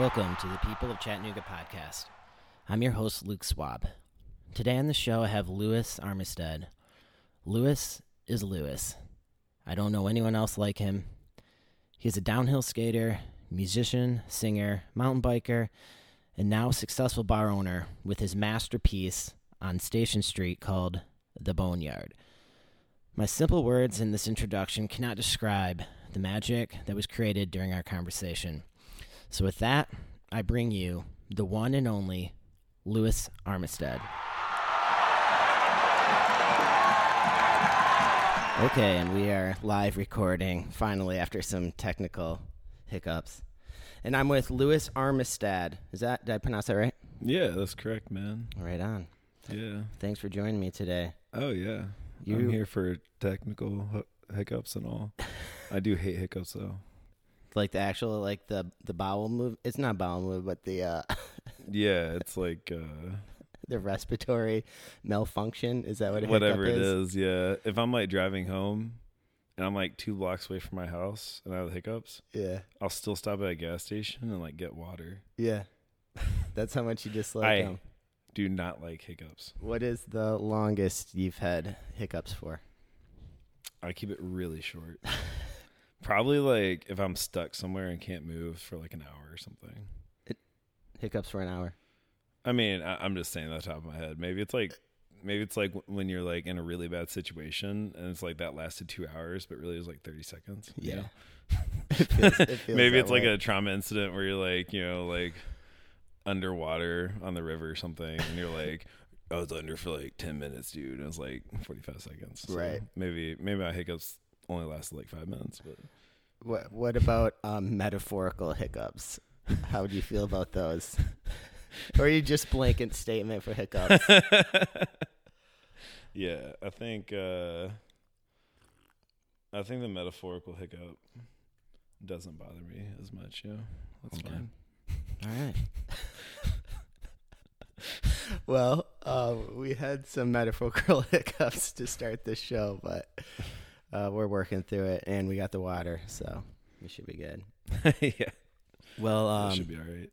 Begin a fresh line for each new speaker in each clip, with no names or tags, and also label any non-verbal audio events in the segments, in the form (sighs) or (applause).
Welcome to the People of Chattanooga podcast. I'm your host, Luke Swab. Today on the show, I have Lewis Armistead. Lewis is Lewis. I don't know anyone else like him. He's a downhill skater, musician, singer, mountain biker, and now successful bar owner with his masterpiece on Station Street called The Boneyard. My simple words in this introduction cannot describe the magic that was created during our conversation. So, with that, I bring you the one and only Lewis Armistead. Okay, and we are live recording finally after some technical hiccups. And I'm with Lewis Armistead. Is that, did I pronounce that right?
Yeah, that's correct, man.
Right on.
Yeah.
Thanks for joining me today.
Oh yeah.
You-
I'm here for technical hiccups and all. (laughs) I do hate hiccups though.
Like the actual, like the the bowel move. It's not bowel move, but the uh, (laughs)
Yeah, it's like uh,
the respiratory malfunction. Is that what
whatever it is. Yeah. If I'm like driving home and I'm like two blocks away from my house and I have hiccups,
Yeah,
I'll still stop at a gas station and like get water.
yeah. (laughs) That's how much you dislike
I-
them.
Do not like hiccups.
What is the longest you've had hiccups for?
I keep it really short. (laughs) Probably like if I'm stuck somewhere and can't move for like an hour or something.
Hiccups for an hour.
I mean, I, I'm just saying that top of my head. Maybe it's like, maybe it's like when you're like in a really bad situation and it's like that lasted two hours, but really it was like 30 seconds. you
Yeah.
know? (laughs)
It feels- it (laughs) feels
maybe it's like a trauma incident where you're like, you know, like underwater on the river or something, and you're like, I was under for like 10 minutes, dude. And it was like 45 seconds. So
Right.
Maybe, maybe my hiccups only lasted like five minutes, but
What What about um, metaphorical hiccups? How do you feel about those? (laughs) or are you just blanket statement for hiccups? (laughs)
yeah, I think uh I think the metaphorical hiccup doesn't bother me as much, yeah. That's
Okay.
fine.
All right. well, uh, we had some metaphorical (laughs) hiccups to start this show, but uh, we're working through it, and we got the water, so we should be good. (laughs)
yeah.
Well, um,
should be all right.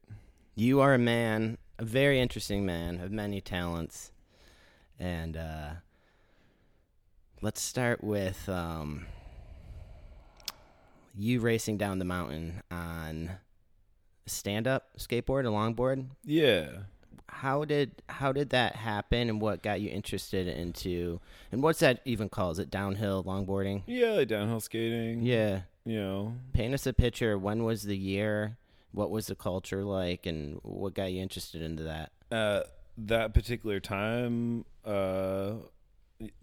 you are a man, a very interesting man of many talents, and uh, let's start with um, you racing down the mountain on stand-up skateboard, a longboard.
Yeah.
How did how did that happen, and what got you interested into, and what's that even called? Is it downhill longboarding?
Yeah, like downhill skating.
Yeah,
You know.
paint us a picture. When was the year? What was the culture like, and what got you interested into that?
Uh that particular time, uh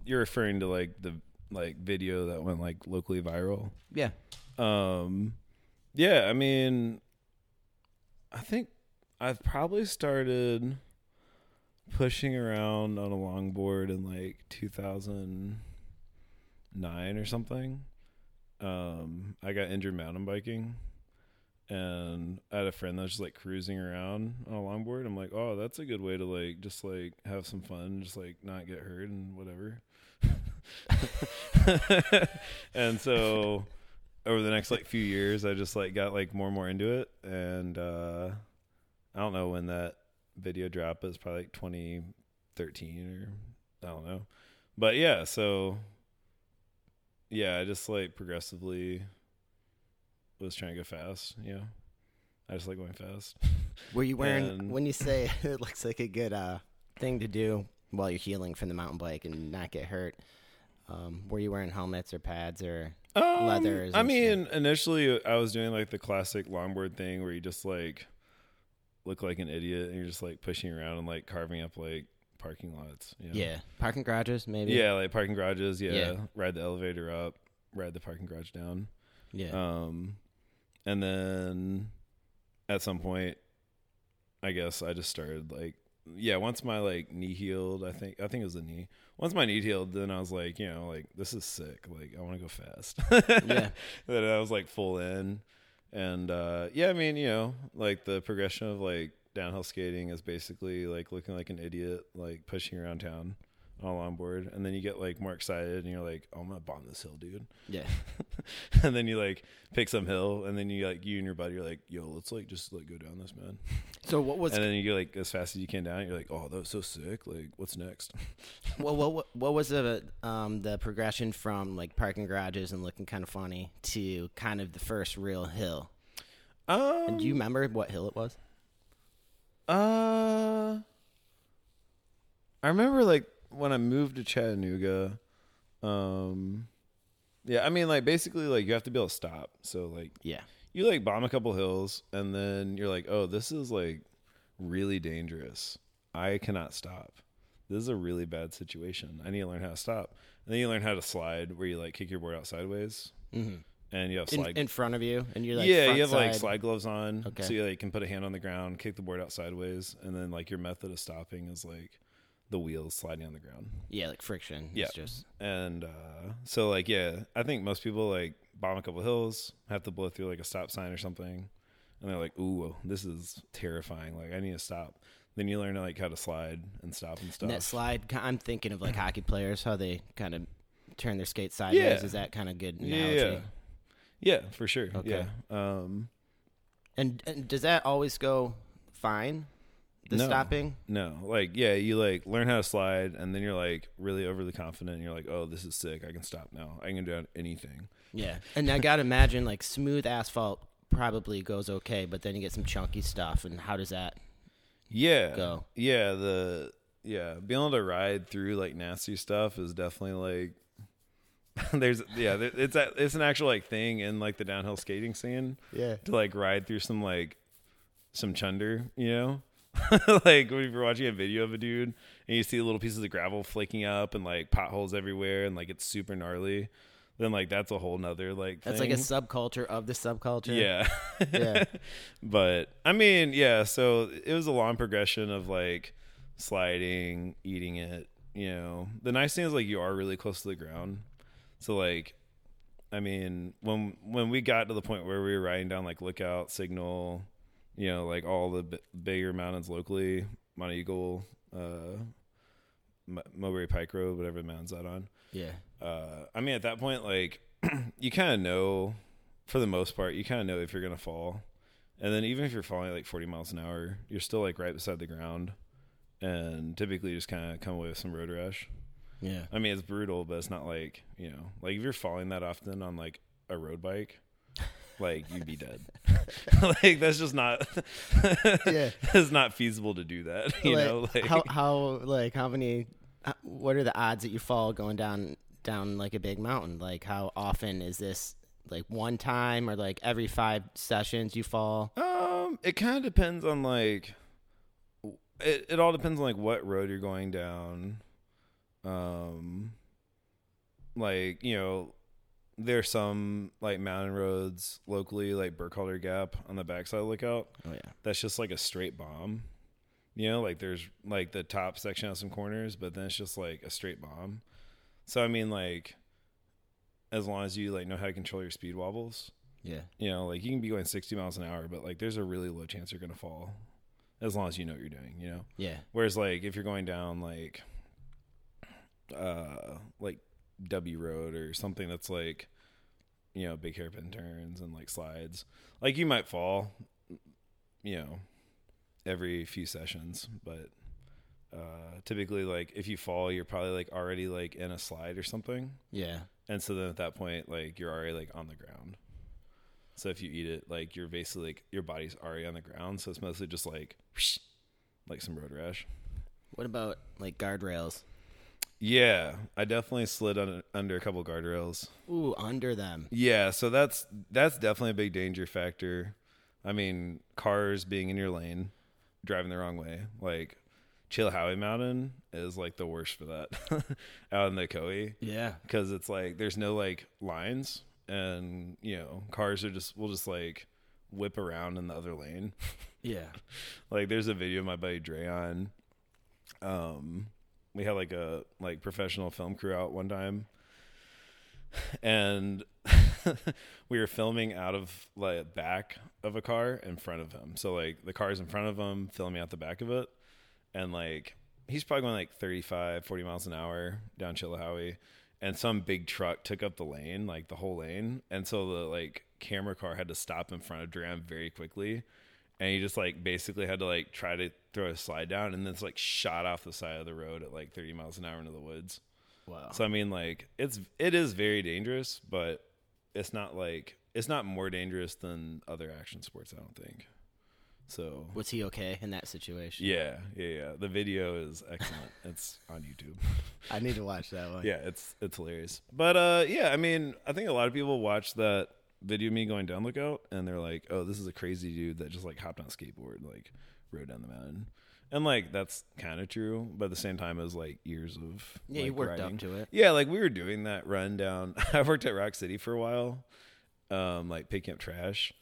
you're referring to like the like video that went like locally viral.
Yeah.
Um, yeah, I mean, I think I've probably started pushing around on a longboard in like 2009 or something. Um, I got injured mountain biking, and I had a friend that was just like cruising around on a longboard. I'm like, oh, that's a good way to like just like have some fun, just like not get hurt and whatever. (laughs) and so over the next like few years i just like got like more and more into it and uh i don't know when that video dropped but it's probably like 2013 or i don't know but yeah so yeah i just like progressively was trying to go fast you know i just like going fast
Were you wearing
And-
when you say (laughs) it looks like a good uh, thing to do while you're healing from the mountain bike and not get hurt? Um, were you wearing helmets or pads or?
Um,
leathers
I mean, initially I was doing like the classic longboard thing where you just like look like an idiot and you're just like pushing around and like carving up like parking lots. You know?
Yeah, parking garages maybe.
Yeah, like parking garages. Yeah,
Yeah.
ride the elevator up, ride the parking garage down.
yeah,
Um, and then at some point, I guess I just started like, yeah. Once my like knee healed, I think I think it was the knee. Once my knee healed, then I was like, you know, like this is sick. Like I want to go fast. (laughs)
Yeah.
Then I was like full in, and uh, yeah, I mean, you know, like the progression of like downhill skating is basically like looking like an idiot, like pushing around town all on board, and then you get like more excited, and you're like, "Oh, I'm gonna bomb this hill, dude."
Yeah. (laughs)
and then you like pick some hill, and then you like you and your buddy are like, "Yo, let's like just like go down this, man."
So what was
and then you go like as fast as you can down. You're like, "Oh, that was so sick! Like, what's next?" (laughs)
what what what was the um the progression from like parking garages and looking kind of funny to kind of the first real hill?
Um,
And do you remember what hill it was?
Uh, I remember like when I moved to Chattanooga. Um, yeah, I mean like basically like you have to be able to stop. So like
Yeah.
you like bomb a couple hills and then you're like, oh, this is like really dangerous. I cannot stop. This is a really bad situation. I need to learn how to stop. And then you learn how to slide, where you like kick your board out sideways,
Mm-hmm.
and you have
In,
slide.
in front of you, and you're like
yeah, you have like slide gloves on,
Okay.
so you like can put a hand on the ground, kick the board out sideways, and then like your method of stopping is like the wheels sliding on the ground.
Yeah, like friction.
Yeah.
It's just
And uh, so like yeah, I think most people like bomb a couple hills, have to blow through like a stop sign or something, and they're like, "Ooh, this is terrifying! Like I need to stop." Then you learn like how to slide and stop and stuff.
and that slide. ki- I'm thinking of like hockey players, how they kind of turn their skate sideways.
Yeah.
Is that kind of good
yeah,
analogy?
yeah, yeah, for sure.
Okay.
Yeah. Um,
And, and does that always go fine? The
No.
stopping.
no, like yeah, you like learn how to slide, and then you're like really overly confident. And you're like, "Oh, this is sick! I can stop now. I can do anything."
Yeah. And I gotta imagine like smooth asphalt probably goes okay, but then you get some chunky stuff, and how does that
Yeah.
go?
Yeah, the yeah, being able to ride through like nasty stuff is definitely like (laughs) there's yeah, there- it's a, it's an actual like thing in like the downhill skating scene
Yeah.
to like ride through some like some chunder, you know? (laughs) like when you're watching a video of a dude and you see little pieces of gravel flaking up and like potholes everywhere and like it's super gnarly, then like that's a whole nother like
That's
thing.
like a subculture of the subculture.
Yeah.
Yeah. (laughs)
but I mean, yeah, so it was a long progression of like sliding, eating it, you know. The nice thing is like you are really close to the ground. So like I mean, when when we got to the point where we were riding down like Lookout, Signal, you know, like all the b- bigger mountains locally, Monteagle, uh M- Mulberry Pike Road, whatever the mountain's that on
Yeah.
uh, I mean, at that point, like (clears throat) you kind of know, for the most part, you kind of know if you're gonna fall, and then even if you're falling like 40 miles an hour, you're still like right beside the ground, and typically you just kind of come away with some road rash.
Yeah.
I mean, it's brutal, but it's not like you know, like if you're falling that often on like a road bike. Like you'd be dead. (laughs) (laughs) like that's just not. (laughs)
Yeah.
it's not feasible to do that. You
Like,
know, like
how how like how many? What are the odds that you fall going down down like a big mountain? Like how often is this? Like one time or like every five sessions you fall?
Um, it kind of depends on like it. It all depends on like what road you're going down. Um, like you know, there's some like mountain roads locally, like Burkhalter Gap on the backside of Lookout.
Oh yeah.
That's just like a straight bomb. You know, like there's like the top section has some corners, but then it's just like a straight bomb. So I mean, like, as long as you like know how to control your speed wobbles,
Yeah.
you know, like you can be going 60 miles an hour, but like there's a really low chance you're going to fall as long as you know what you're doing, you know?
Yeah.
Whereas like if you're going down like, uh, like W Road or something that's like, you know, big hairpin turns and like slides, like you might fall, you know, every few sessions, but uh, typically like if you fall, you're probably like already like in a slide or something.
Yeah.
And so then at that point, like you're already like on the ground. So if you eat it, like you're basically like your body's already on the ground. So it's mostly just like, like some road rash.
What about like guardrails?
Yeah, I definitely slid under, under a couple guardrails.
Ooh, under them.
Yeah, so that's that's definitely a big danger factor. I mean, cars being in your lane, driving the wrong way. Like Chilhowee Mountain is like the worst for that (laughs) out in the Coe.
Yeah.
because it's like there's no like lines and you know cars are just will just like whip around in the other lane (laughs)
Yeah. (laughs)
like there's a video of my buddy Dre on um we had like a like professional film crew out one time. And (laughs) we were filming out of like back of a car in front of him. So like the car's in front of him filming out the back of it. And like he's probably going like 35, 40 miles an hour down Chilhowee, and some big truck took up the lane, like the whole lane, and so the like camera car had to stop in front of Duran very quickly, and he just like basically had to like try to throw a slide down, and then it's like shot off the side of the road at like 30 miles an hour into the woods.
Wow.
So I mean, like it's it is very dangerous, but it's not like it's not more dangerous than other action sports. I don't think. So
Was he okay in that situation?
yeah, yeah, yeah. The video is excellent. (laughs) it's on YouTube.
I need to watch that one.
yeah, it's it's hilarious. But uh, yeah, I mean, I think a lot of people watch that video of me going down lookout, and they're like, "Oh, this is a crazy dude that just like hopped on a skateboard, like rode down the mountain." And like that's kind of true, but at the same time, it was like years of
Yeah, you
like,
worked
riding.
up to it.
Yeah, like we were doing that run down. (laughs) I worked at Rock City for a while, um, like picking up trash.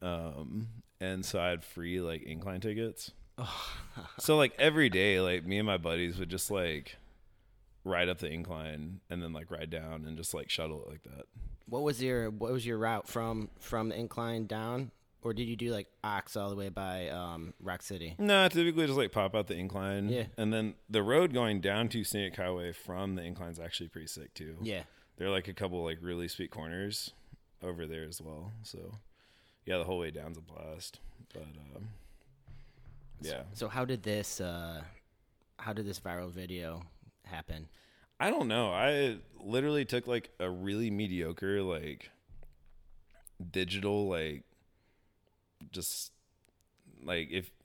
Um, and so I had free like incline tickets. (laughs) so like every day, like me and my buddies would just like ride up the incline and then like ride down and just like shuttle it like that.
What was your What was your route from from the incline down, or did you do like Ochs all the way by um, Rock City?
No, typically just like pop out the incline.
Yeah.
And then the road going down to Scenic Highway from the incline is actually pretty sick too.
Yeah.
There are like a couple like really sweet corners over there as well. So yeah, the whole way down's a blast. But um, yeah,
So how did this uh, How did this viral video happen?
I don't know. I literally took like a really mediocre like digital like just like if (laughs)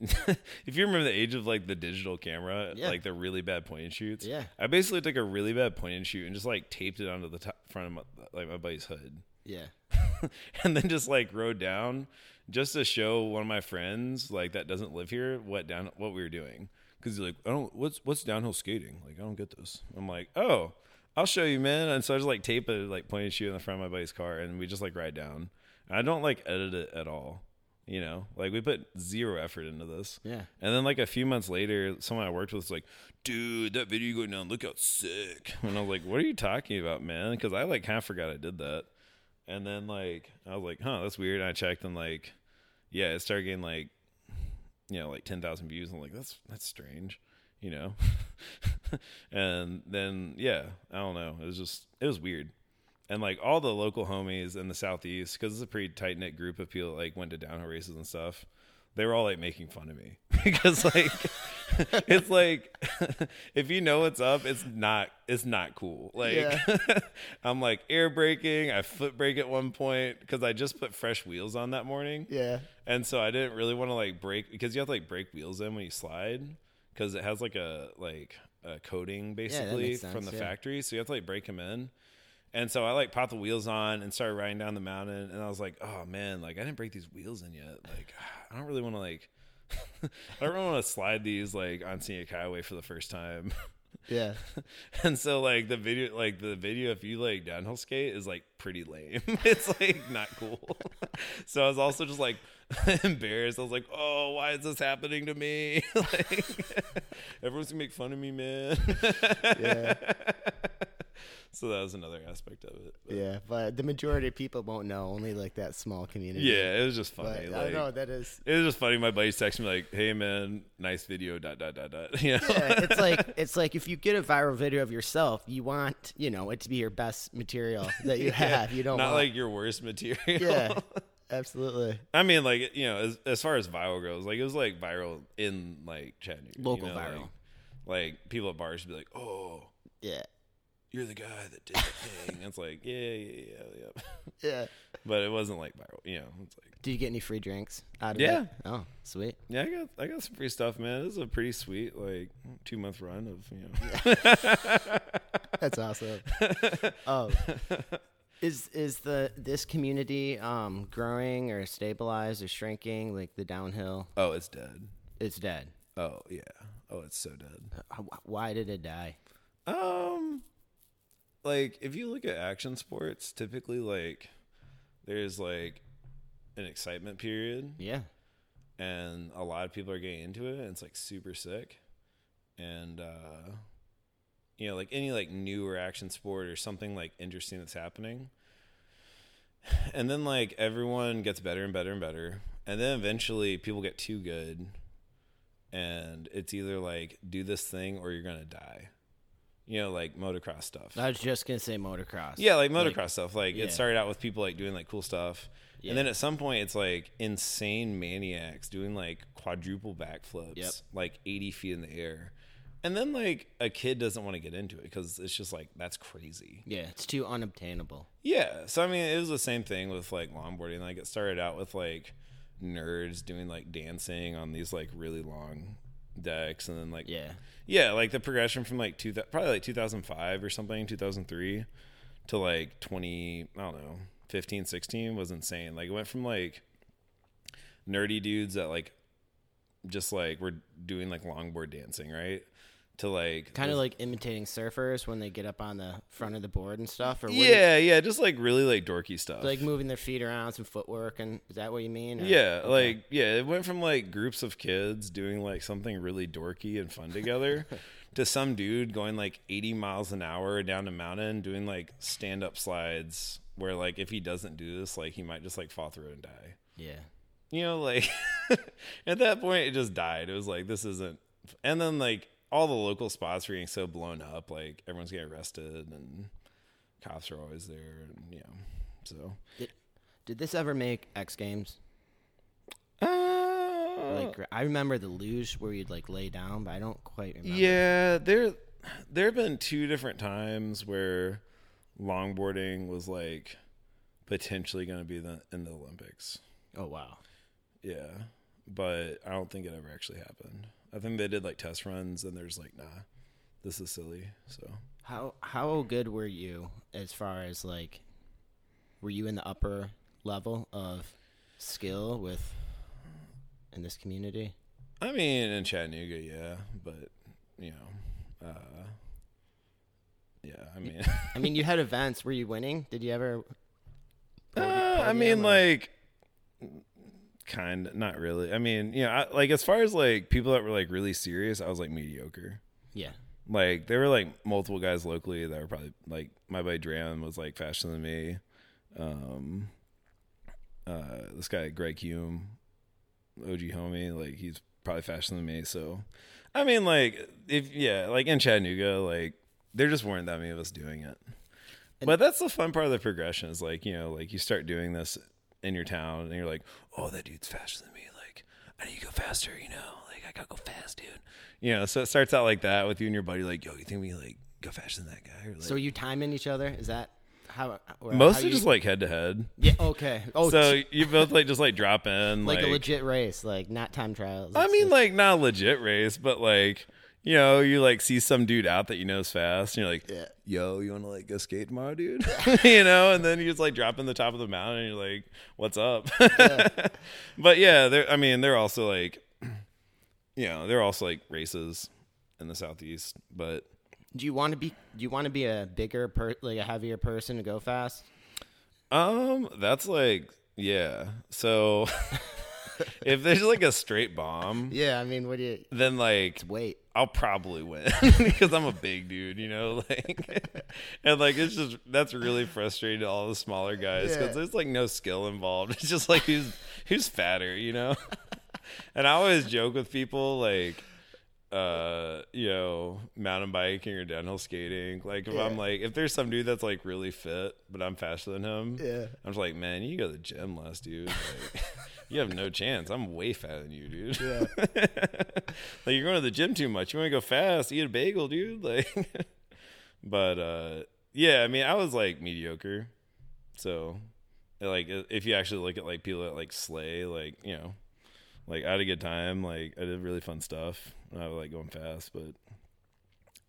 if you remember the age of like the digital camera,
Yeah.
like the really bad point and shoots.
Yeah.
I basically took a really bad point and shoot and just like taped it onto the top, front of my, like my buddy's hood.
Yeah. (laughs)
and then just like rode down just to show one of my friends like that doesn't live here what down what we were doing because he's like I don't what's what's downhill skating like I don't get this I'm like oh I'll show you man and so I just like tape it like point and shoot in the front of my buddy's car and we just like ride down and I don't like edit it at all you know like we put zero effort into this
Yeah.
and then like a few months later, someone I worked with was like, "Dude, that video going down, look out sick." (laughs) And I was like, "What are you talking about, man?" Because I like kind of forgot I did that. And then like I was like, "Huh, that's weird." And I checked and like, yeah, it started getting like, you know, like ten thousand views. I'm like, that's that's strange, you know. (laughs) and then yeah, I don't know. It was just it was weird. And like all the local homies in the southeast, because it's a pretty tight knit group of people that like went to downhill races and stuff they were all like making fun of me (laughs) because like (laughs) it's like (laughs) if you know what's up it's not it's not cool like
Yeah. (laughs)
i'm like air braking i foot brake at one point because i just put fresh wheels on that morning
Yeah.
and so i didn't really want to like break because you have to like break wheels in when you slide because it has like a like a coating basically
makes
from the
yeah.
factory so you have to like break them in and so I like popped the wheels on and started riding down the mountain, and I was like, "Oh man, like I didn't break these wheels in yet. Like (sighs) I don't really want to like, I don't want to slide these like on scenic highway for the first time." (laughs)
Yeah.
and so like the video, like the video, if you like downhill skate, is like pretty lame. (laughs) it's like not cool. (laughs) so I was also just like embarrassed. I was like, "Oh, why is this happening to me? like everyone's gonna make fun of me, man."
Yeah. (laughs)
so that was another aspect of it. But-
Yeah. But the majority of people won't know. Only like that small community.
Yeah, it was just funny.
I
like,
don't know. That is.
It was just funny. My buddies texted me like, "Hey man, nice video." Dot dot dot dot. (laughs) You know?
Yeah, it's (laughs) like it's like if you get a viral video of yourself, you want you know it to be your best material that you have. You don't
not
want,
like your worst material.
yeah, absolutely
I mean, like you know, as as far as viral goes, like it was like viral in like Chattanooga, you
Local
know,
viral.
Like, like people at bars would be like, "Oh,
yeah
you're the guy that did the thing." it's like, yeah, yeah, yeah, yeah. (laughs)
yeah.
But it wasn't like viral. You know, it's like,
Did you get any free drinks out of
Yeah.
it? Oh, sweet.
yeah, I got I got some free stuff, man. This is a pretty sweet like two month run of you know. (laughs)
That's awesome. oh, is is the this community um growing or stabilized or shrinking? Like the downhill,
oh, it's dead.
it's dead.
Oh yeah. Oh, it's so dead.
Why did it die?
Um, like if you look at action sports, typically like there's like an excitement period,
Yeah,
and a lot of people are getting into it, and it's like super sick. And uh, you know, like any like newer action sport or something like interesting that's happening, and then like everyone gets better and better and better, and then eventually people get too good. and it's either like do this thing or you're gonna die. You know, like motocross stuff.
I was just gonna say motocross.
Yeah, like motocross
Like,
stuff. Like
yeah.
it started out with people like doing like cool stuff,
Yeah.
and then at some point it's like insane maniacs doing like quadruple backflips,
Yep.
like eighty feet in the air, and then like a kid doesn't want to get into it because it's just like that's crazy.
Yeah, it's too unobtainable.
Yeah, so I mean it was the same thing with like longboarding. Like it started out with like nerds doing like dancing on these like really long decks, and then like
Yeah.
yeah, like the progression from like two, probably like 2005 or something, 2003 to like 20, I don't know, 15, 16 was insane. Like it went from like nerdy dudes that like just like were doing like longboard dancing, right? To like
Kind of like imitating surfers when they get up on the front of the board and stuff, or
yeah, yeah, just like really like dorky stuff.
like moving their feet around, some footwork, and is that what you mean? or-
Yeah,
Okay.
like yeah, it went from like groups of kids doing like something really dorky and fun together (laughs) to some dude going like 80 miles an hour down a mountain doing like stand up slides where like if he doesn't do this like he might just like fall through and die.
yeah,
You know like (laughs) at that point it just died. It was like this isn't and then like all the local spots were getting so blown up like everyone's getting arrested and cops are always there and you know. So
Did this ever make X Games?
uh,
Like I remember the luge where you'd like lay down, but I don't quite remember.
Yeah, there there have been two different times where longboarding was like potentially going to be the, in the Olympics.
Oh wow.
Yeah, but I don't think it ever actually happened. I think they did like test runs, and there's like, nah, this is silly. So
How how good were you as far as like were you in the upper level of skill with in this community?
I mean, in Chattanooga, yeah, but you know, uh, yeah, I mean,
I mean, you had (laughs) events. Were you winning? Did you ever?
Uh, I mean,
or-
like, kind, not really. I mean, you know, I, like as far as like people that were like really serious, I was like mediocre.
yeah,
Like there were like multiple guys locally that were probably like my buddy Dram was like faster than me. Um, uh, this guy Greg Hume, OG homie, like he's probably faster than me. So, I mean, like if yeah, like in Chattanooga, like there just weren't that many of us doing it. But that's the fun part of the progression is like you know like you start doing this in your town and you're like, oh that dude's faster than me. Like I need to go faster. You know, like I gotta go fast, dude. You know, so it starts out like that with you and your buddy. Like, yo, you think we like go faster than that guy? Or, like,
So are you timing each other? Is that how? or how
mostly
you-
just like head to head.
yeah. Okay. Oh,
so you both like just like drop in
like, (laughs)
like,
a legit race, like not time trials.
I mean,
just-
like not legit race, but like you know, you like see some dude out that you know is fast, and you're like,
Yeah.
"Yo, you want to like go skate tomorrow, dude?" (laughs) you know, and then you just like drop in the top of the mountain, and you're like, "What's up?" (laughs) but yeah, they're. I mean, they're also like, (clears throat) you know, they're also like races in the southeast, but
do you want to be? Do you want to be a bigger, per, like a heavier person to go fast?
um, that's like, yeah. So (laughs) if there's like a straight bomb,
Yeah. I mean, what do you
then like
wait?
I'll probably win (laughs) because I'm a big dude, you know, (laughs) like, and like it's just that's really frustrating to all the smaller guys because
Yeah.
there's like no skill involved. (laughs) It's just like who's who's fatter, you know. and I always joke with people like, uh, you know, mountain biking or downhill skating. Like if I'm like if there's some dude that's like really fit but I'm faster than him,
Yeah.
I'm just like, man, you go to the gym less, dude. Like, you have no chance. I'm way fatter than you, dude.
Yeah. (laughs)
like you're going to the gym too much. You want to go fast, eat a bagel, dude. (laughs) Like, but uh, yeah, I mean, I was like mediocre. So, like, if you actually look at like people that like slay, like you know, like I had a good time. Like I did really fun stuff. I was like going fast, but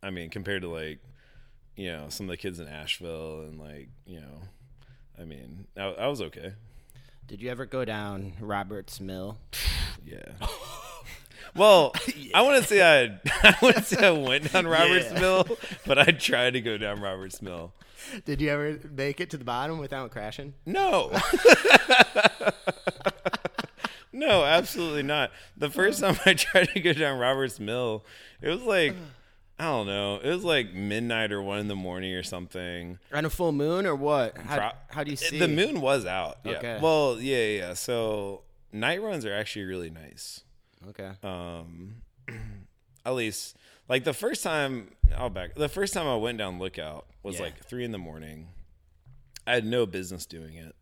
I mean, compared to like you know some of the kids in Asheville and like you know, I mean, I, I was okay.
Did you ever go down Robert's Mill? (sighs)
Yeah. Well, I want to say I, (laughs) I want to say I went down Roberts
Yeah.
Mill, but I tried to go down Roberts Mill.
Did you ever make it to the bottom without crashing?
No. (laughs) no, absolutely not. The first time I tried to go down Roberts Mill, it was like (sighs) (laughs) I don't know, it was like midnight or one in the morning or something.
On a full moon or what? How,
Pro-
how do you see?
The moon was out. Yeah.
Okay.
Well, yeah, yeah. So night runs are actually really nice.
Okay.
Um, (clears throat) at least like the first time I'll back the first time I went down lookout was
Yeah.
like three in the morning. I had no business doing it.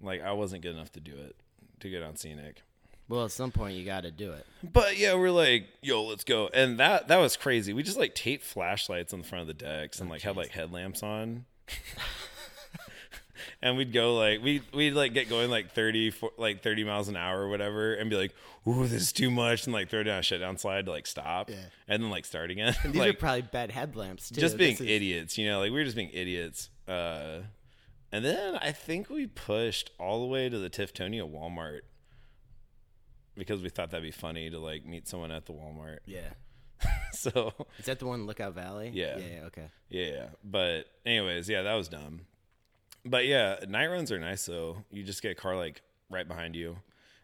Like I wasn't good enough to do it to get on scenic.
Well, at some point you got to do it.
But yeah, we're like, yo, let's go. And that that was crazy. We just like taped flashlights on the front of the decks and like had like headlamps on. (laughs) and we'd go like we we'd like get going like 30 fo- like 30 miles an hour or whatever and be like, "Ooh, this is too much." And like throw down a shutdown slide to like stop
Yeah.
and then like start again. (laughs)
These
like
are probably bad headlamps too.
just being
This is-
idiots, you know, like we were just being idiots. Uh and then I think we pushed all the way to the Tiftonia Walmart because we thought that'd be funny to like meet someone at the Walmart.
Yeah. (laughs)
So
Is that the one Lookout Valley?
Yeah.
Yeah. yeah, Okay.
yeah, yeah. But anyways, yeah, that was dumb. But yeah, night runs are nice though. You just get a car like right behind you.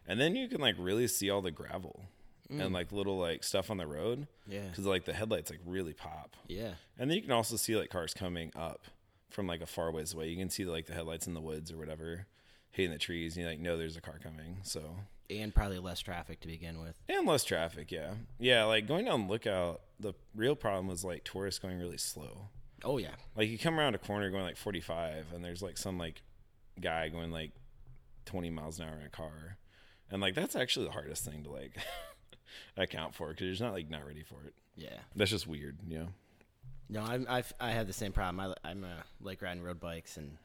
And then you can like really see all the gravel and mm. like little like stuff on the road
Yeah.
cuz like the headlights like really pop.
Yeah.
And then you can also see like cars coming up from like a far ways away. You can see like the headlights in the woods or whatever, hitting the trees. And you like know there's a car coming. So
And probably less traffic to begin with.
and less traffic. Yeah, yeah. Like going down Lookout, the real problem was like tourists going really slow.
Oh yeah.
Like you come around a corner going like 45, and there's like some like guy going like 20 miles an hour in a car, and like that's actually the hardest thing to like (laughs) account for because you're just not like not ready for it.
Yeah.
That's just weird, you know.
No, I've, I have the same problem. I, I'm uh, like riding road bikes and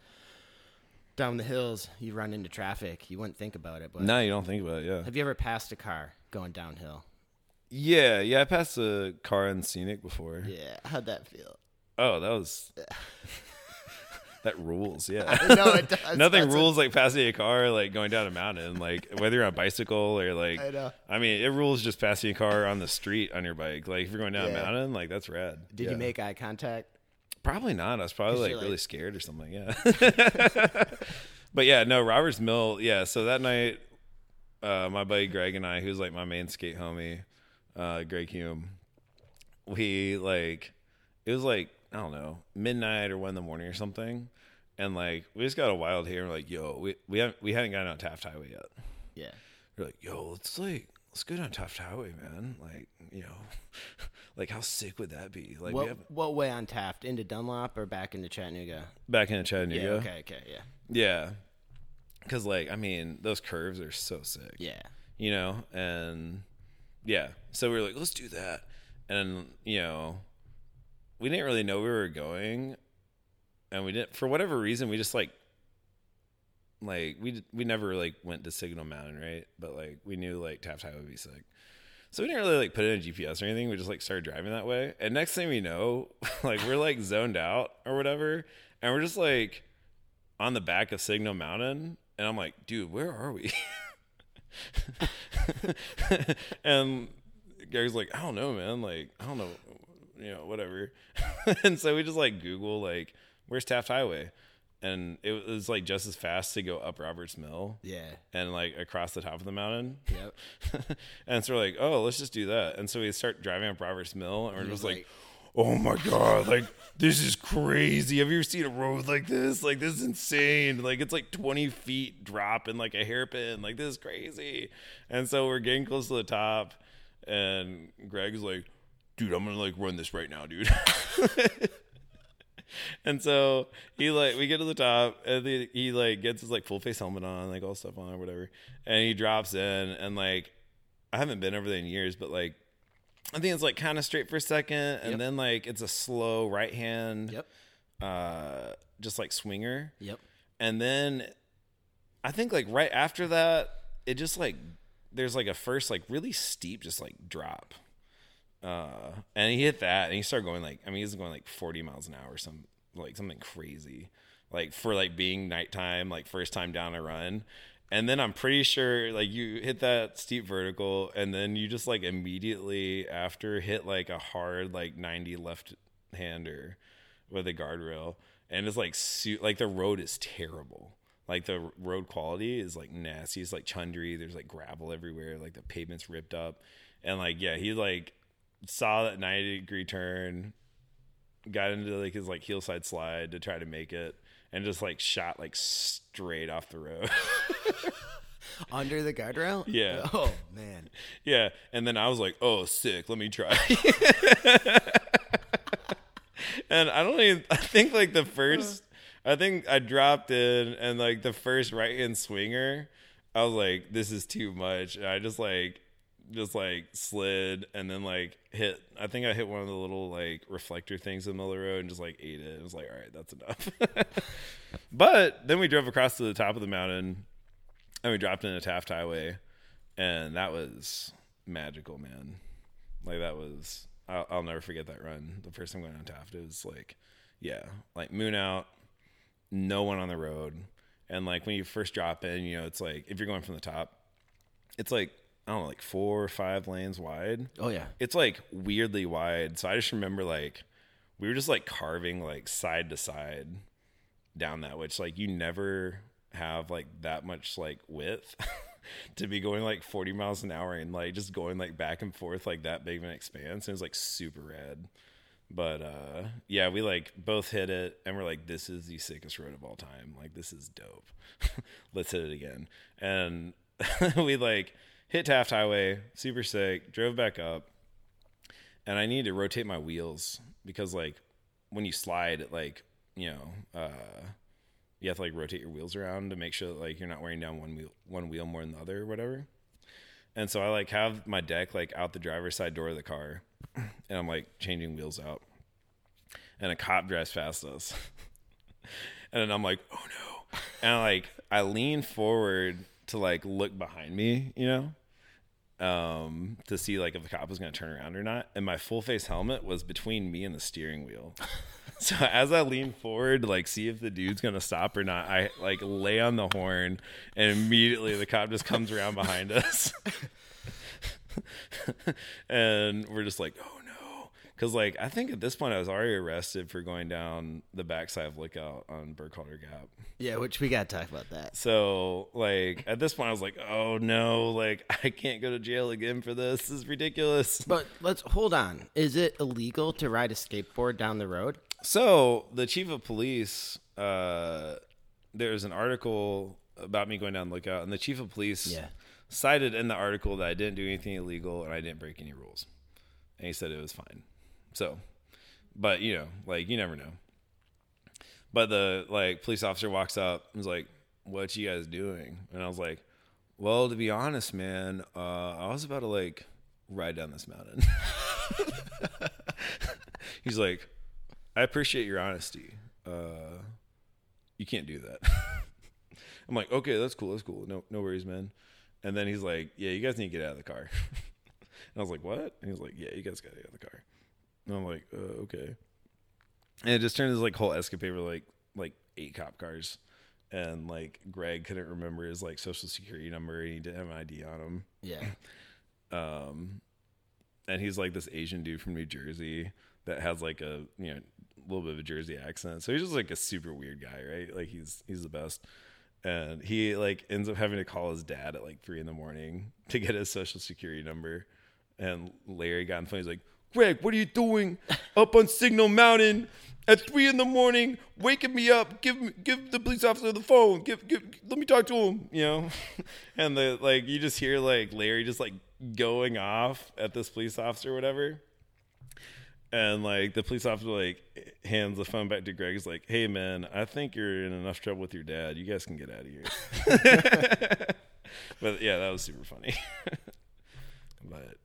down the hills, you run into traffic. You wouldn't think about it, but
No, you don't think about it. Yeah.
have you ever passed a car going downhill?
Yeah, yeah. I passed a car in scenic before.
Yeah. How'd that feel?
Oh, that was (laughs) that rules. Yeah,
no, it does. (laughs)
nothing
That's
rules like passing a car, like going down a mountain, like whether you're on a bicycle or like.
I know.
I mean, it rules just passing a car on the street on your bike. Like if you're going down
Yeah.
a mountain, like that's rad.
Did
Yeah.
you make eye contact?
Probably not. I was probably like
you're,
really scared or something. Yeah. (laughs) but yeah, no, Roberts Mill. Yeah. So that night, uh, my buddy Greg and I, who's like my main skate homie, uh, Greg Hume, we like, it was like, I don't know, midnight or one in the morning or something. And like, we just got a wild hair. We're like, yo, we, we haven't, we hadn't gotten on Taft Highway yet.
Yeah.
We're like, yo, let's like, let's go down Taft Highway, man. Like, you know, (laughs) like how sick would that be? Like,
What,
have
what way on Taft? Into Dunlap or back into Chattanooga?
back into Chattanooga.
Yeah. Okay. Okay. Yeah.
Yeah. Cause like I mean, those curves are so sick.
Yeah.
You know? And yeah. So we were like, let's do that. And you know, we didn't really know where we were going. And we didn't for whatever reason we just like like we we never like went to Signal Mountain, right? But like we knew like Taft High would be sick. So we didn't really like put in a GPS or anything. We just like started driving that way. And next thing we know, (laughs) like we're like zoned out or whatever. And we're just like on the back of Signal Mountain. And I'm like, dude, where are we? (laughs) and Gary's like, I don't know, man. Like, I don't know, you know, whatever. (laughs) and so we just like Google, like, where's Taft Highway? And it was like just as fast to go up Roberts Mill
Yeah.
and like across the top of the mountain.
Yep. (laughs)
and so we're like, oh, let's just do that. And so we start driving up Roberts Mill and we're just
was
like, oh my God, like this is crazy. Have you ever seen a road like this? Like this is insane. Like it's like 20 feet drop in like a hairpin. Like this is crazy. And so we're getting close to the top and Greg's like, dude, I'm gonna like run this right now, dude. (laughs) (laughs) and so he like we get to the top and he, he like gets his like full face helmet on, like all stuff on or whatever, and he drops in and like I haven't been over there in years, but like I think it's like kind of straight for a second, and
Yep.
then like it's a slow right hand,
Yep.
uh, just like swinger,
Yep.
and then I think like right after that, it just like there's like a first like really steep just like drop. Uh, and he hit that and he started going like I mean he's going like 40 miles an hour some like something crazy. Like for like being nighttime like first time down a run. And then I'm pretty sure like you hit that steep vertical and then you just like immediately after hit like a hard like 90 left hander with a guardrail. And it's like su- like the road is terrible. Like the road quality is like nasty. It's like chundry there's like gravel everywhere. Like the pavement's ripped up. And like yeah he like saw that 90 degree turn got into like his like heel side slide to try to make it and just like shot like straight off the road (laughs)
Under the guardrail?
Yeah.
Oh man.
Yeah, and then I was like, "Oh, sick. Let me try." (laughs) and I don't even. I think like the first. I think I dropped in, and like the first right hand swinger, I was like, "This is too much." And I just like, just like slid, and then like hit. I think I hit one of the little like reflector things in the middle of the road, and just like ate it. It was like, "All right, that's enough." (laughs) but then we drove across to the top of the mountain, and we dropped into Taft Highway and that was magical, man. Like that was, I'll, I'll never forget that run. The first time going on Taft, it was like, yeah, like moon out, no one on the road, and like when you first drop in, you know, it's like if you're going from the top, it's like I don't know, like four or five lanes wide.
Oh yeah.
It's like weirdly wide. So I just remember like we were just like carving like side to side down that, which like you never have like that much like width (laughs) to be going like 40 miles an hour and like just going like back and forth like that big of an expanse. And it was like super rad. But uh yeah, we like both hit it and we're like, this is the sickest road of all time. Like this is dope. (laughs) Let's hit it again. And (laughs) we like hit Taft Highway, super sick, drove back up. And I needed to rotate my wheels because like when you slide like, you know, uh you have to like rotate your wheels around to make sure that like you're not wearing down one wheel one wheel more than the other or whatever. And so I like have my deck like out the driver's side door of the car and I'm like changing wheels out. And a cop drives past us. (laughs) and I'm like, oh no. And I like I lean forward to like look behind me, you know? Um, to see like if the cop was gonna turn around or not. And my full face helmet was between me and the steering wheel. (laughs) So as I lean forward to like see if the dude's gonna stop or not, I like lay on the horn, and immediately the cop just comes around behind us, (laughs) and we're just like, oh because like I think at this point I was already arrested for going down the backside of Lookout on Burkhalter Gap.
Yeah, which we gotta talk about that.
So like at this point I was like, oh no, like (laughs) I can't go to jail again for this. This is ridiculous.
But let's hold on. Is it illegal to ride a skateboard down the road?
So the chief of police, uh, there's an article about me going down lookout, and the chief of police
Yeah.
cited in the article that I didn't do anything illegal and I didn't break any rules, and he said it was fine. So, but you know, like you never know. But the like police officer walks up and was like, "What you guys doing?" And I was like, "Well, to be honest, man, uh, I was about to like ride down this mountain." (laughs) He's like, I appreciate your honesty. Uh, you can't do that. (laughs) I'm like, okay, that's cool. That's cool. No, no worries, man. And then he's like, yeah, you guys need to get out of the car. (laughs) and I was like, what? And he was like, yeah, you guys got to get out of the car. And I'm like, uh, okay. And it just turned this like whole escapade with like like eight cop cars, and like Greg couldn't remember his like social security number, and he didn't have an ID on him.
Yeah. (laughs)
Um, and he's like this Asian dude from New Jersey that has like a you know a little bit of a Jersey accent. So he's just like a super weird guy, right? Like he's he's the best. And he like ends up having to call his dad at like three in the morning (laughs) to get his social security number. And Larry got on the phone. He's like, Greg, what are you doing up on Signal Mountain at three in the morning, waking me up? Give me, give the police officer the phone. Give, give, let me talk to him. You know, (laughs) and the like, you just hear like Larry just like going off at this police officer or whatever. And like the police officer like hands the phone back to Greg. He's like, "Hey man, I think you're in enough trouble with your dad. You guys can get out of here." (laughs) (laughs) but yeah, that was super funny. but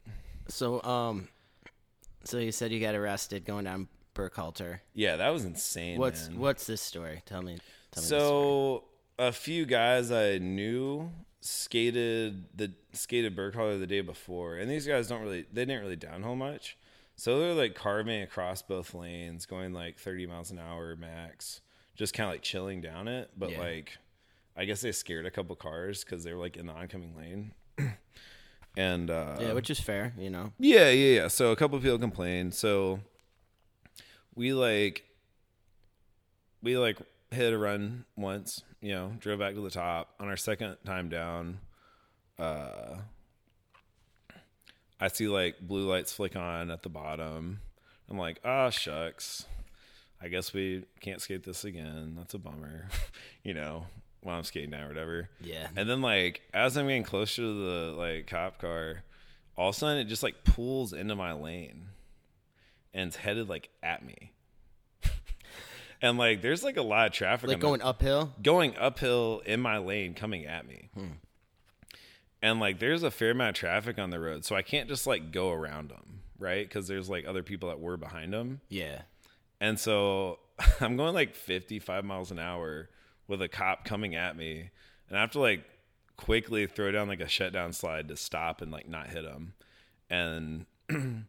So um, so you said you got arrested going down Burkhalter.
yeah, that was insane.
What's
man.
what's this story? Tell me. Tell me.
So a few guys I knew skated the skated Burkhalter the day before, and these guys don't really they didn't really downhill much, so they're like carving across both lanes, going like thirty miles an hour max, just kind of like chilling down it. But
Yeah.
like, I guess they scared a couple cars because they were like in the oncoming lane, (clears throat) and uh,
yeah, which is fair, you know.
yeah, yeah, yeah. So a couple people complained. So we like we like hit a run once, you know, drove back to the top. On our second time down, uh I see like blue lights flick on at the bottom. I'm like, ah shucks. I guess we can't skate this again. That's a bummer. (laughs) you know. While I'm skating down or whatever.
Yeah.
And then like as I'm getting closer to the like cop car, all of a sudden it just like pulls into my lane and it's headed like at me. (laughs) and like there's like a lot of traffic
like going uphill.
going uphill in my lane coming at me.
Hmm.
And like there's a fair amount of traffic on the road, so I can't just like go around them, right? Cuz there's like other people that were behind them.
Yeah.
And so (laughs) I'm going like 55 miles an hour with a cop coming at me, and I have to like quickly throw down like a shutdown slide to stop and like not hit him. And (clears throat)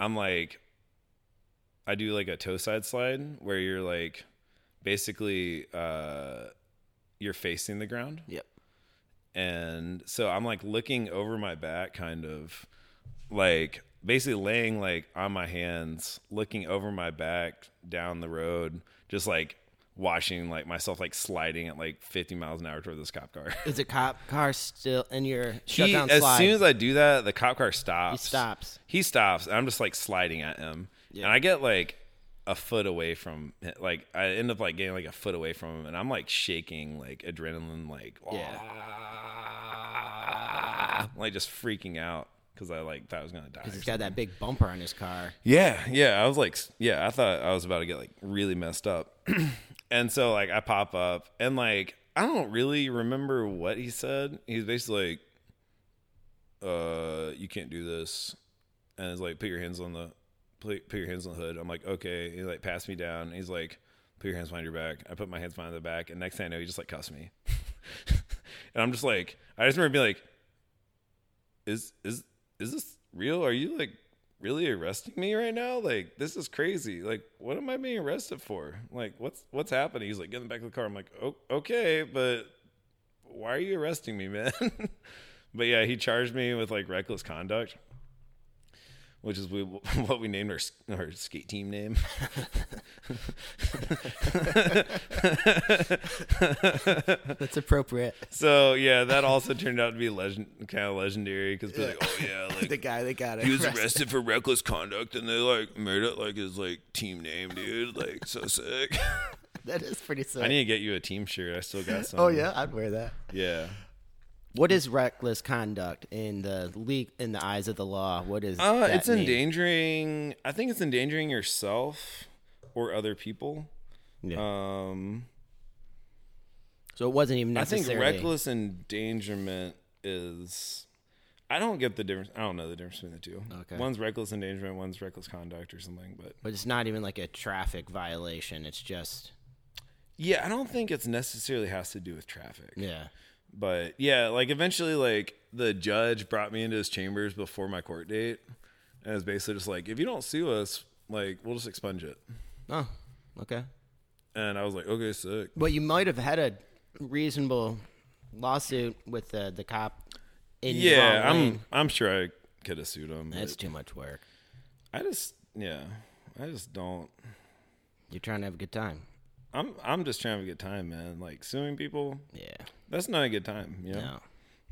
I'm like, I do like a toe side slide where you're like, basically, uh, you're facing the ground.
Yep.
And so I'm like looking over my back, kind of like basically laying like on my hands, looking over my back down the road, just like watching like myself like sliding at like 50 miles an hour toward this cop car.
Is the cop car still in your
He,
shutdown
as
slide?
soon as I do that, the cop car stops.
he stops.
He stops, and I'm just like sliding at him,
Yeah.
and I get like a foot away from like I end up like getting like a foot away from him, and I'm like shaking, like adrenaline, like Yeah, ah, like just freaking out because I like thought I was gonna die.
Because he's got that big bumper on his car.
yeah, yeah. I was like, yeah, I thought I was about to get like really messed up. (clears throat) and so like I pop up and like I don't really remember what he said. He's basically like, uh, you can't do this. And it's like, put your hands on the put, your hands on the hood. I'm like, okay. He like passed me down. He's like, put your hands behind your back. I put my hands behind the back, and next thing I know, he just like cussed me. (laughs) and I'm just like, I just remember being like, is is is this real? Are you like really arresting me right now? Like this is crazy. Like what am I being arrested for? Like what's what's happening? He's like get in the back of the car. I'm like oh, okay, but why are you arresting me, man? (laughs) but yeah, he charged me with like reckless conduct, which is we, (laughs) what we named our our skate team name. (laughs)
That's appropriate.
so yeah, that also turned out to be legend, kind of legendary because like, oh yeah, (laughs) like
the guy that got it.
he was arrested for reckless conduct and they like made it like his like team name, dude. Like so sick.
That is pretty sick.
I need to get you a team shirt. I still got oh, some.
oh yeah, I'd wear that.
Yeah.
What is reckless conduct in the league in the eyes of the law? What is
Uh,
that
it's
mean?
endangering. I think it's endangering yourself or other people.
Yeah.
Um,
so it wasn't even
I think reckless endangerment is. I don't get the difference. I don't know the difference between the two.
Okay.
One's reckless endangerment. One's reckless conduct or something. But
but it's not even like a traffic violation. It's just
yeah, I don't think it's necessarily has to do with traffic.
yeah.
But yeah, like eventually, like the judge brought me into his chambers before my court date, and it was basically just like, if you don't sue us, like we'll just expunge it.
Oh, okay.
And I was like, okay, sick.
But you might have had a reasonable lawsuit with the the cop. In
Yeah, I'm
lane.
I'm sure I could have sued him.
That's too much work.
I just yeah, I just don't.
You're trying to have a good time.
I'm I'm just trying to get time, man. Like suing people,
Yeah.
that's not a good time. You know,
No.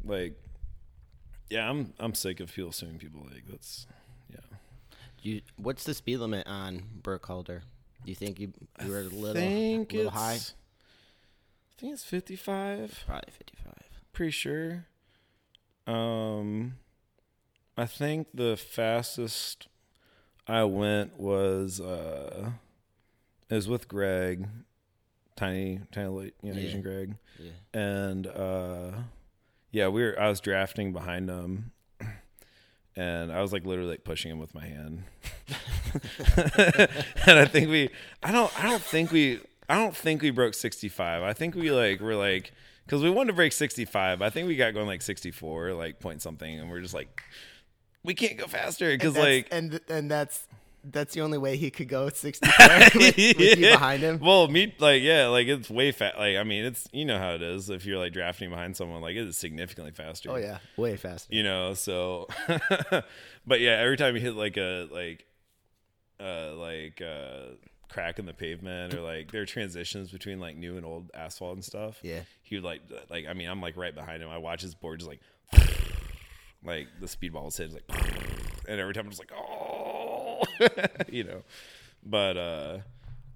like yeah, I'm I'm sick of people suing people. Like that's yeah.
You. What's the speed limit on Burkholder? Do you think you, you were a little,
think
little high?
I think it's 55.
Probably 55.
pretty sure. Um, I think the fastest I went was uh, it was with Greg, tiny, tiny, late, you know,
Yeah.
Asian Greg,
Yeah.
and uh, yeah, we were. I was drafting behind him. And I was like literally like pushing him with my hand, (laughs) and I think we, I don't, I don't think we, I don't think we broke sixty five. I think we like were like because we wanted to break sixty five. I think we got going like sixty four, like point something, and we're just like, we can't go faster because like
and and that's that's the only way he could go 64 (laughs) with, with you (laughs)
Yeah.
behind him.
Well, me like yeah, like it's way fast. Like I mean, it's you know how it is if you're like drafting behind someone, like it is significantly faster.
Oh yeah, way faster.
you know. So, (laughs) but yeah, every time you hit like a like, uh, like uh, crack in the pavement or like there are transitions between like new and old asphalt and stuff.
Yeah.
he would like like I mean I'm like right behind him. I watch his board just like like the speedball is hit like and every time I'm just like oh (laughs) you know. But uh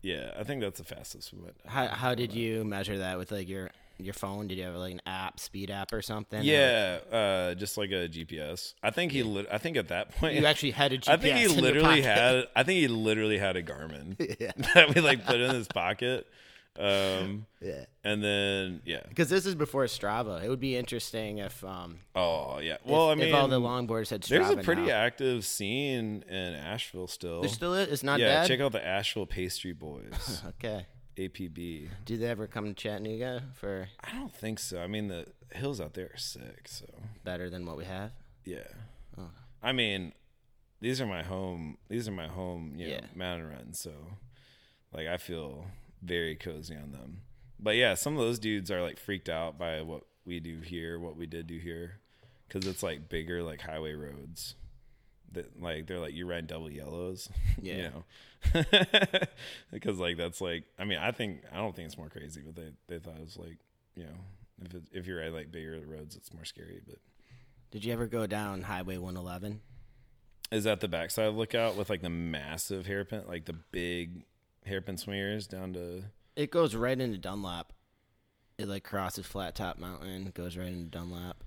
yeah, I think that's the fastest we went.
How how did you measure that with like your your phone? Did you have like an app, speed app or something?
Yeah, uh, just like a GPS. I think he. Lit- I think at that point,
you actually had a GPS. (laughs)
I think
in
he
your
literally
pocket.
had. I think he literally had a Garmin (laughs)
Yeah.
that we like put in his pocket. Um,
Yeah.
and then yeah.
Because this is before Strava. It would be interesting if um
Oh yeah.
if,
Well, I mean,
if all the longboarders had Strava.
there's a pretty
now.
active scene in Asheville still.
There still is. It's not bad.
yeah,
bad.
check out the Asheville Pastry Boys, (laughs)
okay.
APB.
Do they ever come to Chattanooga for
I don't think so. I mean, the hills out there are sick. So
better than what we have?
yeah.
Oh.
I mean, these are my home. These are my home. You know,
Yeah.
mountain runs. So, like, I feel very cozy on them. But yeah, some of those dudes are like freaked out by what we do here, what we did do here, because it's like bigger, like highway roads. That like they're like you ride double yellows. (laughs)
Yeah.
you know, (laughs) because like that's like I mean I think I don't think it's more crazy, but they they thought it was like you know if it, if you ride like bigger roads, it's more scary. But
Did you ever go down Highway 111?
Is that the backside lookout with like the massive hairpin, like the big hairpin swingers down to?
It goes right into Dunlap. It like crosses Flat Top Mountain, goes right into Dunlap.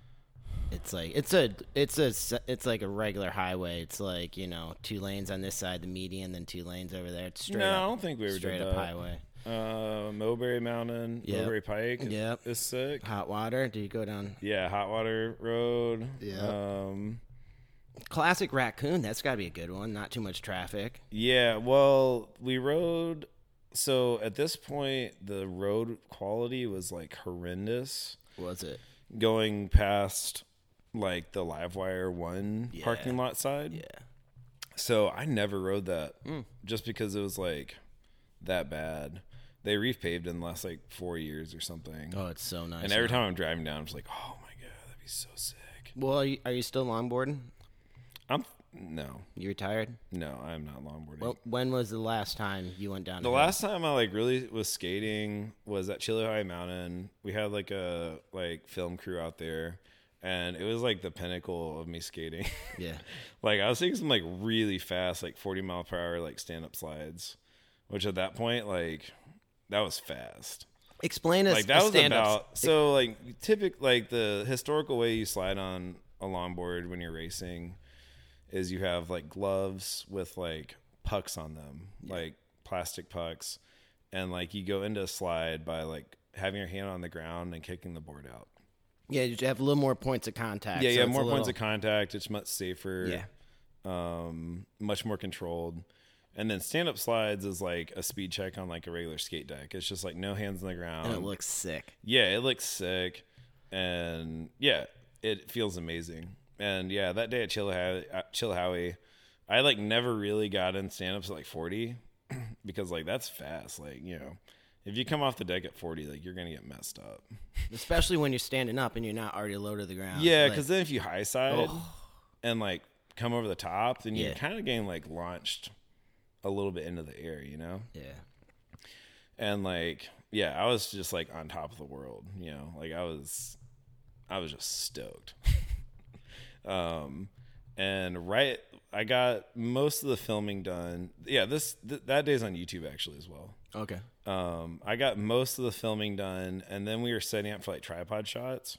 It's like it's a it's a it's like a regular highway. It's like you know two lanes on this side, the median, then two lanes over there. It's straight
no, I
up,
don't think we ever
straight
did
up
that.
highway.
Uh, Mulberry Mountain,
Yep.
Mulberry Pike,
Yep.
is sick.
Hot water. Do you go down
Yeah, Hot Water Road.
Yeah.
Um,
classic raccoon? That's got to be a good one. Not too much traffic.
yeah. Well, we rode. So at this point, the road quality was like horrendous.
Was it?
Going past like the Livewire one
Yeah.
parking lot side.
Yeah.
So I never rode that
Mm.
just because it was like that bad. They repaved in the last like four years or something.
Oh, it's so nice.
and every
now.
time I'm driving down, I'm just like, oh my god, that'd be so sick.
Well, are you, are you still longboarding?
I'm no,
You retired?
no, I'm not longboarding.
Well, when was the last time you went down?
the last time I like really was skating was at Chilhowee Mountain. We had like a like film crew out there, and it was like the pinnacle of me skating. (laughs)
Yeah.
like I was taking some like really fast, like 40 mile per hour, like stand up slides, which at that point, like that was fast.
Explain us
Like that was about so like typical like the historical way you slide on a longboard when you're racing is you have like gloves with like pucks on them, like plastic pucks, and like you go into a slide by like having your hand on the ground and kicking the board out.
Yeah, you have a little more points of contact.
Yeah,
so
you have
it's a
more points of contact. It's much safer.
Yeah.
um, much more controlled. And then stand up slides is like a speed check on like a regular skate deck. It's just like no hands on the ground.
and it looks sick.
yeah, it looks sick, and yeah, it feels amazing. And yeah, that day at Chilhowee, uh, at I like never really got in stand ups at like forty (clears throat) because like that's fast. Like you know, if you come off the deck at forty, like you're gonna get messed up. (laughs)
Especially when you're standing up and you're not already low to the ground.
Yeah,
Like,
because then if you high side
Oh.
and like come over the top, then you're
Yeah.
kind of getting like launched a little bit into the air, you know?
yeah.
And like, yeah, I was just like on top of the world, you know? Like I was, I was just stoked. (laughs) um, and right, I got most of the filming done. Yeah, this th- that day's on YouTube actually as well.
Okay.
Um, I got most of the filming done, and then we were setting up for like tripod shots,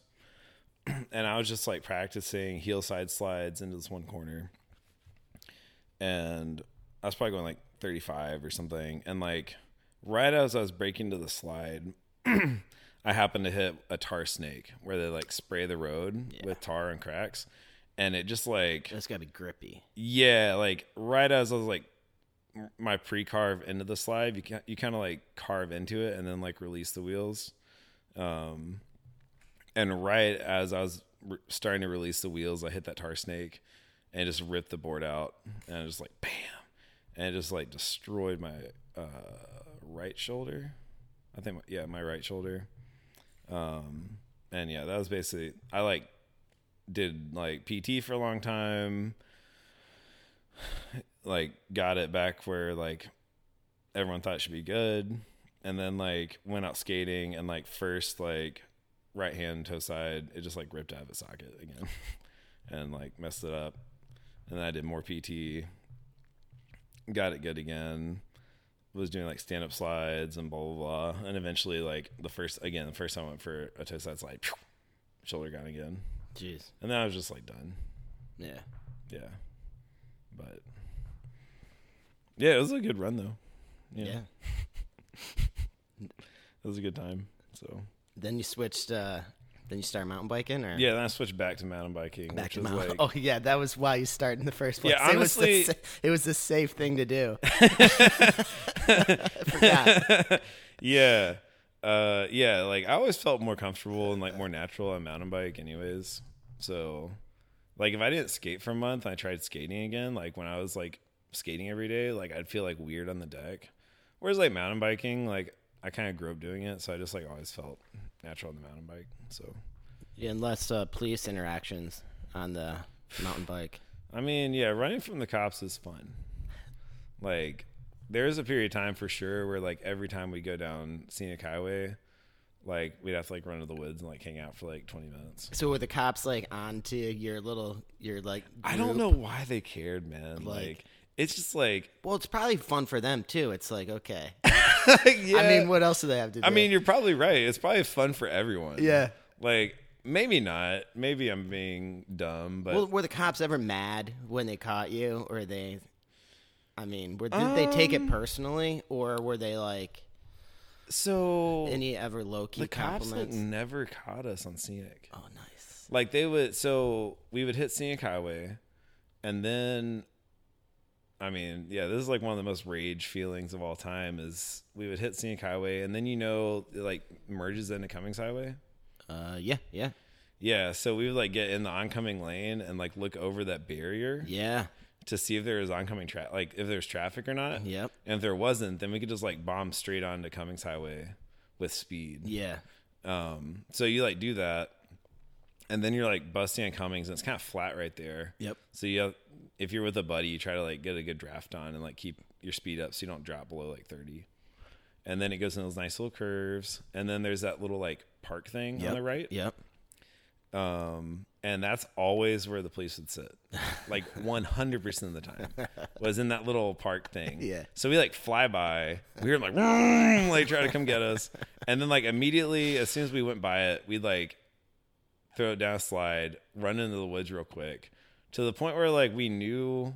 (clears throat) and I was just like practicing heel side slides into this one corner, and I was probably going like 35 or something, and like right as I was breaking to the slide, (clears throat) I happened to hit a tar snake where they like spray the road with tar and cracks, and it just like
That's got to be grippy.
yeah, like right as I was like my pre-carve into the slide, you can you kind of like carve into it and then like release the wheels. Um, and right as I was re- starting to release the wheels, I hit that tar snake and just ripped the board out and I just like bam, and it just like destroyed my uh, right shoulder. I think my, yeah, my right shoulder. Um, and yeah, that was basically I like did like PT for a long time like got it back where like everyone thought should be good. And then like went out skating and like first like right hand toe side it just like ripped out of its socket again (laughs) and like messed it up. And then i did more pt got it good again was doing like stand up slides and blah blah blah, and eventually like the first again the first time I went for a toe side slide, shoulder gone again,
Jeez.
and then I was just like done.
Yeah.
Yeah, but yeah, it was a good run though.
Yeah.
Yeah, (laughs) it was a good time. So
Then you switched. uh Then you started mountain biking, or
yeah, then I switched back to mountain biking,
back to mountain.
like (laughs)
oh yeah, that was why you started in the first place.
Yeah,
it was, the,
honestly-
it was the safe thing to do. (laughs) I forgot.
yeah. Uh yeah, like I always felt more comfortable and like more natural on mountain bike anyways. So like if I didn't skate for a month and I tried skating again, like when I was like skating every day, like I'd feel like weird on the deck. Whereas like mountain biking, like I kind of grew up doing it, so I just like always felt natural on the mountain bike. So
Yeah, and less uh, police interactions on the mountain bike. (sighs)
I mean, yeah, running from the cops is fun. Like, there is a period of time for sure where, like, every time we go down scenic highway, like, we'd have to like run to the woods and like hang out for like twenty minutes.
So were the cops like onto your little your like?
I don't
group?
know why they cared, man.
Like-
Like, it's just like,
Well, it's probably fun for them too. It's like okay. (laughs)
yeah.
I mean, what else do they have to do?
I mean, you're probably right. It's probably fun for everyone.
Yeah.
Like, maybe not. Maybe I'm being dumb, but
well, were the cops ever mad when they caught you, or they? I mean, were, did they take
Um,
it personally, or were they like
so
any ever low key
the cops like
compliments?
never caught us on scenic.
oh, nice.
Like they would, so we would hit scenic highway, and then, I mean, yeah, this is like one of the most rage feelings of all time. Is we would hit scenic highway, and then you know, it like merges into Cummings Highway.
Uh, yeah, yeah,
Yeah, so we would like get in the oncoming lane and like look over that barrier
yeah.
To see if there was oncoming traffic, like if there's traffic or not.
Yep.
And if there wasn't, then we could just like bomb straight onto Cummings Highway with speed.
Yeah.
Um, so you like do that, and then you're like busting on Cummings, and it's kind of flat right there.
Yep.
So you have, if you're with a buddy, you try to like get a good draft on and like keep your speed up so you don't drop below like 30. And then it goes in those nice little curves, and then there's that little like park thing
Yep.
on the right.
Yep.
Um, and that's always where the police would sit, like (laughs) 100% of the time was in that little park thing.
Yeah.
So we like fly by, we were like, like try to come get us. And then like immediately, as soon as we went by it, we'd like throw it down a slide, run into the woods real quick to the point where like we knew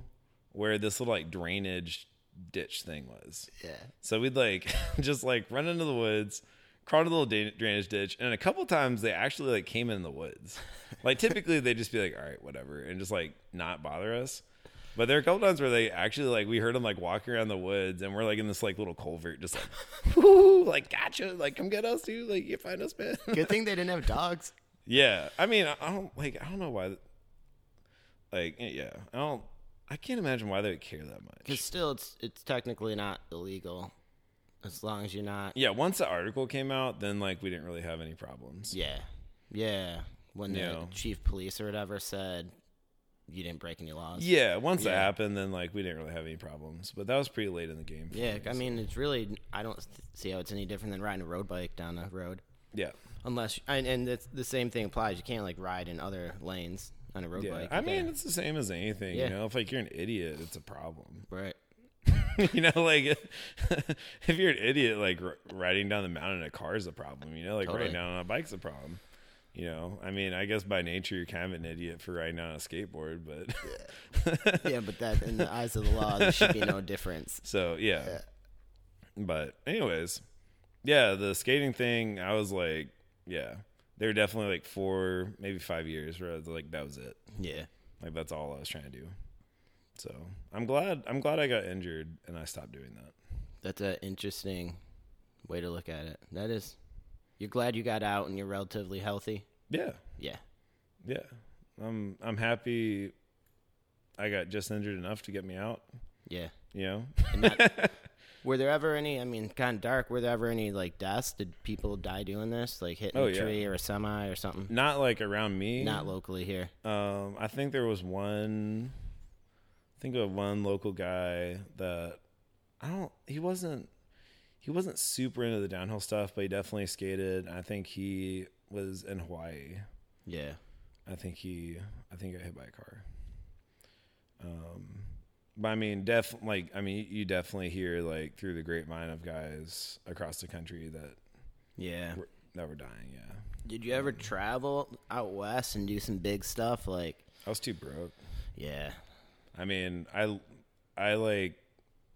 where this little like drainage ditch thing was.
Yeah.
So we'd like (laughs) just like run into the woods, crawl to the little da- drainage ditch, and a couple times they actually like came in the woods. Like typically they'd just be like, all right, whatever, and just like not bother us. But there are a couple times where they actually like we heard them like walking around the woods, and we're like in this like little culvert, just like, (laughs) whoo, like gotcha, like come get us, dude, like you find us, man.
Good thing they (laughs) didn't have dogs.
yeah, I mean, I I don't like, I don't know why. Like, eh, yeah, I don't. I can't imagine why they would care that much.
Because still, it's it's technically not illegal, as long as you're not.
Yeah, once the article came out, then like we didn't really have any problems.
Yeah, yeah. When the chief police or whatever said you didn't break any laws.
Yeah, once that
Yeah.
happened, then like we didn't really have any problems. But that was pretty late in the game. for
Yeah,
me,
I
so-
mean, it's really I don't th- see how it's any different than riding a road bike down a road,
yeah,
unless and, and it's the same thing applies. You can't like ride in other lanes on a road
yeah.
bike.
I mean, it's the same as anything.
Yeah.
You know, if like you're an idiot, it's a problem.
right? (laughs)
you know, like (laughs) if you're an idiot, like r- riding down the mountain in a car is a problem. You know, like
Totally.
riding down on a bike's a problem. You know, I mean, I guess by nature you're kind of an idiot for riding on a skateboard, but
yeah, yeah, but that in the eyes of the law, there should be no (laughs) difference.
So yeah.
Yeah.
But anyways, yeah, the skating thing, I was like, yeah, they were definitely like four, maybe five years where I was like, that was it.
Yeah,
Like that's all I was trying to do. So I'm glad I'm glad I got injured and I stopped doing that.
that's an interesting way to look at it. That is, you're glad you got out and you're relatively healthy.
Yeah,
Yeah,
yeah. I'm I'm happy. I got just injured enough to get me out.
yeah.
You know.
Not, (laughs) were there ever any? I mean, kind of dark. Were there ever any like deaths? Did people die doing this, like hitting
Oh,
a
yeah.
tree or a semi or something?
Not like around me.
Not locally here.
Um, I think there was one. I think of one local guy that I don't. He wasn't. He wasn't super into the downhill stuff, but he definitely skated. I think he was in Hawaii.
Yeah,
I think he. I think he got hit by a car. Um, but I mean, def like I mean, you definitely hear like through the grapevine of guys across the country that
Yeah.
were, that were dying. Yeah,
Did you ever travel out west and do some big stuff? Like,
I was too broke.
yeah,
I mean, I I like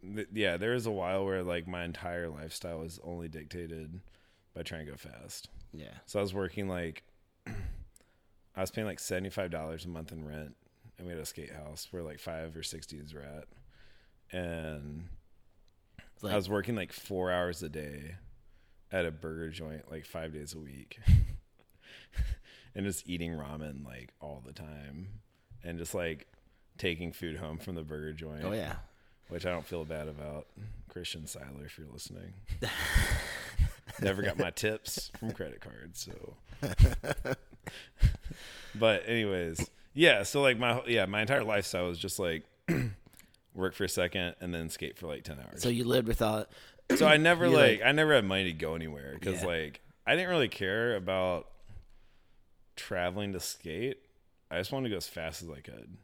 th- yeah. There was a while where like my entire lifestyle was only dictated by trying to go fast.
yeah,
So I was working like (clears throat) I was paying like seventy five dollars a month in rent, and we had a skate house where like five or six dudes were at, and
like,
I was working like four hours a day at a burger joint like five days a week, (laughs) and just eating ramen like all the time, and just like taking food home from the burger joint.
oh yeah,
which I don't feel bad about. Christian Seiler, if you're listening. (laughs) Never got my tips from credit cards, so. (laughs) but anyways, yeah. So like my yeah my entire lifestyle was just like (clears throat) work for a second and then skate for like ten hours.
so you lived without. (clears throat)
So I never like,
like-
I never had money to go anywhere because
Yeah.
like I didn't really care about traveling to skate. I just wanted to go as fast as I could,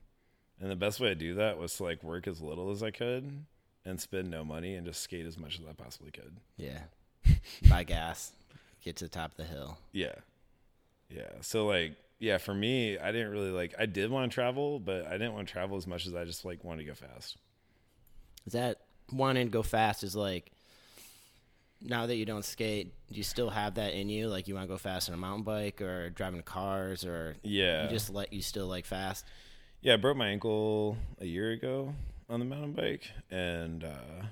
and the best way to do that was to like work as little as I could and spend no money and just skate as much as I possibly could.
Yeah, (laughs) buy gas, get to the top of the hill.
Yeah, yeah. So like yeah, for me, I didn't really like. I did want to travel, but I didn't want to travel as much as I just like wanted to go fast.
Is that wanting to go fast? Is like now that you don't skate, do you still have that in you? Like you want to go fast on a mountain bike or driving cars, or
Yeah,
you just let you still like fast?
Yeah, I broke my ankle a year ago on the mountain bike, and uh,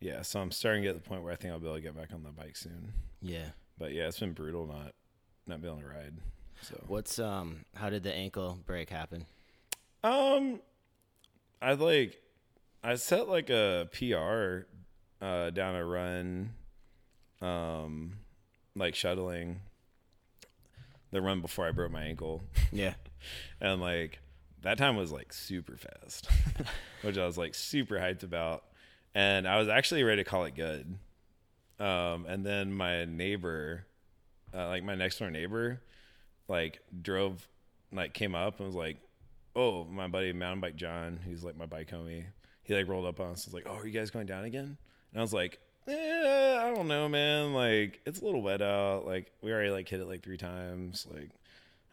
yeah, so I'm starting to get to the point where I think I'll be able to get back on the bike soon.
Yeah.
But yeah, it's been brutal not not being able to ride. So
What's um? How did the ankle break happen?
um, I like I set like a PR uh, down a run, um, like shuttling the run before I broke my ankle.
Yeah. (laughs)
and like that time was like super fast (laughs) which i was like super hyped about. And i was actually ready to call it good. Um and then my neighbor uh, like my next door neighbor like drove like came up and was like oh my buddy mountain bike john who's like my bike homie. He like rolled up on us was like oh are you guys going down again? And i was like eh, i don't know man. Like it's a little wet out. Like we already like hit it like three times. Like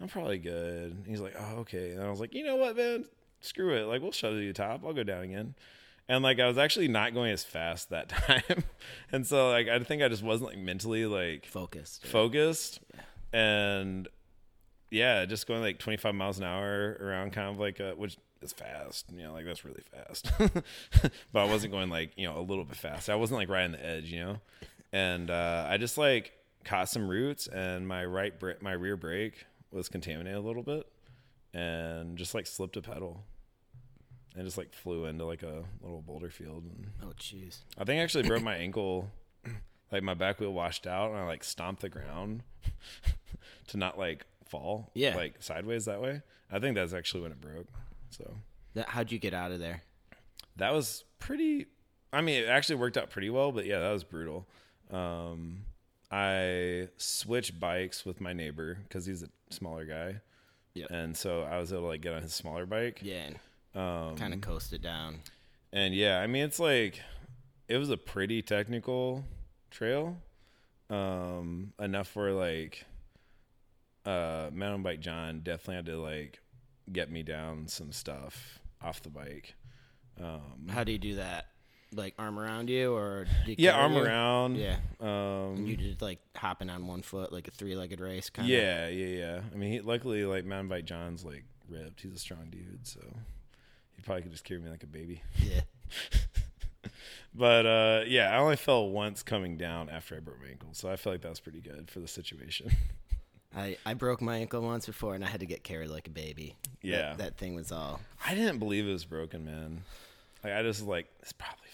I'm probably good. He's like, oh, okay. And I was like, you know what, man? Screw it. Like, we'll shut it to the top. I'll go down again. And like, I was actually not going as fast that (laughs) time. and so, like, I think I just wasn't like mentally like
Focused.
focused. And yeah, just going like 25 miles an hour around kind of like, a, which is fast. You know, like, that's really fast. (laughs) but I wasn't going like, you know, a little bit fast. I wasn't like right on the edge, you know? And uh, I just like caught some roots and my right, bra- my rear brake was contaminated a little bit and just like slipped a pedal and just like flew into like a little boulder field and
Oh jeez.
I think I actually broke my ankle like my back wheel washed out and I like stomped the ground (laughs) to not like fall
Yeah.
like sideways that way. I think that's actually when it broke. So
That, how'd you get out of there?
that was pretty I mean it actually worked out pretty well, but yeah, that was brutal. Um I switched bikes with my neighbor because he's a smaller guy.
Yeah.
And so I was able to like get on his smaller bike.
Yeah,
Um,
kind of coast it down.
And yeah, I mean, it's like it was a pretty technical trail, um, enough where like uh, mountain bike John definitely had to like get me down some stuff off the bike. Um,
How do you do that? Like arm around you, or
yeah, arm
you?
around.
Yeah,
Um,
you just like hopping on one foot, like a three-legged race, kind of.
yeah, yeah, yeah. I mean, he, luckily, like mountain bike John's like ripped. He's a strong dude, so he probably could just carry me like a baby.
yeah. (laughs)
But uh, yeah, I only fell once coming down after I broke my ankle, so I feel like that was pretty good for the situation. (laughs)
I I broke my ankle once before, and I had to get carried like a baby.
Yeah.
that, thing was all.
I didn't believe it was broken, man. Like I just like it's probably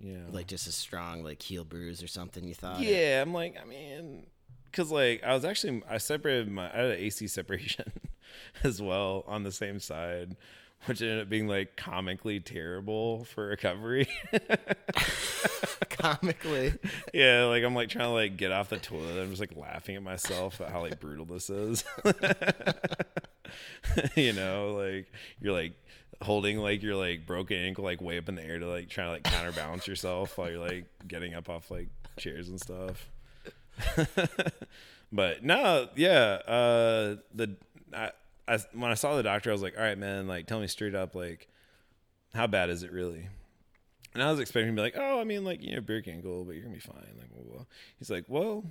know.
like just a strong like heel bruise or something. You thought?
yeah, I'm like, I mean, because like I was actually I separated my I had an AC (laughs) separation as well on the same side, which ended up being like comically terrible for recovery. (laughs)
Comically.
yeah, like I'm like trying to like get off the toilet. I'm just like laughing at myself at how like brutal this is. (laughs) you know, like you're like holding like your like broken ankle like way up in the air to like try to like counterbalance yourself while you're like getting up off like chairs and stuff. (laughs) but no, yeah, uh the I, I when I saw the doctor I was like, "All right, man, like tell me straight up like how bad is it really?" And I was expecting to be like, "Oh, I mean like, you know, break ankle, but you're to be fine." Like, blah, blah. He's like, "Well,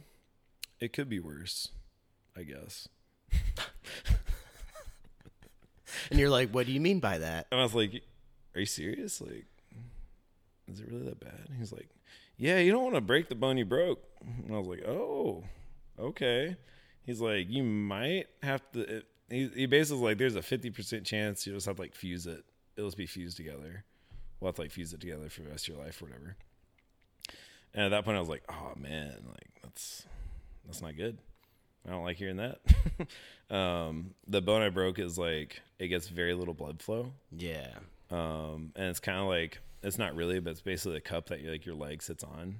it could be worse, I guess." (laughs)
And you're like, what do you mean by that?
And I was like, "Are you serious? Like, is it really that bad?" He's like, "Yeah, you don't want to break the bone you broke." And I was like, "Oh, okay." He's like, "You might have to." He, he basically was like, "There's a fifty percent chance you just have to like fuse it. It'll just be fused together. We'll have to like fuse it together for the rest of your life or whatever." And at that point, I was like, "Oh man, like that's that's not good." I don't like hearing that. (laughs) um, the bone I broke is like it gets very little blood flow,
Yeah.
um, and it's kind of like it's not really, but it's basically a cup that your like your leg sits on.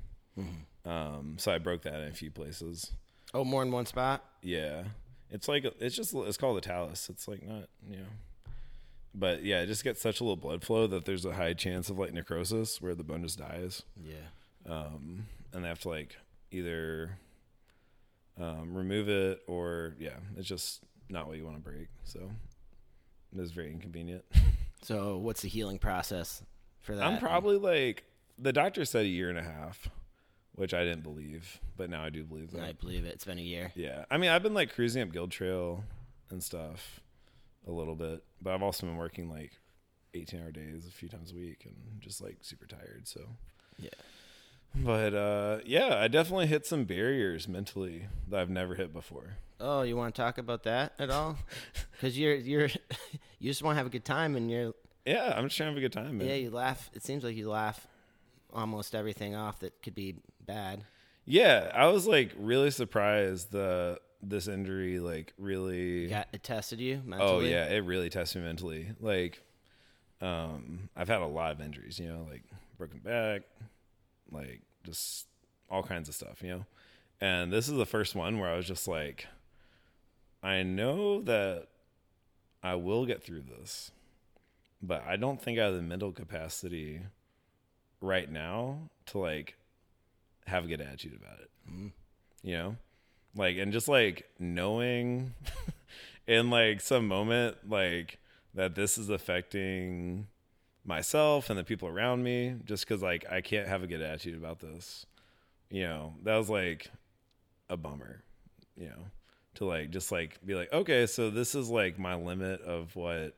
Um, so I broke that in a few places.
Oh, more in one spot?
Yeah, it's like it's just it's called a talus. It's like not you know, but yeah, it just gets such a little blood flow that there's a high chance of like necrosis where the bone just dies,
Yeah.
um, and they have to like either um, remove it or yeah, it's just not what you want to break. So it is very inconvenient. (laughs)
So what's the healing process for that?
I'm probably like the doctor said a year and a half, which I didn't believe, but now I do believe that.
I believe it. It's been a year.
Yeah, I mean, I've been like cruising up Guild Trail and stuff a little bit, but I've also been working like 18 hour days a few times a week and just like super tired. So
Yeah.
But uh, yeah, I definitely hit some barriers mentally that I've never hit before.
Oh, you want to talk about that at all? (laughs) Because you're you're (laughs) you just want to have a good time, and you're
Yeah, I'm just trying to have a good time, man.
yeah you laugh. It seems like you laugh almost everything off that could be bad.
Yeah, I was like really surprised the this injury like really
You got it tested you mentally.
Oh yeah, it really tested me mentally. Like, um, I've had a lot of injuries, you know, like broken back, like just all kinds of stuff, you know. And this is the first one where I was just like, I know that I will get through this, but I don't think I have the mental capacity right now to like have a good attitude about it. Mm-hmm. You know? Like and just like knowing (laughs) in like some moment like that this is affecting myself and the people around me just cuz like I can't have a good attitude about this. You know, that was like a bummer, you know, to like just like be like, okay, so this is like my limit of what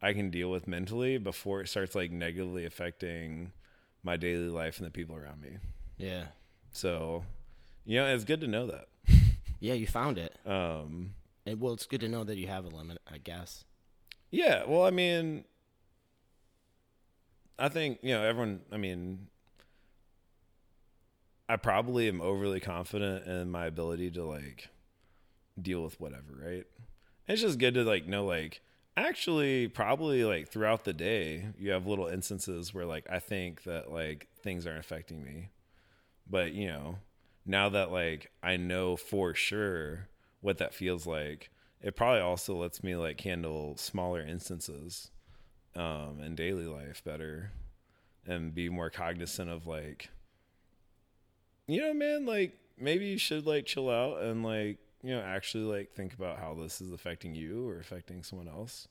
I can deal with mentally before it starts like negatively affecting my daily life and the people around me.
Yeah.
So, you know, it's good to know that. (laughs)
Yeah, you found it.
Um,
And, well, it's good to know that you have a limit, I guess.
yeah, well, I mean, I think, you know, everyone, I mean, I probably am overly confident in my ability to like deal with whatever, right? It's just good to like know, like, actually, probably like throughout the day, you have little instances where like I think that like things aren't affecting me. But, you know, now that like I know for sure what that feels like, it probably also lets me like handle smaller instances um in daily life better and be more cognizant of like you know man like maybe you should like chill out and like you know actually like think about how this is affecting you or affecting someone else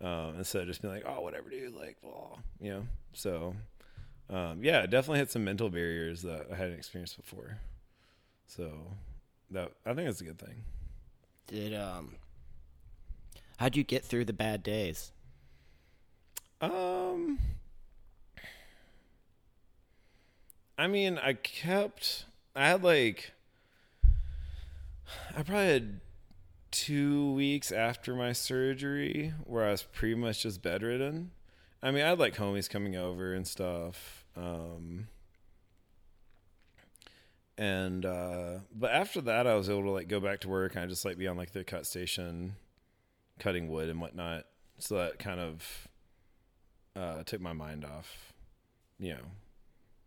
um instead of just being like oh whatever dude like well you know? So um yeah it definitely hit some mental barriers that i hadn't experienced before. So that i think that's a good thing.
Did um, how'd you get through the bad days?
Um, I mean, I kept. I had like. I probably had two weeks after my surgery where I was pretty much just bedridden. I mean, I had like homies coming over and stuff. Um, and uh, but after that, I was able to like go back to work and I just like be on like the cut station, cutting wood and whatnot. So that kind of uh, took my mind off, you know,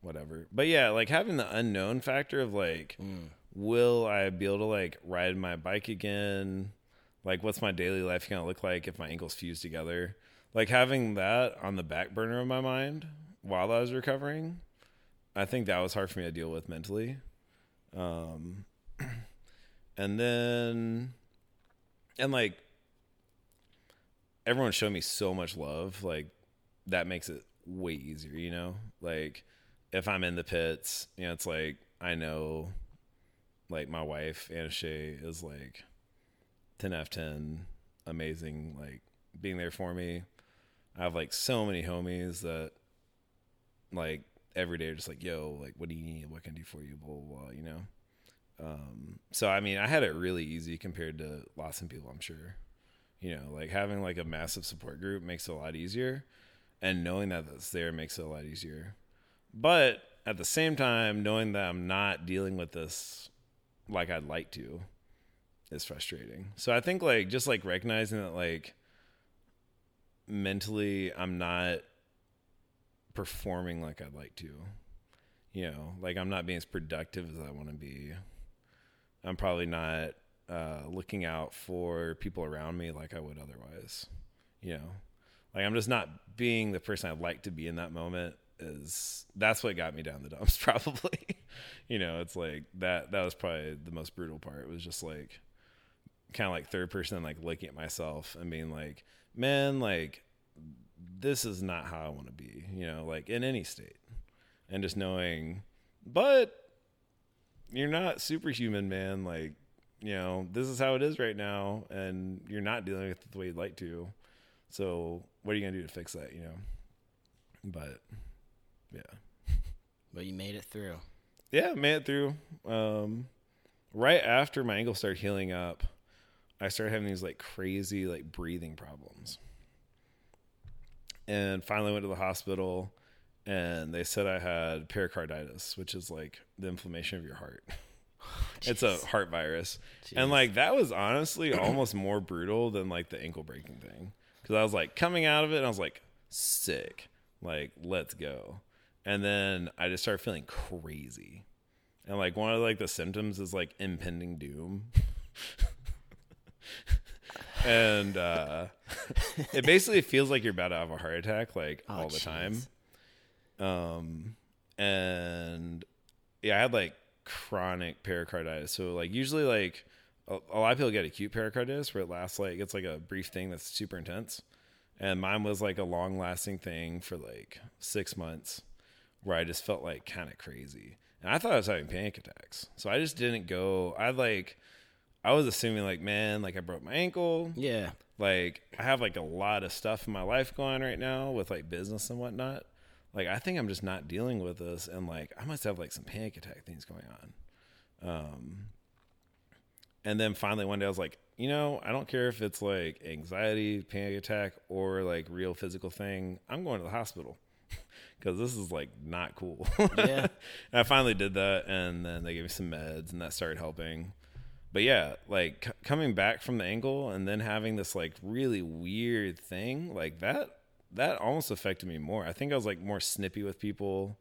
whatever. But yeah, like having the unknown factor of like,
Mm.
will I be able to like ride my bike again? Like, what's my daily life gonna look like if my ankles fuse together? like having that on the back burner of my mind while I was recovering, I think that was hard for me to deal with mentally. Um, (clears throat) and then, and like, everyone showed me so much love. Like, that makes it way easier, you know? Like, if I'm in the pits, you know, it's like, I know, like, my wife, Anna Shay, is like 10 F 10, amazing, like, being there for me. I have like so many homies that like every day are just like, yo, like what do you need? What can I do for you? Blah blah, blah you know? Um, so I mean I had it really easy compared to lots of people, I'm sure. You know, like having like a massive support group makes it a lot easier. And knowing that that's there makes it a lot easier. But at the same time, knowing that I'm not dealing with this like I'd like to is frustrating. So I think like just like recognizing that like mentally I'm not performing like I'd like to. You know, like I'm not being as productive as I want to be. I'm probably not uh, looking out for people around me like I would otherwise. You know, like I'm just not being the person I'd like to be in that moment. Is that's what got me down the dumps? (laughs) Probably. you know, it's like that. That was probably the most brutal part. It was just like kind of like third person, like looking at myself and being like, man, like this is not how I want to be, you know, like in any state. And just knowing, but you're not superhuman, man. Like, you know, this is how it is right now, and you're not dealing with it the way you'd like to. So, what are you gonna do to fix that? You know, but yeah.
But you made it through.
Yeah, made it through. Um, right after my ankle started healing up, I started having these like crazy like breathing problems and finally went to the hospital and they said I had pericarditis, which is like the inflammation of your heart. (laughs) it's a heart virus. Jeez. And like that was honestly almost more brutal than like the ankle breaking thing. Cause I was like coming out of it and I was like, sick. Like, let's go. And then I just started feeling crazy. And like one of like the symptoms is like impending doom. (laughs) and uh, it basically feels like you're about to have a heart attack, like oh, all the geez. time. Um, and yeah, I had like chronic pericarditis. So like usually like a, a, lot of people get acute pericarditis where it lasts like it's like a brief thing that's super intense. And mine was like a long lasting thing for like six months where I just felt like kind of crazy. And I thought I was having panic attacks. So I just didn't go. I like I was assuming like, man, like I broke my ankle.
Yeah.
Like I have like a lot of stuff in my life going right now with like business and whatnot. Like I think I'm just not dealing with this, and like I must have like some panic attack things going on. Um. And then finally one day I was like, you know, I don't care if it's like anxiety, panic attack, or like real physical thing. I'm going to the hospital (laughs) because this is like not cool. Yeah. and (laughs) I finally did that, and then they gave me some meds, and that started helping but yeah, like c- coming back from the ankle and then having this like really weird thing like that, that almost affected me more. I think I was like more snippy with people,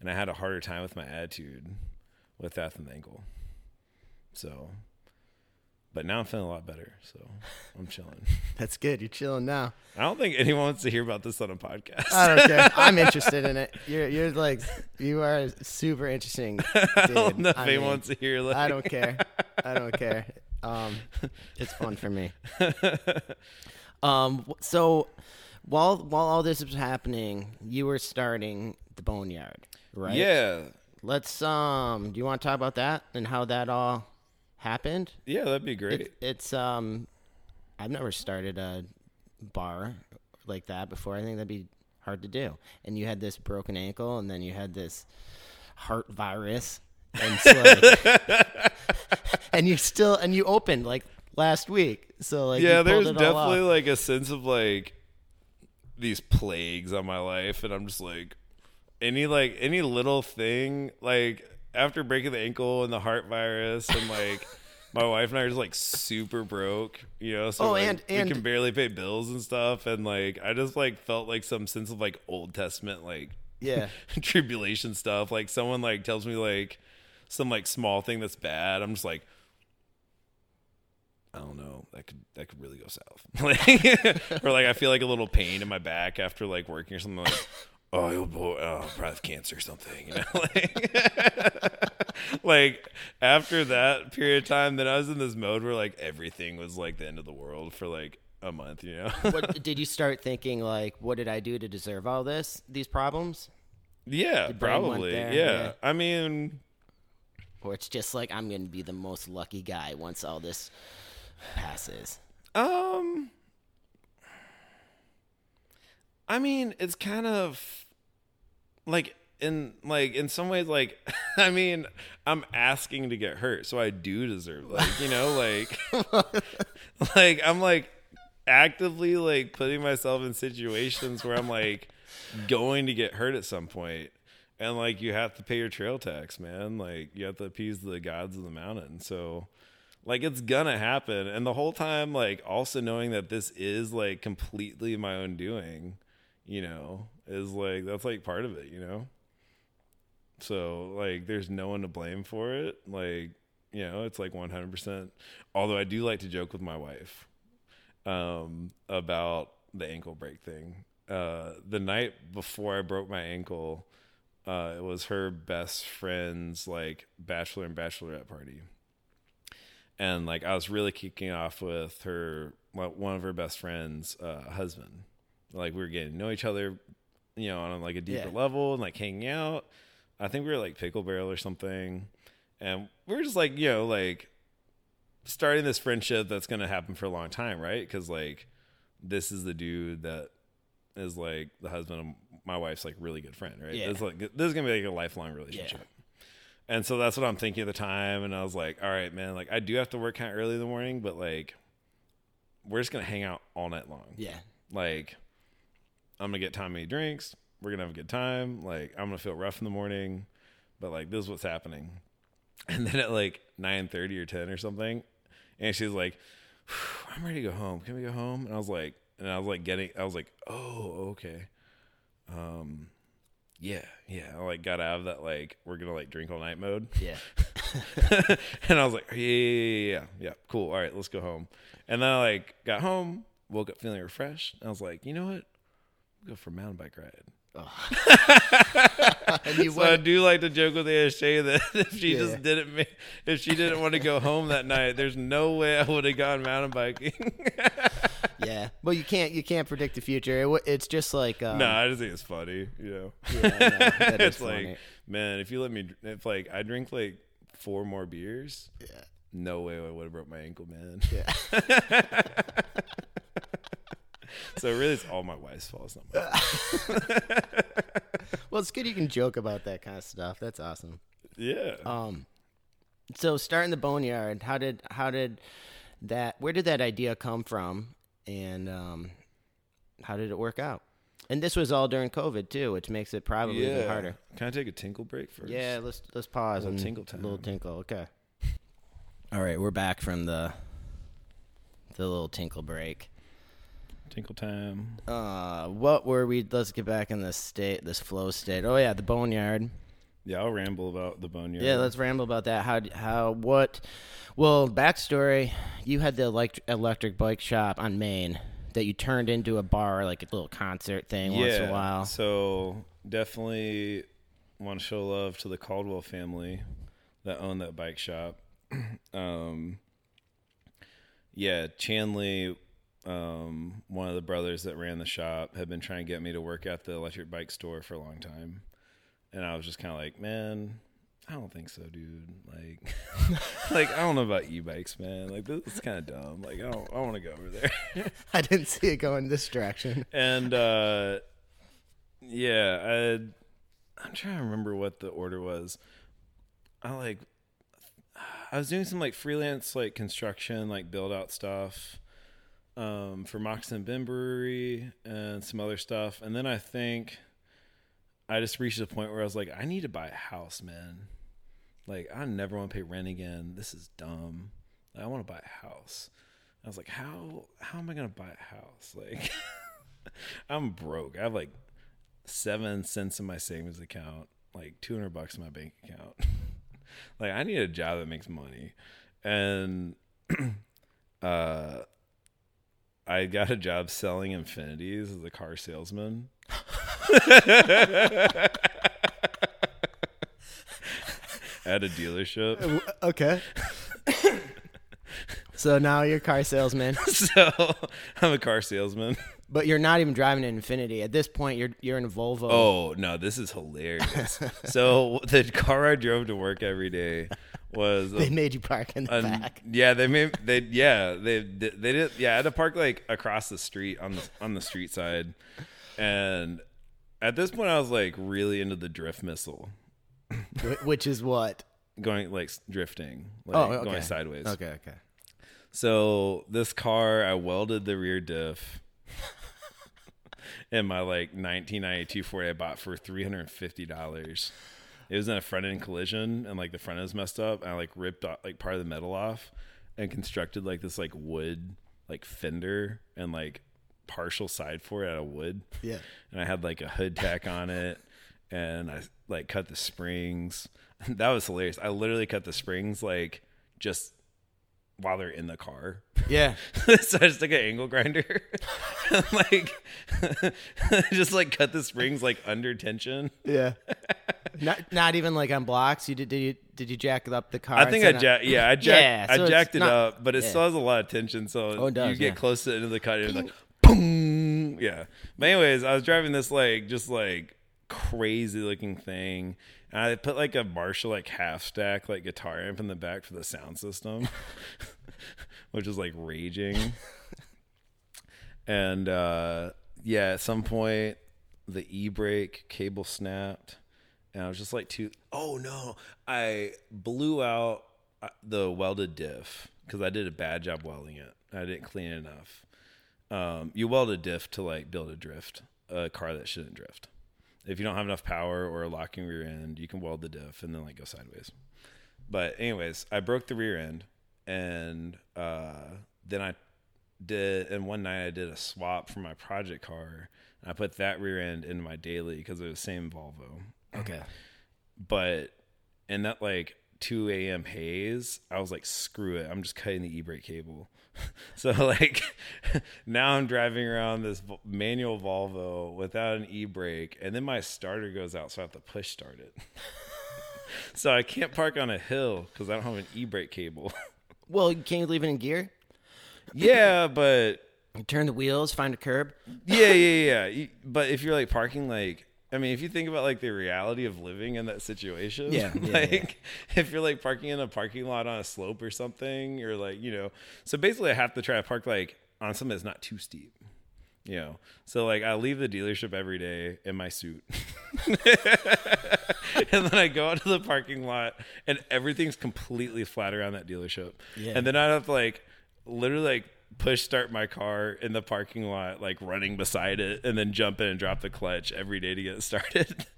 and I had a harder time with my attitude with that than the ankle. So, but now I'm feeling a lot better, so I'm chilling. (laughs)
That's good. You're chilling now.
I don't think anyone wants to hear about this on a podcast.
I don't care. (laughs) I'm interested in it. You're you're like you are super interesting. Dude. (laughs) I
don't know if I anyone mean, wants to hear. Like,
I don't care. I don't care. Um, it's fun for me. Um, so while while all this was happening, you were starting the boneyard, right?
Yeah.
Let's um. Do you want to talk about that and how that all happened?
Yeah, that'd be great.
It, it's um. I've never started a bar like that before. I think that'd be hard to do. And you had this broken ankle, and then you had this heart virus, and so like, (laughs) and you still and you opened like last week. So like
yeah, there's definitely like a sense of like these plagues on my life, and I'm just like any like any little thing like after breaking the ankle and the heart virus and like. (laughs) my wife and I are just like super broke, you know. So
oh,
like,
and, and
we can barely pay bills and stuff, and like I just like felt like some sense of like Old Testament like
yeah (laughs)
tribulation stuff. Like someone like tells me like some like small thing that's bad. I'm just like, I don't know. that could that could really go south. (laughs) like, or like I feel like a little pain in my back after like working or something like, oh, boy, oh, probably have cancer or something. You know, (laughs) like, (laughs) like after that period of time, then I was in this mode where like everything was like the end of the world for like a month. You know, (laughs)
what, did you start thinking like, what did I do to deserve all this, these problems?
Yeah, probably. Yeah.
yeah.
I mean,
Or it's just like I'm gonna be the most lucky guy once all this passes.
um, I mean, it's kind of like in like in some ways like (laughs) I mean, I'm asking to get hurt, so I do deserve like, you know, like (laughs) like I'm like actively like putting myself in situations where I'm like going to get hurt at some. And like you have to pay your trail tax, man. Like you have to appease the gods of the mountain. So like it's gonna happen. And the whole time, like also knowing that this is like completely my own doing, you know, is like that's like part of it, you know? So like there's no one to blame for it. Like, you know, it's like 100%. Although I do like to joke with my wife um, about the ankle break thing. Uh, the night before I broke my ankle, uh, it was her best friend's like bachelor and bachelorette party. And like I was really kicking off with her, one of her best friends' uh, husband. Like we were getting to know each other, you know, on like a deeper
Yeah.
level and like hanging out. I think we were like pickle barrel or something, and we were just like you know like starting this friendship that's gonna happen for a long time, right? Because like this is the dude that is like the husband of my wife's like really good friend, right?
Yeah.
It's like this is gonna be like a lifelong relationship. And so that's what I'm thinking at the time, and I was like, all right, man, like I do have to work kind of early in the morning, but like we're just gonna hang out all night long.
Yeah.
Like I'm gonna get Tommy drinks. We're gonna have a good time. Like I'm gonna feel rough in the morning, but like this is what's happening. (laughs) And then at like 9:30 or 10 or something, and she's like, "I'm ready to go home. Can we go home?" And I was like, and I was like getting, I was like, "Oh, okay." Um, yeah, yeah. I like got out of that like we're gonna like drink all night mode.
Yeah. (laughs) (laughs)
and I was like, yeah, yeah, yeah, yeah, yeah, cool. All right, let's go home. And then I like got home, woke up feeling refreshed. And I was like, you know what? Go for a mountain bike ride. (laughs)
and you
So I do like to joke with ASJ that (laughs) if she
Yeah.
just didn't, if she didn't want to go home that night, there's no way I would have gone mountain biking. (laughs)
yeah. Well, you can't you can't predict the future. It, w- it's just like um,
no, I just think it's funny, you know.
Yeah, no,
it's
funny.
like, man, if you let me, if like I drink like four more beers,
Yeah.
no way I would have broke my ankle, man.
Yeah.
So really, it's all my wife's fault. It's not my fault.
Well, it's good you can joke about that kind of stuff. That's awesome.
Yeah.
Um, so starting the boneyard, how did how did that? Where did that idea come from? And um, how did it work out? And this was all during COVID too, which makes it probably even harder.
Can I take a tinkle break first?
Yeah, let's let's pause
Little
and
tinkle time.
Little tinkle. Okay. All right, we're back from the the little tinkle break.
Tinkle time.
Uh, what were we? Let's get back in this state, this flow state. Oh yeah, the boneyard.
Yeah, I'll ramble about the boneyard.
Yeah, let's ramble about that. How how what? Well, backstory: you had the electric electric bike shop on Main that you turned into a bar, like a little concert thing once in a while.
So definitely want to show love to the Caldwell family that own that bike shop. (clears throat) um, yeah, Chanley, um, one of the brothers that ran the shop, had been trying to get me to work at the electric bike store for a long time, and I was just kind of like, man. I don't think so, dude. Like, (laughs) like I don't know about e-bikes, man. Like this is kind of dumb. Like I don't, I want to go over there. (laughs) (laughs)
I didn't see it going this direction.
and uh yeah i i'm trying to remember what the order was i like i was doing some like freelance like construction like build out stuff um for Moccasin Bend brewery and some other stuff and then i think i just reached a point where i was like i need to buy a house man like i never want to pay rent again this is dumb i want to buy a house I was like, how how am I gonna buy a house? (laughs) Like, I'm broke. I have like seven cents in my savings account, like two hundred bucks in my bank account. (laughs) like, I need a job that makes money, and (clears throat) uh, I got a job selling Infinitis as a car salesman. (laughs) At a dealership.
Uh, okay. so now you're a car salesman, (laughs)
so I'm a car salesman.
but you're not even driving an Infiniti. At this point, you're you're in a Volvo.
Oh no, this is hilarious. so the car I drove to work every day was
They made you park in the
an-
back.
yeah they made they yeah they they did yeah I had to park like across the street on the on the street side, and at this point I was like really into the drift missile,
Which is what?
going like drifting, like
Oh, okay.
going sideways.
Okay, okay.
So this car, I welded the rear diff (laughs) in my like 1992 Ford I bought for 350 dollars. It was in a front end collision, and like the front end was messed up. And I like ripped off, like part of the metal off, and constructed like this like wood like fender and like partial side for it out of wood.
Yeah.
And I had like a hood tach on it, and I like cut the springs. (laughs) That was hilarious. I literally cut the springs like just while they're in the car.
Yeah. (laughs)
so I just took an angle grinder, (laughs) like just like cut the springs like under tension.
Yeah. (laughs) not not even like on blocks. You did did you did you jack up the car?
I think I
up-
jacked, yeah, I jacked,
Yeah, so
I jacked it
not-
up, but it
yeah.
still has a lot of tension. So
Oh, does,
you get
yeah.
close to the end of the cut, and it's like, boom, yeah. But anyways, I was driving this like just like crazy looking thing, and I put like a Marshall like half stack like guitar amp in the back for the sound system, (laughs) which was like raging. and uh yeah, at some point the e brake cable snapped, and I was just like, "Too." Oh no! I blew out uh, the welded diff because I did a bad job welding it. I didn't clean it enough. Um, you weld a diff to like build a drift, a car that shouldn't drift. If you don't have enough power or a locking rear end, you can weld the diff and then like go sideways. But anyways, I broke the rear end, and uh, then I did. And one night I did a swap for my project car. And I put that rear end in my daily because it was the same Volvo.
Okay.
But in that like 2 a.m. haze, I was like, screw it. I'm just cutting the e brake cable. (laughs) so like (laughs) now I'm driving around this manual Volvo without an e brake, and then my starter goes out, so I have to push start it. (laughs) so I can't park on a hill because I don't have an e brake cable.
Well, can you leave it in gear?
yeah, but
You turn the wheels, find a curb.
yeah, yeah, yeah. But if you're like parking, like, I mean, if you think about like the reality of living in that situation,
Yeah, (laughs) yeah,
like
yeah.
if you're like parking in a parking lot on a slope or something, you're like, you know, so basically I have to try to park like on something that's not too steep. You know, so like I leave the dealership every day in my suit, (laughs) and then I go out to the parking lot, and everything's completely flat around that dealership.
Yeah.
And then I have to like literally like push start my car in the parking lot, like running beside it, and then jump in and drop the clutch every day to get it started. (laughs)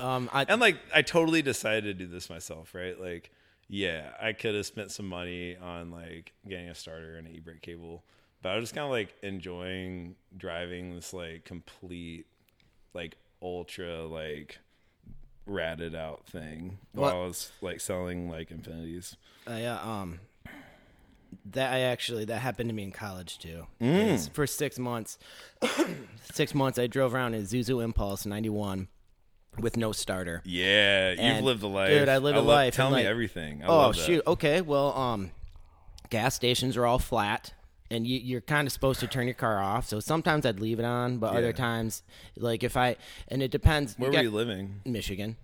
Um, I,
and like I totally decided to do this myself, right? Like, yeah, I could have spent some money on like getting a starter and an e-brake cable, but I was just kind of like enjoying driving this like complete, like ultra like ratted out thing while I was like selling like
Infinitis. Uh, um, that I actually that happened to me in college too.
Mm.
For six months, (coughs) six months I drove around in Zuzu Impulse '91 with no starter.
Yeah, you've lived a life,
dude, I lived a
love-
life,
Tell
and,
me
like-
everything. I
oh
love that.
shoot! Okay, well, um, gas stations are all flat. And you, you're kind of supposed to turn your car off. So sometimes I'd leave it on, but
Yeah.
other times, like if I, and it depends.
Where
you
were
got-
you living?
Michigan.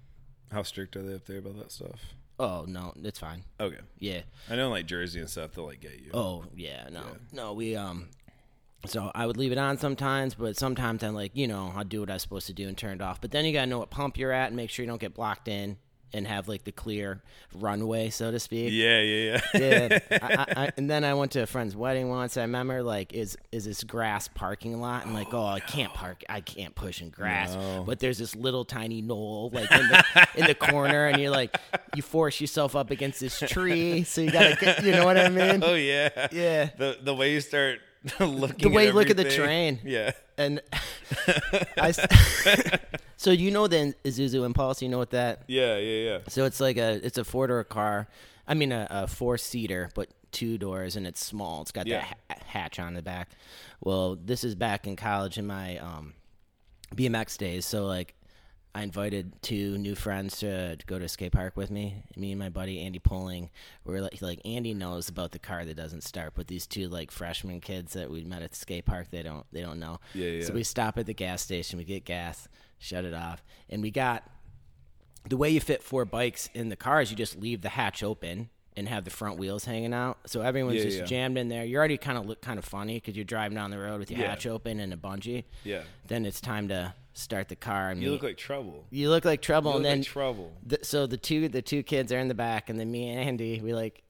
How strict are they up there about that stuff?
Oh no, it's fine.
Okay,
Yeah.
I know like Jersey and stuff. They'll like get you.
Oh yeah, no, no. We um, so I would leave it on sometimes, but sometimes I'm like, you know, I'll do what I'm supposed to do and turn it off. But then you gotta know what pump you're at and make sure you don't get blocked in and have like the clear runway, so to speak.
Yeah, yeah, yeah. (laughs)
Yeah. I, I, (laughs) and then I went to a friend's wedding once. I remember like is is this grass parking lot and like oh, I can't (gasps) park I can't push in grass. But there's this little tiny knoll like in the (laughs) in the corner and you're like you force yourself up against this tree so you gotta get you know what I mean?
oh yeah.
Yeah.
The the way you start. (laughs)
The way you look at the train.
Yeah.
And (laughs) I, (laughs) so you know the Isuzu Impulse, you know what that
Yeah, yeah, yeah.
So it's like a it's a four door car. I mean a, a four seater, but two doors and it's small. It's got
Yeah.
that ha- hatch on the back. Well, this is back in college in my um, BMX days. So like, I invited two new friends to, to go to a skate park with me. Me and my buddy Andy Pulling. We're like, like Andy knows about the car that doesn't start, but these two like freshman kids that we met at the skate park, they don't they don't know.
Yeah, yeah.
So we stop at the gas station, we get gas, shut it off, and we got the way you fit four bikes in the car is you just leave the hatch open and have the front wheels hanging out. So everyone's
Yeah,
just
yeah.
jammed in there. You already kind of look kind of funny because you're driving down the road with your
Yeah.
hatch open and a bungee.
Yeah.
Then it's time to start the car. And
You
me-
look like trouble.
you look like trouble.
You
and then
like trouble.
the, so the two the two kids are in the back, and then me and Andy, we like,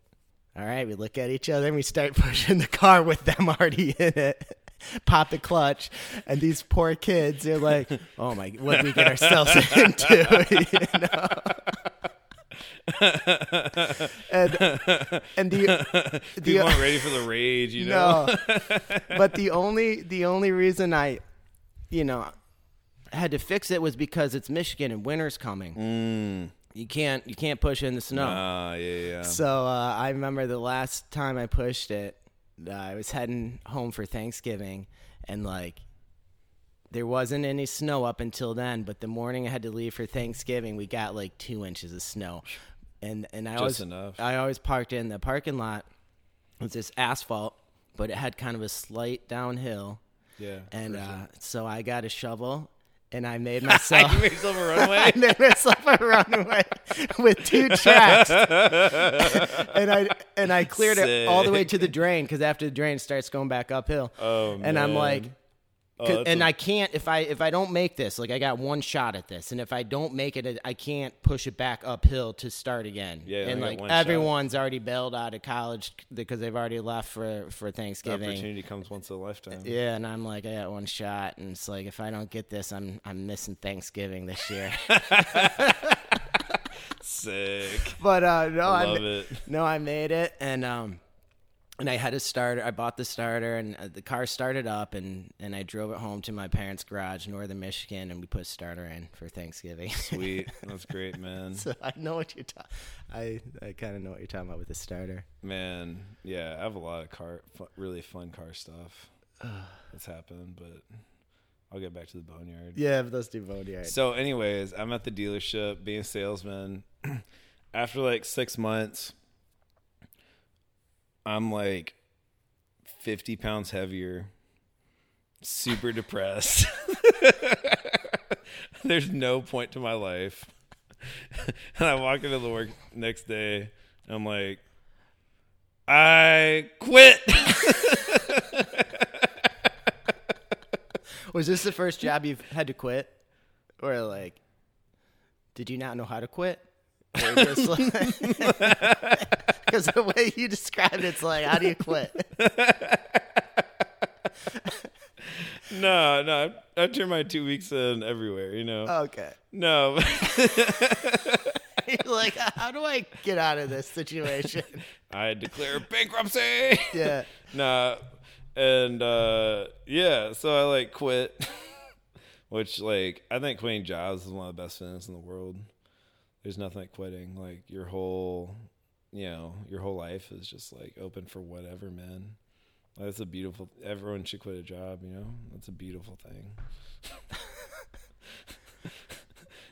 all right, we look at each other and we start (laughs) pushing the car with them already in it. (laughs) Pop the clutch, and these poor kids, they're like, (laughs) "Oh my, what did we get ourselves into?" you know? and and the the
People aren't ready for the rage, you know.
no, but the only the only reason I, you know, had to fix it was because it's Michigan and winter's coming.
Mm.
You can't you can't push in the snow.
Ah, yeah, yeah.
So uh, I remember the last time I pushed it, uh, I was heading home for Thanksgiving, and like there wasn't any snow up until then. But the morning I had to leave for Thanksgiving, we got like two inches of snow, and and I
Just
always
enough.
I always parked in the parking lot. It was this asphalt, but it had kind of a slight downhill,
yeah.
and uh, so I got a shovel. And I made (laughs) myself.
you made yourself a (laughs)
I
runaway.
made myself a runway with two tracks, (laughs) and I and I cleared it all the way to the drain because after the drain starts going back uphill.
Oh,
and I'm like,
Oh,
and I can't if I if I don't make this, like I got one shot at this, and if I don't make it, I can't push it back uphill to start again.
Yeah,
and
got
like
one shot.
everyone's already bailed out of college because they've already left for for Thanksgiving.
opportunity comes once in a lifetime.
Yeah, and I'm like, I got one shot, and it's like if I don't get this, I'm I'm missing Thanksgiving this year. (laughs)
Sick. (laughs)
but uh, no,
I love it.
no, I made it, and um, and I had a starter. I bought the starter, and uh, the car started up, and and I drove it home to my parents' garage, northern Michigan, and we put a starter in for Thanksgiving.
Sweet. (laughs) That's great, man.
so I know what you're talking. I I kind of know what you're talking about with the starter.
Man, yeah, I have a lot of car, really fun car stuff that's happened, but I'll get back to the boneyard.
Yeah, but let's do Boneyard.
So, anyways, I'm at the dealership being a salesman. (clears throat) After like six months, I'm like 50 pounds heavier, super depressed. (laughs) There's no point to my life. (laughs) and I walk into the work next day, and I'm like, I quit. (laughs)
Was this the first job you've had to quit, or like, did you not know how to quit? Or just like, because the way you described it, it's like, how do you quit? (laughs)
no, no, I, turned my two weeks in everywhere, you know.
Okay,
no. (laughs)
you're like, how do I get out of this situation? (laughs)
I declare bankruptcy.
Yeah,
nah, and uh, yeah, so I like quit, which like I think quitting jobs is one of the best things in the world. There's nothing like quitting. Like your whole, you know, your whole life is just like open for whatever, man. That's a beautiful. Everyone should quit a job. You know, that's a beautiful thing. (laughs)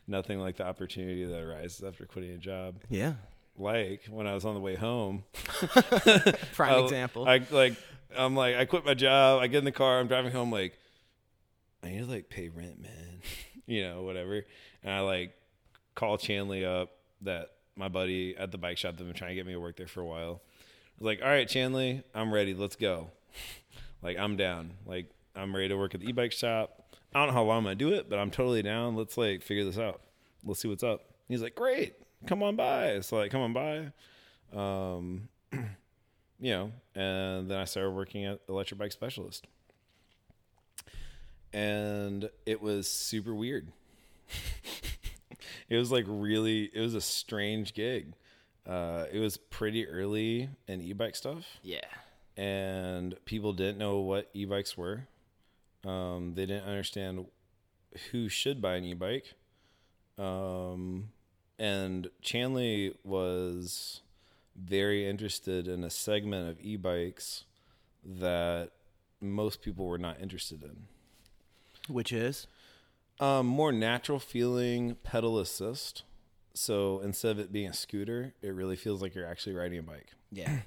Nothing like the opportunity that arises after quitting a job.
yeah.
Like when I was on the way home, (laughs)
Prime
I-
example.
I like I'm like I quit my job. I get in the car. I'm driving home. Like I need to like pay rent, man. (laughs) you know, whatever. And I like call Chanley up, that my buddy at the bike shop that been trying to get me to work there for a while. I was like, all right, Chanley, I'm ready. Let's go. (laughs) like I'm down. Like I'm ready to work at the e-bike shop. I don't know how long I'm gonna do it, but I'm totally down. Let's like figure this out. Let's see what's up. He's like, great, come on by. So like, come on by. Um, (clears throat) you know, and then I started working at Electric Bike Specialist. And it was super weird. (laughs) it was like really, it was a strange gig. Uh, it was pretty early in e bike stuff,
yeah.
and people didn't know what e bikes were. Um, they didn't understand who should buy an e bike. Um, and Chanley was very interested in a segment of e-bikes that most people were not interested in.
Which is?
Um, more natural feeling pedal assist. So instead of it being a scooter, it really feels like you're actually riding a bike.
Yeah. (clears throat)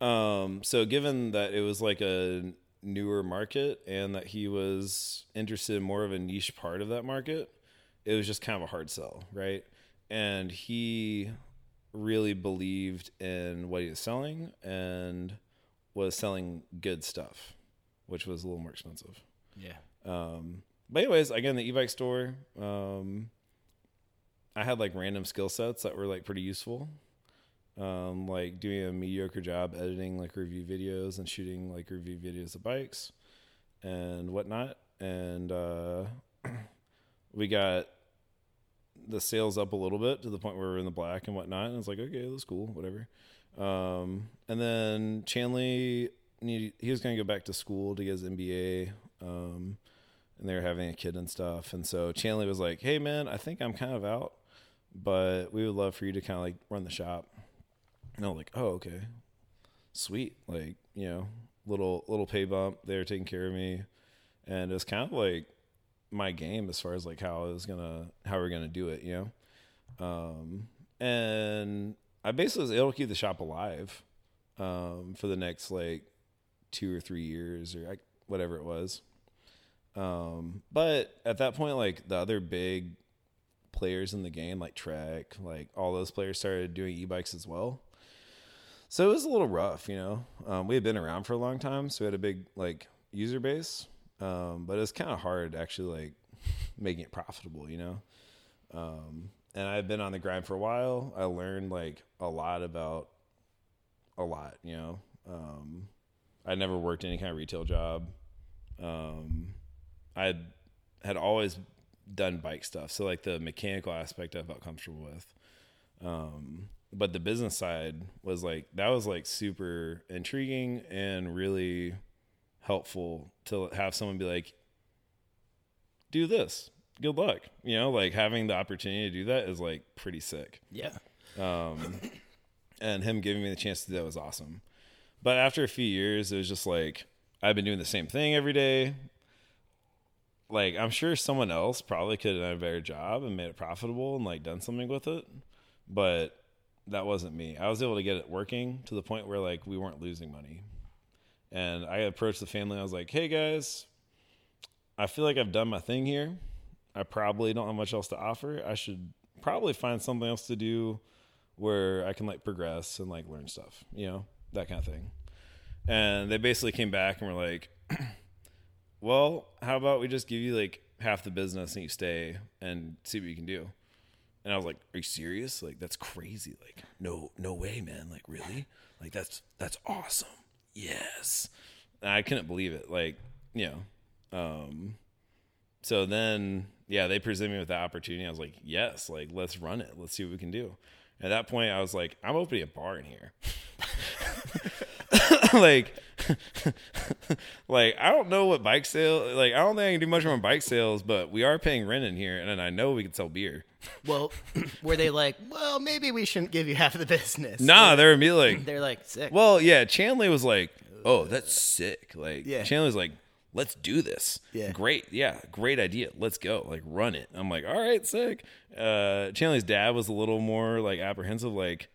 Um, so given that it was like a newer market and that he was interested in more of a niche part of that market, it was just kind of a hard sell, right? And he really believed in what he was selling and was selling good stuff, which was a little more expensive.
Yeah.
Um, but anyways, again, the e-bike store, um, I had like random skill sets that were like pretty useful. Um, like doing a mediocre job editing like review videos and shooting like review videos of bikes and whatnot. And uh, (clears throat) we got the sales up a little bit to the point where we're in the black and whatnot. And it's like, okay, that's cool, whatever. Um, and then Chanley, he was going to go back to school to get his MBA. Um, and they were having a kid and stuff. And so Chanley was like, hey, man, I think I'm kind of out, but we would love for you to kind of like run the shop. And I was like, oh, okay, sweet. Like, you know, little little pay bump. They were taking care of me, and it was kind of like my game as far as like how I was gonna how we are gonna do it. You know, um, and I basically was able to keep the shop alive um, for the next like two or three years or whatever it was. Um, but at that point, like the other big players in the game, like Trek, like all those players started doing e-bikes as well. So it was a little rough, you know. Um, we had been around for a long time, so we had a big like user base, um, but it was kind of hard actually like (laughs) making it profitable, you know. Um, and I've been on the grind for a while. I learned like a lot about a lot, you know. Um, I never worked any kind of retail job. Um, I had always done bike stuff, so like the mechanical aspect I felt comfortable with. Um, but the business side was like that was like super intriguing and really helpful to have someone be like do this. Good luck. You know like having the opportunity to do that is like pretty sick.
Yeah.
Um (coughs) and him giving me the chance to do that was awesome. But after a few years it was just like i've been doing the same thing every day like i'm sure someone else probably could have done a better job and made it profitable and like done something with it but that wasn't me. I was able to get it working to the point where like we weren't losing money. And I approached the family. I was like, "Hey guys, I feel like I've done my thing here. I probably don't have much else to offer. I should probably find something else to do where I can like progress and like learn stuff, you know, that kind of thing." And they basically came back and were like, (clears throat) "Well, how about we just give you like half the business and you stay and see what you can do?" And I was like, "Are you serious? Like that's crazy. Like no no way, man. Like really? Like that's that's awesome. Yes." And I couldn't believe it. Like, you know. Um so then yeah, they presented me with that opportunity. I was like, "Yes, like let's run it. Let's see what we can do." At that point, I was like, "I'm opening a bar in here." (laughs) (laughs) like (laughs) like I don't know what bike sale like I don't think I can do much on bike sales, but we are paying rent in here and I know we can sell beer. (laughs)
Well, (clears throat) were they like, well, maybe we shouldn't give you half of the business?
Nah, they're me like
they're like sick.
Well, yeah, Chanley was like, "Oh, that's sick." Like
Yeah.
Chanley's like, "Let's do this."
Yeah.
Great. Yeah, great idea. Let's go. Like run it. I'm like, "All right, sick." Uh Chanley's dad was a little more like apprehensive like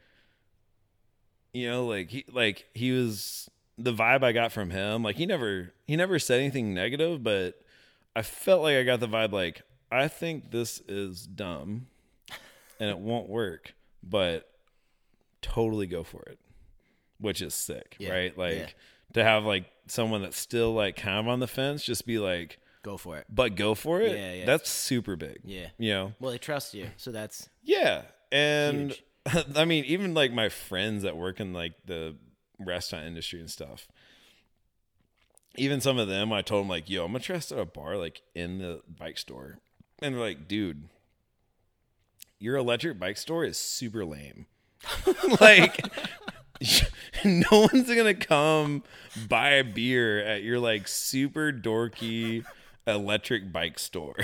you know, like he like he was the vibe I got from him, like he never he never said anything negative, but I felt like I got the vibe like I think this is dumb and it won't work, but totally go for it. Which is sick,
Yeah,
right? Like
yeah.
to have like someone that's still like kind of on the fence just be like
Go for it.
but go for it.
Yeah, yeah.
That's super big.
Yeah.
You know?
Well, they trust you, so that's
Yeah. And
Huge. (laughs)
I mean, even like my friends that work in like the restaurant industry and stuff, even some of them, I told them like, yo, I'm gonna try to start a bar like in the bike store. And they're like, dude, your electric bike store is super lame. (laughs) like (laughs) no one's gonna come buy a beer at your like super dorky electric bike store.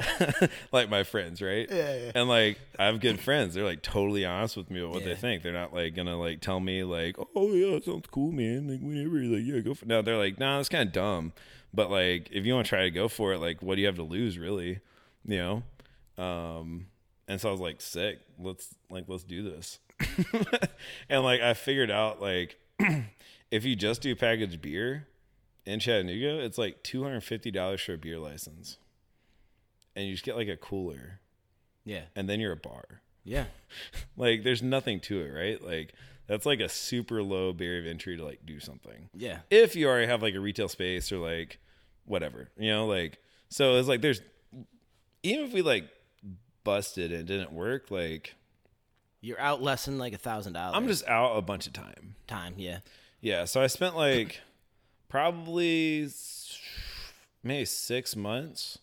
(laughs) like my friends, right?
Yeah, yeah.
And like I have good friends. They're like totally honest with me about what
Yeah.
they think. They're not like gonna like tell me like, oh yeah, sounds cool, man. Like whenever, like yeah, go for. No, they're like, nah, that's kind of dumb. But like, if you want to try to go for it, like, what do you have to lose, really? You know. Um, and so I was like, sick. Let's like let's do this. (laughs) and like I figured out like (clears throat) if you just do packaged beer in Chattanooga, it's like two hundred fifty dollars for a beer license, and you just get like a cooler,
Yeah.
and then you're a bar.
Yeah. (laughs)
Like there's nothing to it, right? Like that's like a super low barrier of entry to like do something.
Yeah.
If you already have like a retail space or like whatever, you know, like so it's like there's even if we like busted and didn't work, like
You're out less than like a thousand dollars.
I'm just out a bunch of time.
time. Yeah.
Yeah, so I spent like probably maybe six months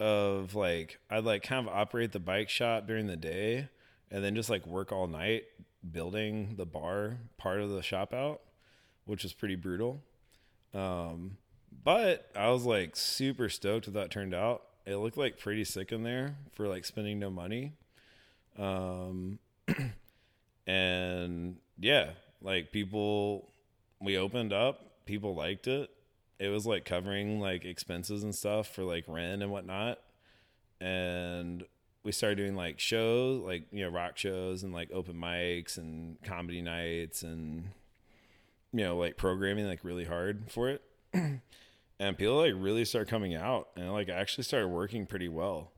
of like I'd like kind of operate the bike shop during the day and then just like work all night building the bar part of the shop out, which was pretty brutal. Um, but I was like super stoked with that turned out. It looked like pretty sick in there for like spending no money. Um, (clears throat) and yeah, like people, we opened up, people liked it. It was like covering like expenses and stuff for like rent and whatnot. And we started doing like shows, like, you know, rock shows and like open mics and comedy nights and, you know, like programming like really hard for it. (clears throat) and people like really start coming out and like actually started working pretty well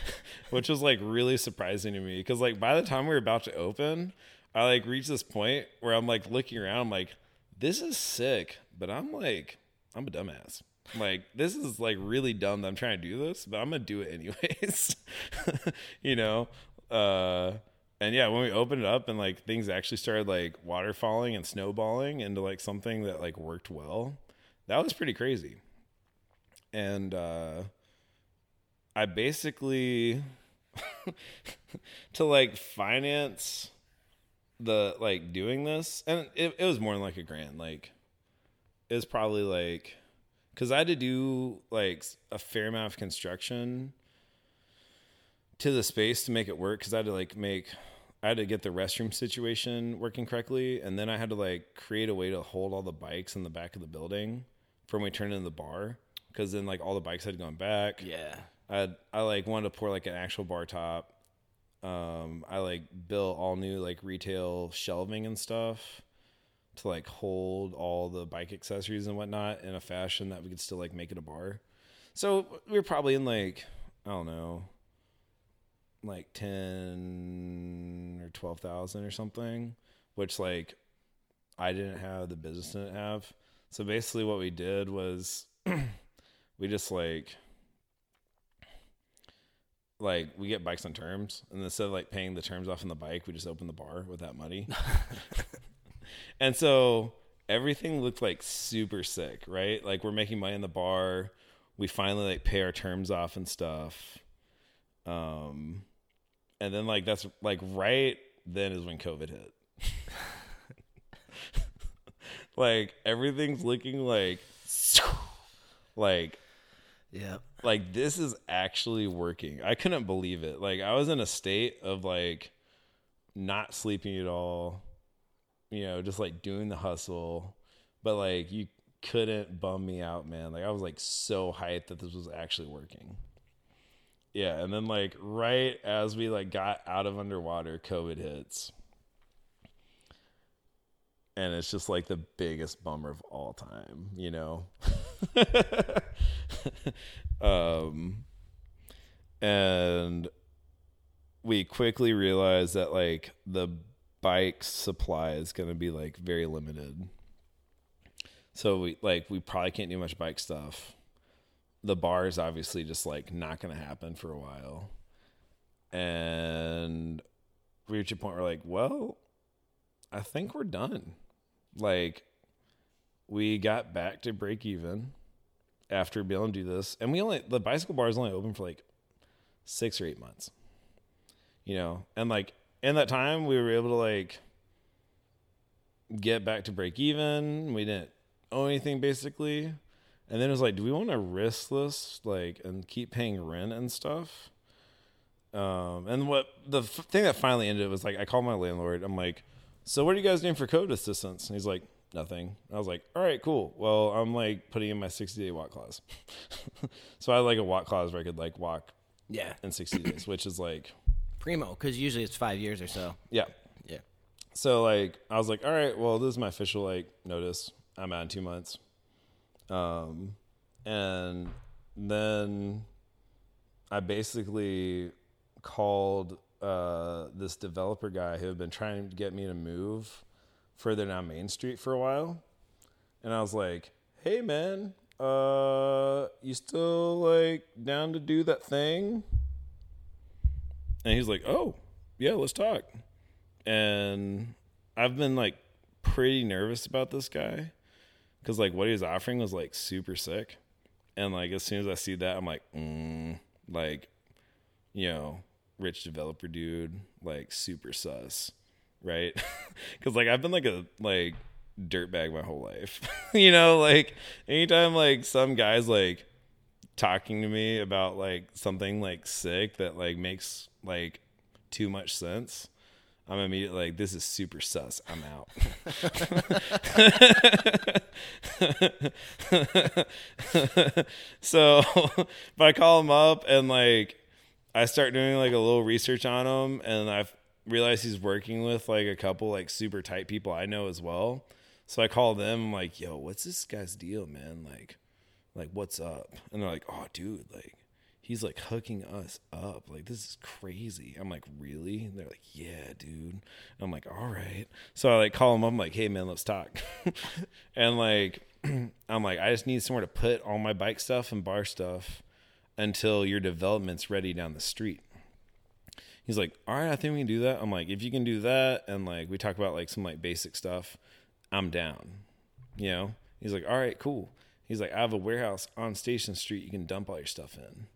(laughs) which was like really surprising to me because like by the time we were about to open i like reached this point where i'm like looking around i'm like this is sick but i'm like i'm a dumbass. Like this is like really dumb that i'm trying to do this but i'm gonna do it anyways. (laughs) You know? Uh and yeah when we opened it up and like things actually started like waterfalling and snowballing into like something that like worked well that was pretty crazy. And uh I basically (laughs) to like finance the like doing this and it, it was more than like a grand like was probably like because I had to do like a fair amount of construction to the space to make it work because I had to like make I had to get the restroom situation working correctly and then I had to like create a way to hold all the bikes in the back of the building from when we turned into the bar because then like all the bikes had gone back
Yeah.
I I like wanted to pour like an actual bar top. Um, I like built all new like retail shelving and stuff to like hold all the bike accessories and whatnot in a fashion that we could still like make it a bar. So we were probably in like I don't know, like ten or twelve thousand or something, which like I didn't have, the business didn't have. So basically, what we did was (clears throat) we just like like we get bikes on terms and instead of like paying the terms off on the bike we just open the bar with that money (laughs) (laughs) and so everything looked like super sick right like we're making money in the bar we finally like pay our terms off and stuff um and then like that's like right then is when covid hit (laughs) like everything's looking like (laughs) like
yeah.
like this is actually working. I couldn't believe it. Like I was in a state of like not sleeping at all. You know, just like doing the hustle. But like you couldn't bum me out, man. Like I was like so hyped that this was actually working. Yeah, and then like right as we like got out of underwater, COVID hits. And it's just like the biggest bummer of all time, you know. (laughs) um and we quickly realized that like the bike supply is going to be like very limited. So we like we probably can't do much bike stuff. The bar is obviously just like not going to happen for a while. And we reach a point where like well i think we're done. Like we got back to break even after being able to do this. And we only the bicycle bar is only open for like six or eight months you know? And like in that time we were able to like get back to break even we didn't owe anything basically And then it was like, do we want to risk this, like, and keep paying rent and stuff? Um, and what the f- thing that finally ended was like, I called my landlord. I'm like, so what are you guys doing for code assistance? And he's like, nothing. I was like, all right, cool. Well, I'm like putting in my 60 day walk clause. (laughs) so I had like a walk clause where I could like walk
Yeah.
in 60 days, which is like,
Primo, because usually it's five years or so.
yeah.
Yeah.
So like, I was like, all right, well, this is my official like notice. I'm out in two months. Um, and then I basically called uh, this developer guy who had been trying to get me to move further down Main Street for a while, and I was like, "Hey, man, uh, you still like down to do that thing?" And he's like, "Oh, yeah, let's talk." And I've been like pretty nervous about this guy because like what he was offering was like super sick, and like as soon as I see that, I'm like, mm, like, you know, rich developer dude, like super sus, right? (laughs) Because like I've been like a like dirtbag my whole life, (laughs) you know, like anytime like some guys like talking to me about like something like sick that like makes like too much sense. I'm immediately like, this is super sus. I'm out. (laughs) so, but I call him up and like, I start doing like a little research on him, and I realize he's working with like a couple like super tight people I know as well. So I call them like, "Yo, what's this guy's deal, man? Like, like what's up?" And they're like, "Oh, dude, like." He's like hooking us up. Like, this is crazy. I'm like, really? And they're like, yeah, dude. I'm like, all right. So I like call him up. I'm like, hey, man, let's talk. (laughs) and like, (clears throat) I'm like, I just need somewhere to put all my bike stuff and bar stuff until your development's ready down the street. He's like, all right, I think we can do that. I'm like, if you can do that, and like we talk about like some like basic stuff, I'm down. You know? He's like, all right, cool. He's like, I have a warehouse on Station Street you can dump all your stuff in,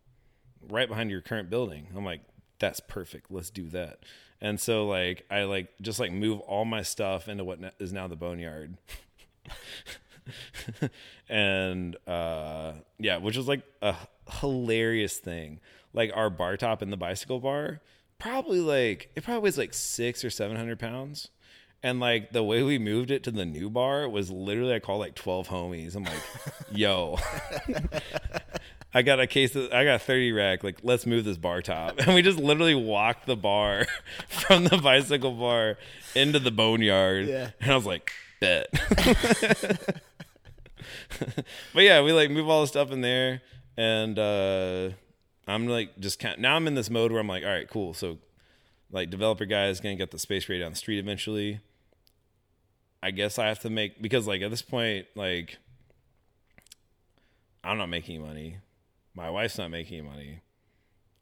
right behind your current building. I'm like, that's perfect. Let's do that. And so like I like just like move all my stuff into what is now the boneyard. (laughs) and uh yeah, which was like a hilarious thing. Like our bar top in the bicycle bar, probably like it probably weighs like six or seven hundred pounds. And like the way we moved it to the new bar was literally I called like twelve homies. I'm like, (laughs) yo. (laughs) I got a case of I got a 30 rack, like let's move this bar top. (laughs) And we just literally walked the bar (laughs) from the bicycle bar into the boneyard.
Yeah.
And I was like, bet. (laughs) but yeah, we like move all the stuff in there and uh I'm like just kind now I'm in this mode where I'm like, all right, cool. So like developer guy is gonna get the space ready down the street eventually. I guess I have to make because like at this point, like I'm not making money. My wife's not making money.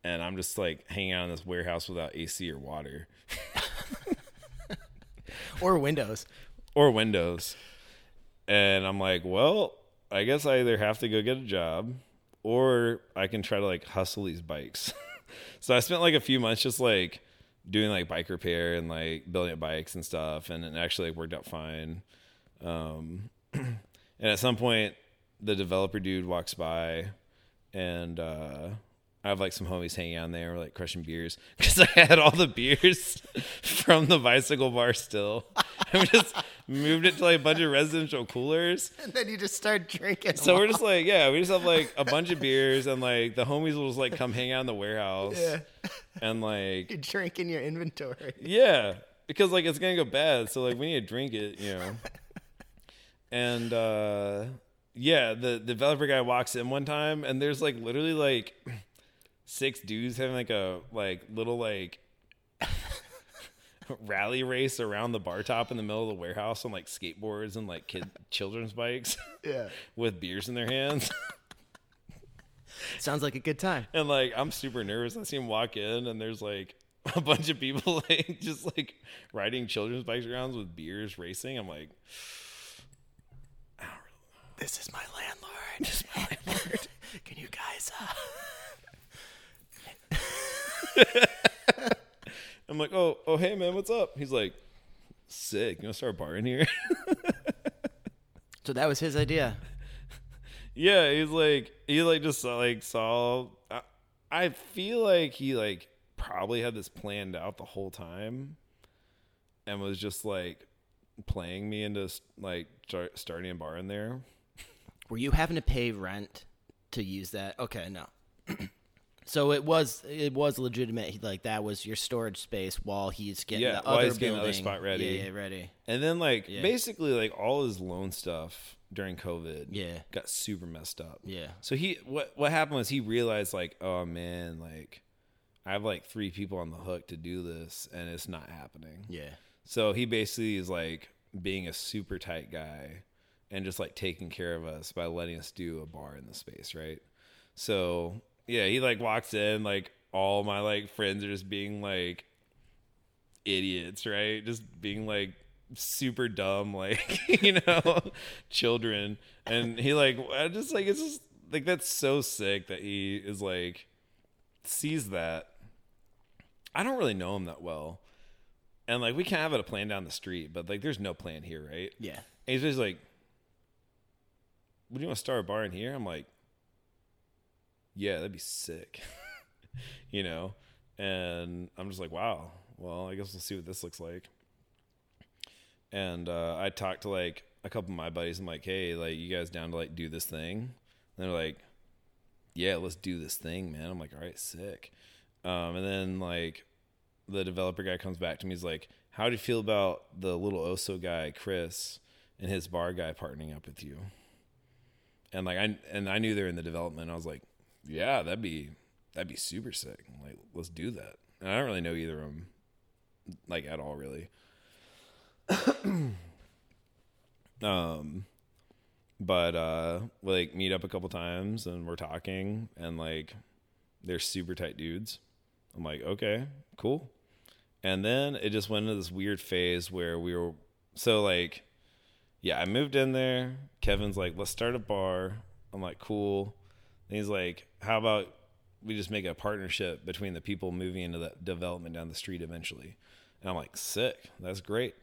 And I'm just like hanging out in this warehouse without AC or water (laughs)
Or windows.
or windows. And I'm like, well, I guess I either have to go get a job or I can try to like hustle these bikes. (laughs) so I spent like a few months just like doing like bike repair and like building up bikes and stuff. And it actually like, worked out fine. Um, (clears throat) and at some point, the developer dude walks by and uh, I have like some homies hanging out there, like crushing beers (laughs) because I had all the beers (laughs) from the bicycle bar still. (laughs) We just moved it to like a bunch of residential coolers.
And then you just start drinking.
So we're just like, yeah, we just have like a bunch of beers and like the homies will just like come hang out in the warehouse
yeah.
and like,
You're drinking your inventory.
yeah, because like it's gonna go bad. So like we need to drink it, you know. And uh yeah, the developer guy walks in one time and there's like literally like (clears throat) six dudes having like a like little like (laughs) rally race around the bar top in the middle of the warehouse on like skateboards and like kid (laughs) children's bikes (laughs)
Yeah.
with beers in their hands.
Sounds like a good time.
And like I'm super nervous. I see him walk in and there's like a bunch of people like just like riding children's bikes around with beers racing. I'm like,
This is my landlord. This is my landlord. (laughs) Can you guys uh (laughs)
I'm like, oh, oh, hey man, what's up? He's like, sick. You want to start a bar in here?
So that was his idea. (laughs)
yeah, he's like he like just saw, like saw. I, I feel like he like probably had this planned out the whole time, and was just like playing me into like start, starting a bar in there.
Were you having to pay rent to use that? Okay, no. (clears throat) so it was it was legitimate. Like that was your storage space while he's getting
Yeah,
the
while
other
he's getting the
building.
other spot ready.
Yeah, yeah, ready.
And then like
Yeah.
basically like all his loan stuff during COVID
Yeah,
got super messed up.
yeah,
So he what what happened was he realized like, oh man, like I have like three people on the hook to do this and it's not happening.
yeah.
So he basically is like being a super tight guy and just like taking care of us by letting us do a bar in the space, right? So yeah, he like walks in, like all my like friends are just being like idiots, right? Just being like super dumb, (laughs) like you know, children. And he like I just like it's just like that's so sick that he is like sees that. I don't really know him that well. And like we can have it a plan down the street, but like there's no plan here, right?
Yeah.
And he's just like, Would you want to start a bar in here? I'm like, Yeah, that'd be sick. (laughs) you know? And I'm just like, Wow, well, I guess we'll see what this looks like. And uh, I talked to like a couple of my buddies. I'm like, Hey, like, you guys down to like do this thing? And they're like, Yeah, let's do this thing, man. I'm like, All right, sick. Um, and then like the developer guy comes back to me. He's like, "How do you feel about the little Oso guy, Chris, and his bar guy partnering up with you?" And like I and I knew they're in the development. I was like, "Yeah, that'd be that'd be super sick. Like, let's do that." And I don't really know either of them, like at all, really. (coughs) um, but uh, like meet up a couple times and we're talking, and like they're super tight dudes. I'm like, okay, cool. And then it just went into this weird phase where we were so like, yeah, I moved in there. Kevin's like, let's start a bar. I'm like, cool. And he's like, how about we just make a partnership between the people moving into that development down the street eventually? And I'm like, sick. That's great.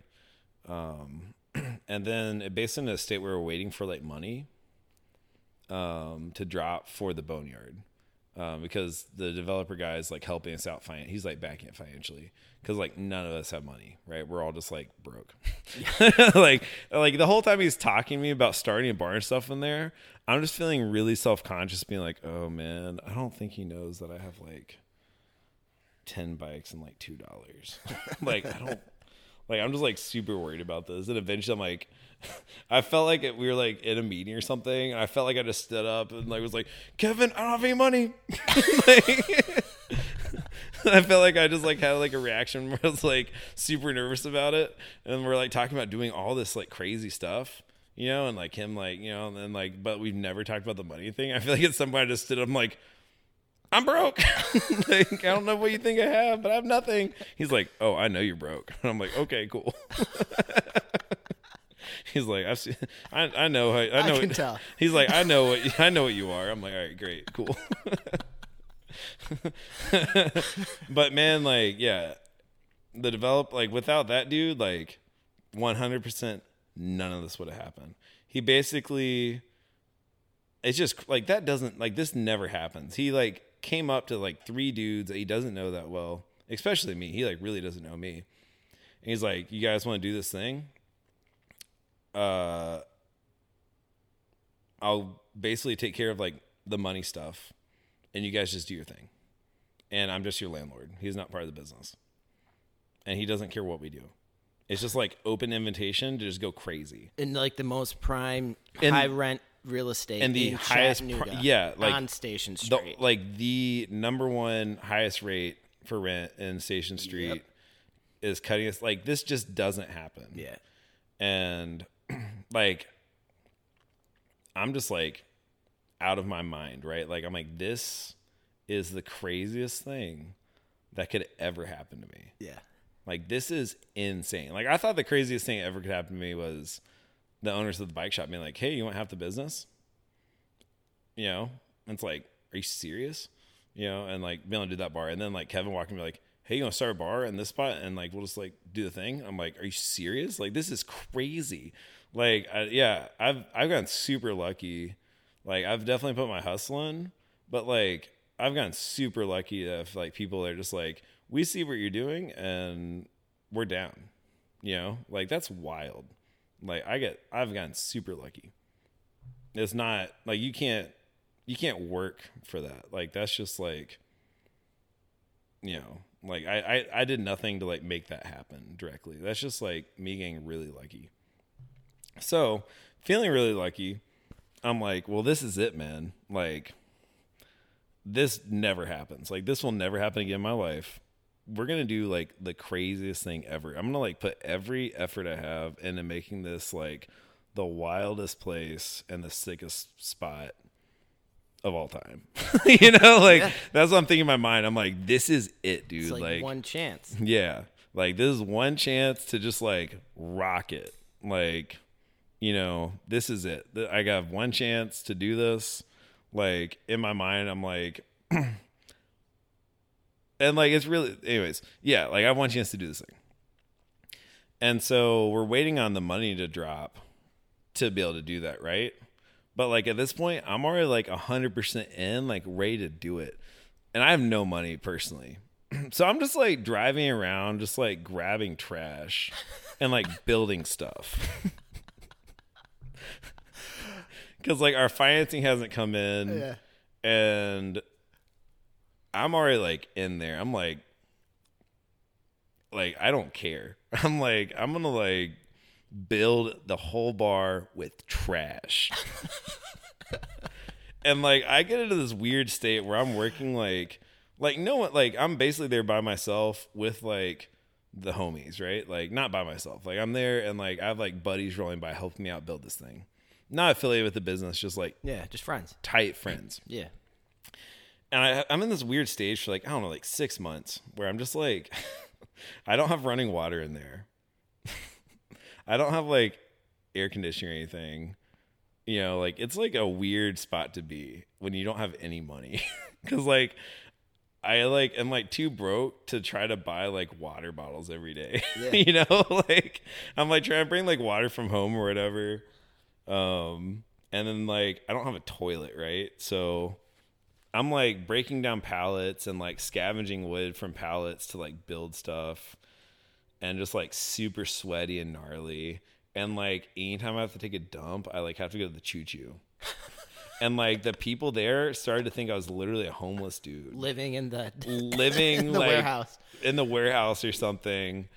Um, (clears throat) and then it based in a state where we're waiting for like money um, to drop for the boneyard um, because the developer guy is like helping us out. Fin- he's like backing it financially because like none of us have money, right? We're all just like broke. (laughs) like like the whole time he's talking to me about starting a bar and stuff in there, I'm just feeling really self conscious, being like, oh man, I don't think he knows that I have like ten bikes and like two dollars. (laughs) like I don't. Like I'm just like super worried about this, and eventually I'm like, (laughs) I felt like it, we were like in a meeting or something, and I felt like I just stood up and like was like, Kevin, I don't have any money. (laughs) like, (laughs) I felt like I just like had like a reaction where I was like super nervous about it, and we're like talking about doing all this like crazy stuff, you know, and like him like you know, and then like, but we've never talked about the money thing. I feel like at some point I just stood up, I'm like. I'm broke. (laughs) like, I don't know what you think I have, but I have nothing. He's like, "Oh, I know you're broke." And (laughs) I'm like, "Okay, cool." (laughs) He's like, "I've seen, I, I know, how, I know."
I can
what-
tell.
He's like, "I know what, I know what you are." I'm like, "All right, great, cool." but man, like, yeah, the develop like without that dude, like, 100, percent none of this would have happened. He basically it's just like that doesn't like this never happens. He like came up to like three dudes that he doesn't know that well, especially me. He like really doesn't know me. And he's like, "You guys want to do this thing? Uh, I'll basically take care of like the money stuff, and you guys just do your thing. And I'm just your landlord. He's not part of the business, and he doesn't care what we do. It's just like open invitation to just go crazy.
In like the most prime,
And-
high rent real estate
and the highest
Chattanooga,
yeah, like,
on Station
the,
Street.
like the number one highest rate for rent in Station Street
Yep.
is cutting us like this just doesn't happen.
yeah,
And (clears throat) like I'm just like out of my mind, right? Like I'm like this is the craziest thing that could ever happen to me.
yeah,
Like this is insane. Like I thought the craziest thing ever could happen to me was the owners of the bike shop being like, "Hey, you want half the business?" You know, and it's like, "Are you serious?" You know, and like being able to do that bar, and then like Kevin walking me like, "Hey, you want to start a bar in this spot?" And like we'll just like do the thing. I'm like, "Are you serious? Like this is crazy." Like, I, yeah, I've I've gotten super lucky Like I've definitely put my hustle in, but like I've gotten super lucky if like people are just like, we see what you're doing and we're down. You know, like that's wild. Like I get, I've gotten super lucky. It's not like you can't, you can't work for that. Like that's just like, you know, like I, I, I did nothing to like make that happen directly. That's just like me getting really lucky. So feeling really lucky, I'm like, well, this is it, man. Like this never happens. Like this will never happen again in my life. We're gonna do like the craziest thing ever. I'm gonna like put every effort I have into making this like the wildest place and the sickest spot of all time. (laughs) you know, like
Yeah.
that's what I'm thinking in my mind. I'm like, this is it, dude.
It's like,
like
one chance.
yeah. Like this is one chance to just like rock it. Like, you know, this is it. I got one chance to do this. Like in my mind, I'm like, (clears throat) and like it's really, anyways, yeah. Like I want chance to do this thing, and so we're waiting on the money to drop to be able to do that, right? But like at this point, I'm already like hundred percent in, like ready to do it, and I have no money personally. (clears throat) So I'm just like driving around, just like grabbing trash and like (laughs) building stuff. (laughs) Cause like our financing hasn't come in and I'm already like in there. I'm like like I don't care. (laughs) I'm like I'm gonna like build the whole bar with trash. (laughs) and like I get into this weird state where I'm working like like no one like I'm basically there by myself with like the homies, right? Like not by myself. Like I'm there and like I have like buddies rolling by helping me out build this thing. Not affiliated with the business, just like
Yeah, just friends.
tight friends.
Yeah.
And I, I'm in this weird stage for like, I don't know, like six months where I'm just like, (laughs) I don't have running water in there. (laughs) I don't have like air conditioning or anything. You know, like it's like a weird spot to be when you don't have any money. (laughs) Cause like, I like am like too broke to try to buy like water bottles every day.
Yeah.
you know, like I'm like trying to bring like water from home or whatever. Um, and then like I don't have a toilet, right? So I'm like breaking down pallets and like scavenging wood from pallets to like build stuff and just like super sweaty and gnarly. And like anytime I have to take a dump, I like have to go to the choo choo. (laughs) and like the people there started to think I was literally a homeless dude
Living in the
living (laughs)
in the
like
warehouse.
in the warehouse or something.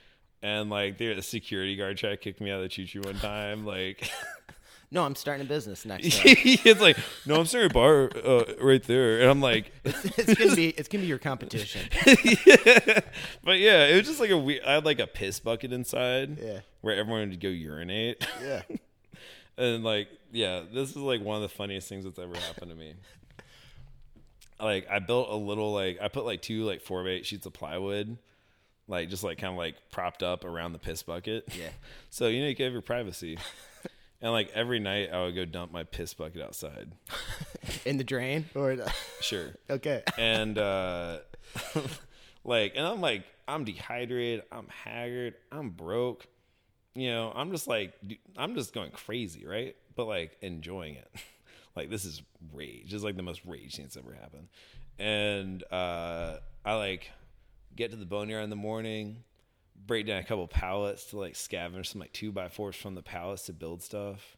And like the security guard tried to kick me out of the choo choo one time. Like (laughs)
No, I'm starting a business next. (laughs)
It's like, no, I'm starting a bar uh, right there. And I'm like, (laughs)
it's gonna be (laughs) it's gonna be your competition.
but yeah, it was just like a weird. I had like a piss bucket inside,
Yeah.
where everyone would go urinate,
Yeah.
and like, yeah, this is like one of the funniest things that's ever happened to me. Like, I built a little like I put like two like four by eight sheets of plywood, like just like kind of like propped up around the piss bucket.
Yeah.
So you know you can have your privacy. And like every night, I would go dump my piss bucket outside. (laughs)
In the drain or (laughs)
Sure.
okay.
and uh (laughs) like and i'm like i'm dehydrated i'm haggard i'm broke you know i'm just like I'm just going crazy right but like enjoying it like this is rage this is like the most rage thing that's ever happened and uh i like get to the boneyard in the morning break down a couple pallets to like scavenge some like two by fours from the pallets to build stuff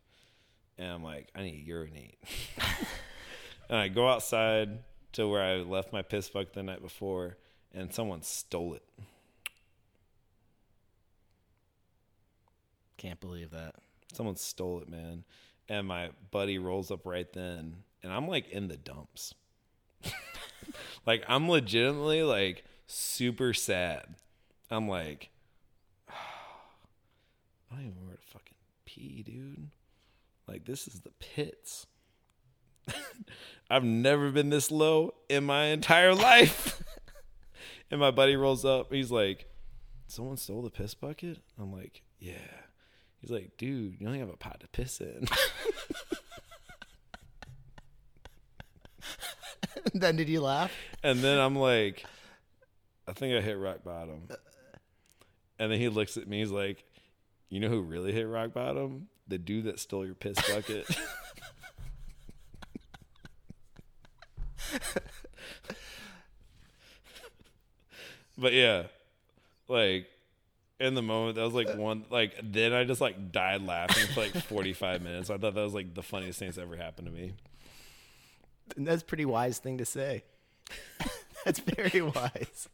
and i'm like i need to urinate (laughs) and I go outside to where I left my piss bucket the night before, and someone stole it.
Can't believe that.
Someone stole it, man. And my buddy rolls up right then, and I'm like in the dumps. (laughs) like I'm legitimately like super sad. I'm like, don't even know where to fucking pee, dude. Like this is the pits. (laughs) I've never been this low in my entire life. (laughs) and my buddy rolls up. He's like, Someone stole the piss bucket? I'm like, Yeah. He's like, Dude, you only have a pot to piss in. (laughs)
then did you laugh?
and then I'm like, I think I hit rock bottom. And then he looks at me. He's like, You know who really hit rock bottom? The dude that stole your piss bucket. (laughs) but yeah, like in the moment, that was like one. Like then I just like died laughing for like forty five minutes. I thought that was like the funniest thing that's ever happened to me.
And that's a pretty wise thing to say. (laughs) that's very wise.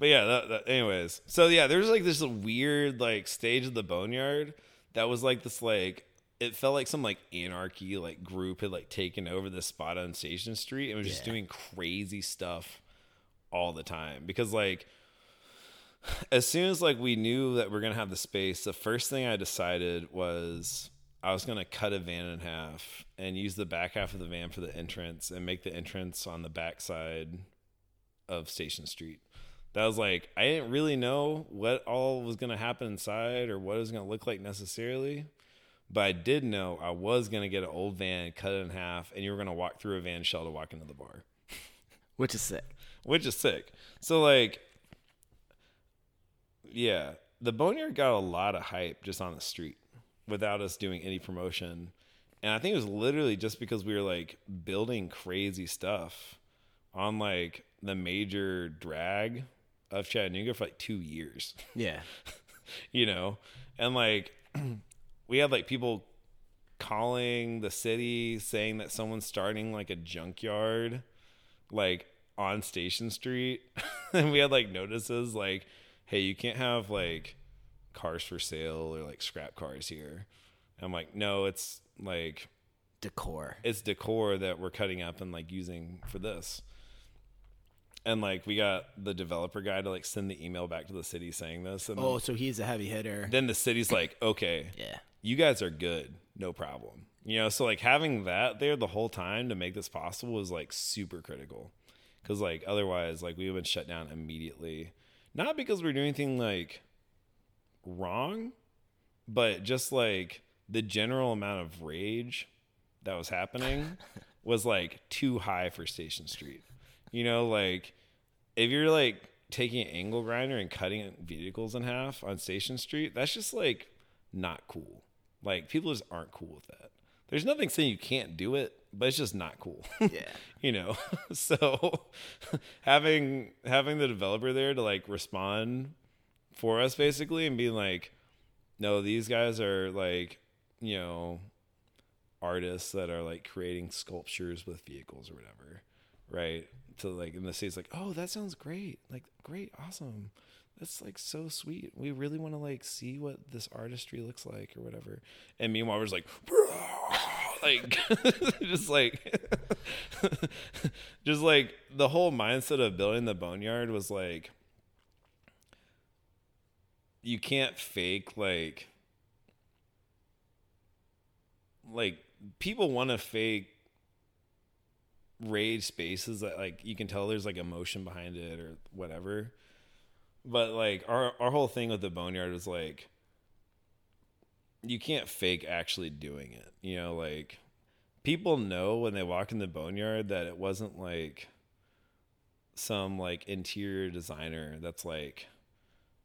But yeah, that, that, anyways. So yeah, there's like this weird like stage of the boneyard that was like this like it felt like some like anarchy like group had like taken over this spot on Station Street and was just doing crazy stuff all the time because like as soon as like we knew that we are gonna have the space, the first thing I decided was I was gonna cut a van in half and use the back half of the van for the entrance and make the entrance on the back side of Station Street. That was like I didn't really know what all was gonna happen inside or what it was gonna look like necessarily. But I did know I was gonna get an old van, cut it in half, and you were gonna walk through a van shell to walk into the bar (laughs)
Which is sick.
which is sick. So like, yeah, the Boneyard got a lot of hype just on the street without us doing any promotion, and I think it was literally just because we were like building crazy stuff on like the major drag of Chattanooga for like two years.
Yeah. (laughs)
you know? And like (clears throat) we had like people calling the city saying that someone's starting like a junkyard like on station street. (laughs) And we had like notices like hey you can't have like cars for sale or like scrap cars here. And i'm like no it's like
Decor.
it's decor that we're cutting up and like using for this and like we got the developer guy to like send the email back to the city saying this and
Oh, so he's a heavy hitter.
then the city's like, okay,
yeah.
you guys are good, no problem. You know, so like having that there the whole time to make this possible was like super critical. Cause like otherwise, like we would have been shut down immediately. Not because we're doing anything like wrong, but just like the general amount of rage that was happening (laughs) was like too high for Station Street. You know, like if you're like taking an angle grinder and cutting vehicles in half on Station Street, that's just like not cool. Like people just aren't cool with that. There's nothing saying you can't do it, but it's just not cool. (laughs)
Yeah.
you know. (laughs) so (laughs) having having the developer there to like respond for us basically and being like, no, these guys are like, you know, artists that are like creating sculptures with vehicles or whatever, right? To like in the states, like, oh, that sounds great, like great, awesome. That's like so sweet. We really want to like see what this artistry looks like or whatever. And meanwhile, we're like, like, (laughs) just like, (laughs) just like the whole mindset of building the boneyard was like, you can't fake like like people want to fake rage spaces that like you can tell there's like emotion behind it or whatever but like our our whole thing with the boneyard was like you can't fake actually doing it you know like people know when they walk in the boneyard that it wasn't like some like interior designer that's like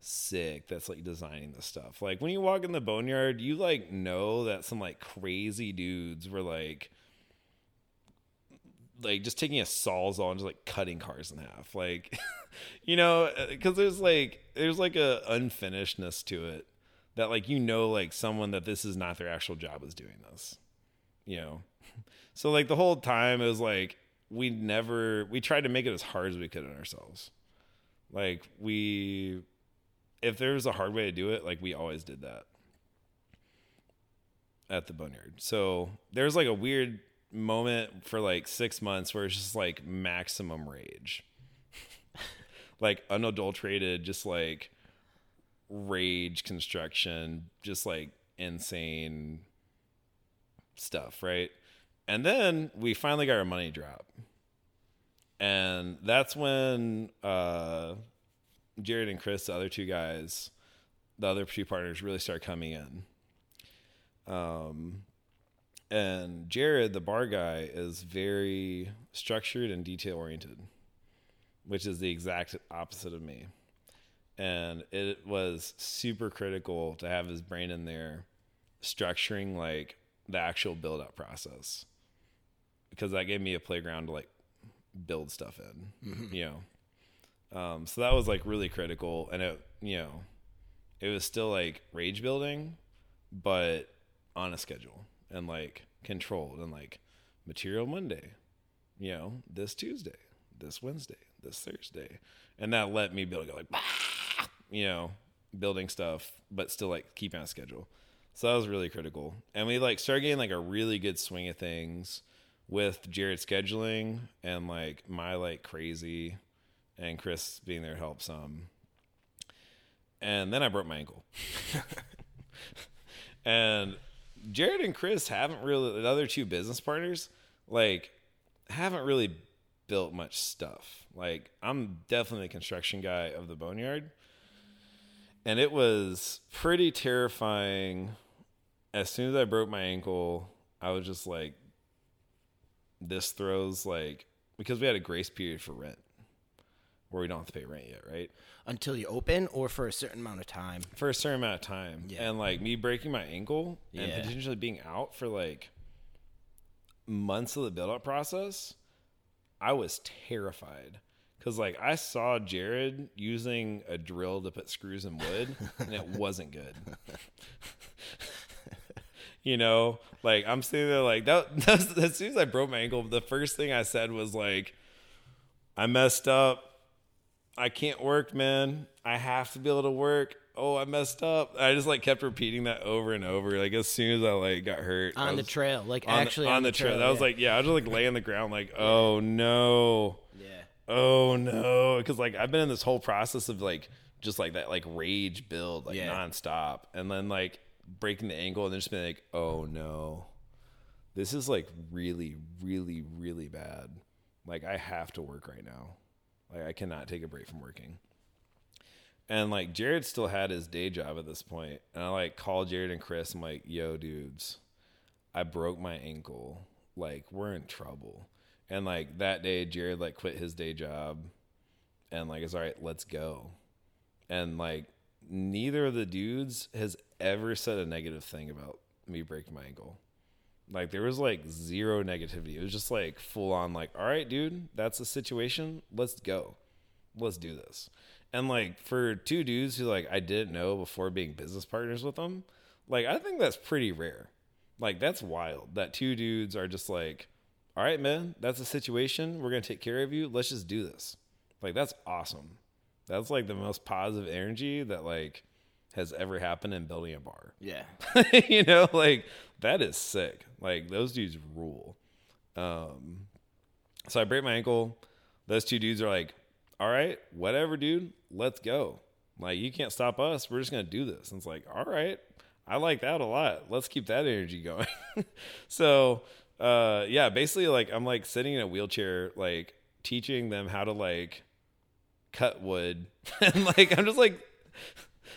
sick that's like designing the stuff. Like when you walk in the boneyard, you like know that some like crazy dudes were like like just taking a sawzall and just like cutting cars in half. Like (laughs) you know, uh, cuz there's like there's like a unfinishedness to it that like you know like someone that this is not their actual job is doing this. You know. (laughs) So like the whole time it was like we never we tried to make it as hard as we could on ourselves. Like we if there was a hard way to do it, like we always did that at the boneyard. So there's like a weird moment for like six months where it's just like maximum rage, (laughs) like unadulterated, just like rage construction, just like insane stuff, right? And then we finally got our money drop. And that's when uh Jared and Chris, the other two guys, the other two partners, really start coming in. Um, and Jared, the bar guy, is very structured and detail oriented, which is the exact opposite of me. And it was super critical to have his brain in there structuring like the actual build up process. because that gave me a playground to like build stuff in, you know. Um, so that was like really critical, and it, you know, it was still like rage building, but on a schedule and like controlled and like material Monday, you know, this Tuesday, this Wednesday, this Thursday, and that let me be able to go like, "Bah!" (laughs) you know, building stuff, but still like keeping on schedule. So that was really critical, and we like started getting like a really good swing of things with Jared scheduling and like my like crazy, and Chris being there to help some. Um, and then I broke my ankle. (laughs) (laughs) and Jared and Chris haven't really the other two business partners like haven't really built much stuff. Like I'm definitely the construction guy of the boneyard. And it was pretty terrifying. As soon as I broke my ankle, I was just like this throws like because we had a grace period for rent where we don't have to pay rent yet, right?
Until you open or for a certain amount of time.
for a certain amount of time.
Yeah.
And like me breaking my ankle and
Yeah.
potentially being out for like months of the build up process, I was terrified. Cause like I saw Jared using a drill to put screws in wood and it (laughs) wasn't good. (laughs) you know, like I'm sitting there like that, (laughs) that's, as soon as I broke my ankle, the first thing I said was like, I messed up. I can't work, man. I have to be able to work. Oh, I messed up. I just like kept repeating that over and over. Like as soon as I like got hurt
On the
was-
trail. Like
on the-
actually
on, the trail. That was like yeah. I was just like laying on the ground like oh no,
Yeah.
oh no, because like I've been in this whole process of like just like that like rage build like
Yeah.
nonstop, and then like breaking the ankle and then just being like oh no, this is like really really really bad. Like I have to work right now. Like I cannot take a break from working. And like Jared still had his day job at this point. and I like called Jared and Chris. I'm like, "Yo, dudes, I broke my ankle. Like we're in trouble." And like that day, Jared like quit his day job, and like it's all right. Let's go. And like neither of the dudes has ever said a negative thing about me breaking my ankle. Like there was like zero negativity. It was just like full on like, all right, dude, that's the situation. Let's go. Let's do this. And like for two dudes who like I didn't know before being business partners with them, like I think that's pretty rare. Like that's wild that two dudes are just like, all right, man, that's the situation. We're gonna take care of you. Let's just do this. Like that's awesome. That's like the most positive energy that like has ever happened in building a bar.
Yeah. (laughs)
you know, like that is sick. Like those dudes rule. Um, so I break my ankle. Those two dudes are like, "All right, whatever, dude, let's go." Like you can't stop us. We're just gonna do this. And it's like, all right, I like that a lot. Let's keep that energy going. (laughs) so, uh, yeah, basically, like I'm like sitting in a wheelchair, like teaching them how to like cut wood, (laughs) and like I'm just like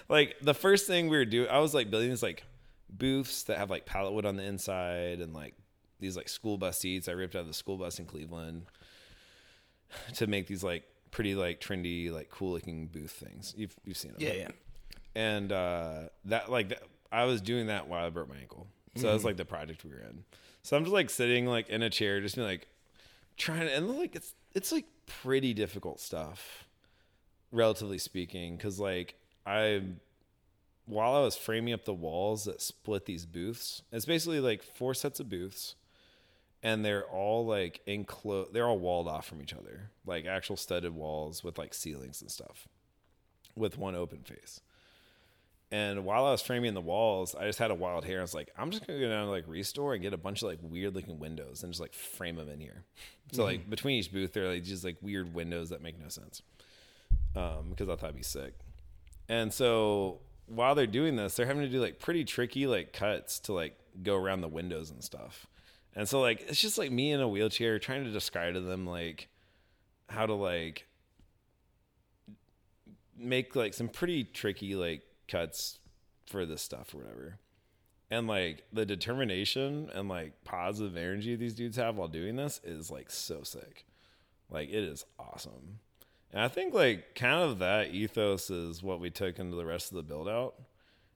like the first thing we were doing, I was like building this like booths that have like pallet wood on the inside and like these like school bus seats I ripped out of the school bus in Cleveland (sighs) to make these like pretty like trendy like cool looking booth things. You've you've seen them.
Yeah, yeah.
And uh that like that, I was doing that while I broke my ankle. So that was like the project we were in. So I'm just like sitting like in a chair just being like trying to and like it's it's like pretty difficult stuff relatively speaking because like i while i was framing up the walls that split these booths it's basically like four sets of booths and they're all like enclosed they're all walled off from each other like actual studded walls with like ceilings and stuff with one open face and while I was framing the walls, I just had a wild hair. I was like, I'm just gonna go down to like Restore and get a bunch of like weird looking windows and just like frame them in here. So like between each booth, there are like just like weird windows that make no sense. Um, because I thought it'd be sick. And so while they're doing this, they're having to do like pretty tricky like cuts to like go around the windows and stuff. And so like it's just like me in a wheelchair trying to describe to them like how to like make like some pretty tricky like cuts for this stuff or whatever. And like the determination and like positive energy these dudes have while doing this is like so sick. Like it is awesome. And I think like kind of that ethos is what we took into the rest of the build out.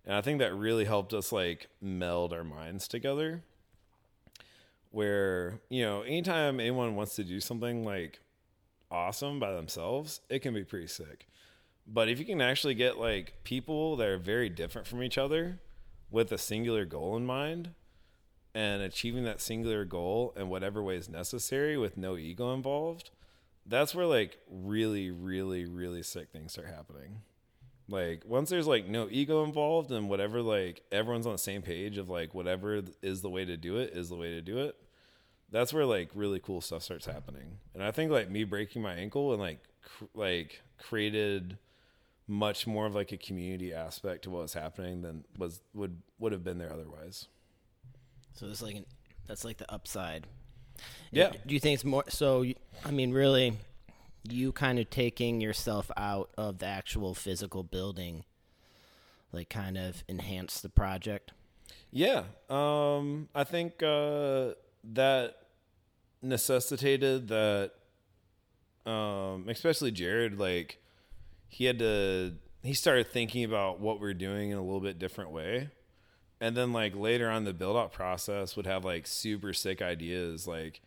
And I think that really helped us like meld our minds together. where you know anytime anyone wants to do something like awesome by themselves it can be pretty sick but if you can actually get like people that are very different from each other with a singular goal in mind and achieving that singular goal in whatever way is necessary with no ego involved that's where like really really really sick things start happening like once there's like no ego involved and whatever like everyone's on the same page of like whatever is the way to do it is the way to do it that's where like really cool stuff starts happening and i think like me breaking my ankle and like cr- like created much more of like a community aspect to what was happening than was would would have been there otherwise
So it's like an, that's like the upside.
Yeah.
Do you think it's more? So I mean, really, you kind of taking yourself out of the actual physical building, like kind of enhance the project.
Yeah, um, I think uh, that necessitated that, um, especially Jared. Like, he had to. He started thinking about what we're doing in a little bit different way, and then like later on the build out process would have like super sick ideas. Like,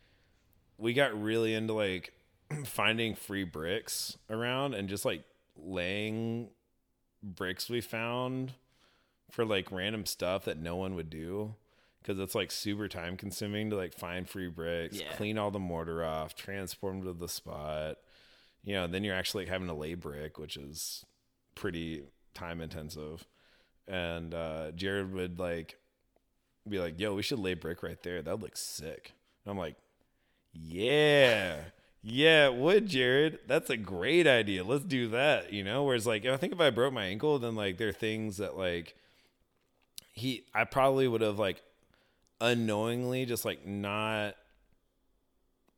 we got really into like (clears throat) finding free bricks around and just like laying bricks we found for like random stuff that no one would do because it's like super time consuming to like find free bricks,
Yeah.
clean all the mortar off, transport them to the spot. You know, then you're actually like, having to lay brick, which is pretty time intensive. And uh, Jared would like be like, "Yo, we should lay brick right there. That looks sick." And I'm like, "Yeah." Yeah, it would Jared? That's a great idea. Let's do that. You know, whereas like I think if I broke my ankle, then like there are things that like he I probably would have like unknowingly just like not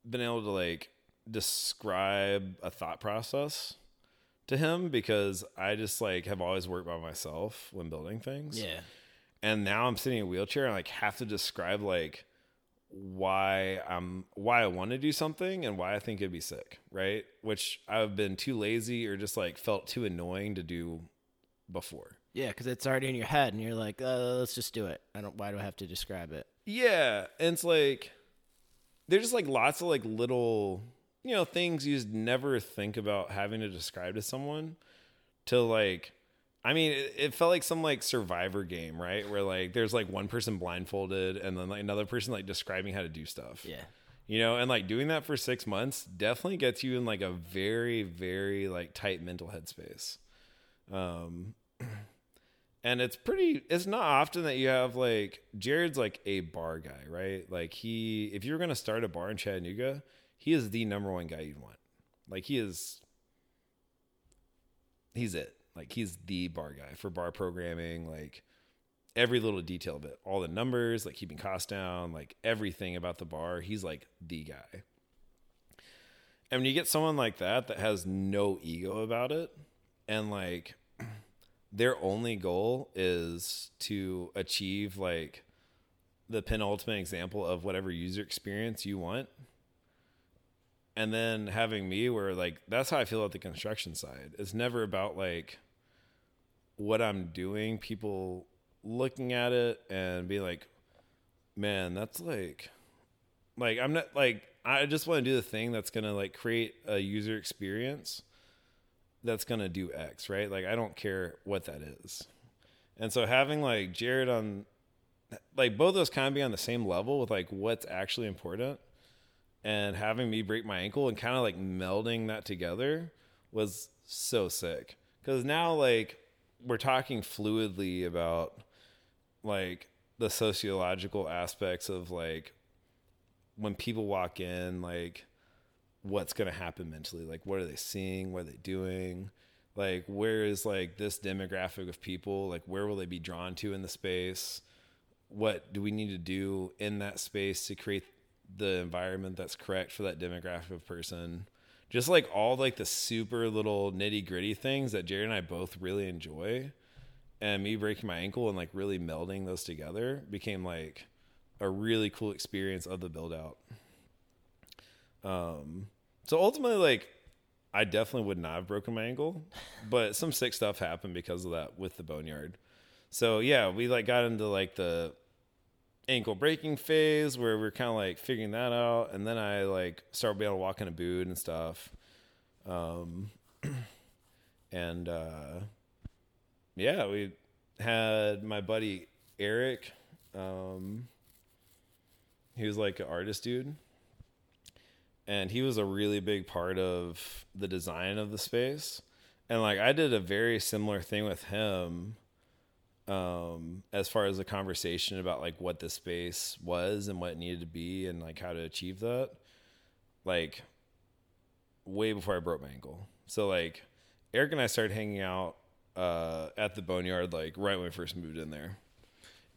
been able to like describe a thought process to him because I just like have always worked by myself when building things
Yeah.
and now I'm sitting in a wheelchair and like have to describe like why I'm why I want to do something and why I think it'd be sick, right? Which I've been too lazy or just like felt too annoying to do before.
Yeah, because it's already in your head, and you're like, uh, "Let's just do it." I don't. Why do I have to describe it?
Yeah, and it's like there's just like lots of like little you know things you just never think about having to describe to someone to like I mean it, it felt like some like survivor game, right? Where like there's like one person blindfolded and then like another person like describing how to do stuff.
Yeah.
You know, and like doing that for 6 months definitely gets you in like a very very like tight mental headspace. Um (clears throat) and it's pretty it's not often that you have like jared's like a bar guy right like he if you're to start a bar in chattanooga he is the number one guy you'd want. Like he is he's it. Like he's the bar guy for bar programming like every little detail of it. All the numbers like keeping costs down like everything about the bar he's like the guy. And when you get someone like that that has no ego about it and like (clears throat) their only goal is to achieve like the penultimate example of whatever user experience you want and then having me where like that's how i feel at the construction side it's never about like what i'm doing people looking at it and be like man that's like like i'm not like i just want to do the thing that's gonna like create a user experience that's gonna do X, right? Like I don't care what that is. And so having like Jared on like both those kind of be on the same level with like what's actually important and having me break my ankle and kind of like melding that together was so sick. Cause now like we're talking fluidly about like the sociological aspects of like when people walk in, like what's going to happen mentally like what are they seeing what are they doing like where is like this demographic of people like where will they be drawn to in the space what do we need to do in that space to create the environment that's correct for that demographic of person just like all like the super little nitty gritty things that Jerry and I both really enjoy and me breaking my ankle and like really melding those together became like a really cool experience of the build out um, so ultimately, like, I definitely would not have broken my ankle, but some sick stuff happened because of that with the boneyard. So yeah, we like got into like the ankle breaking phase where we're kind of like figuring that out, and then I like started being able to walk in a boot and stuff. Um, (clears throat) and uh, yeah, we had my buddy Eric. Um, he was like an artist dude, and he was a really big part of the design of the space. And like I did a very similar thing with him um as far as a conversation about like what the space was and what it needed to be and like how to achieve that like way before I broke my ankle. So like Eric and I started hanging out uh at the boneyard like right when we first moved in there.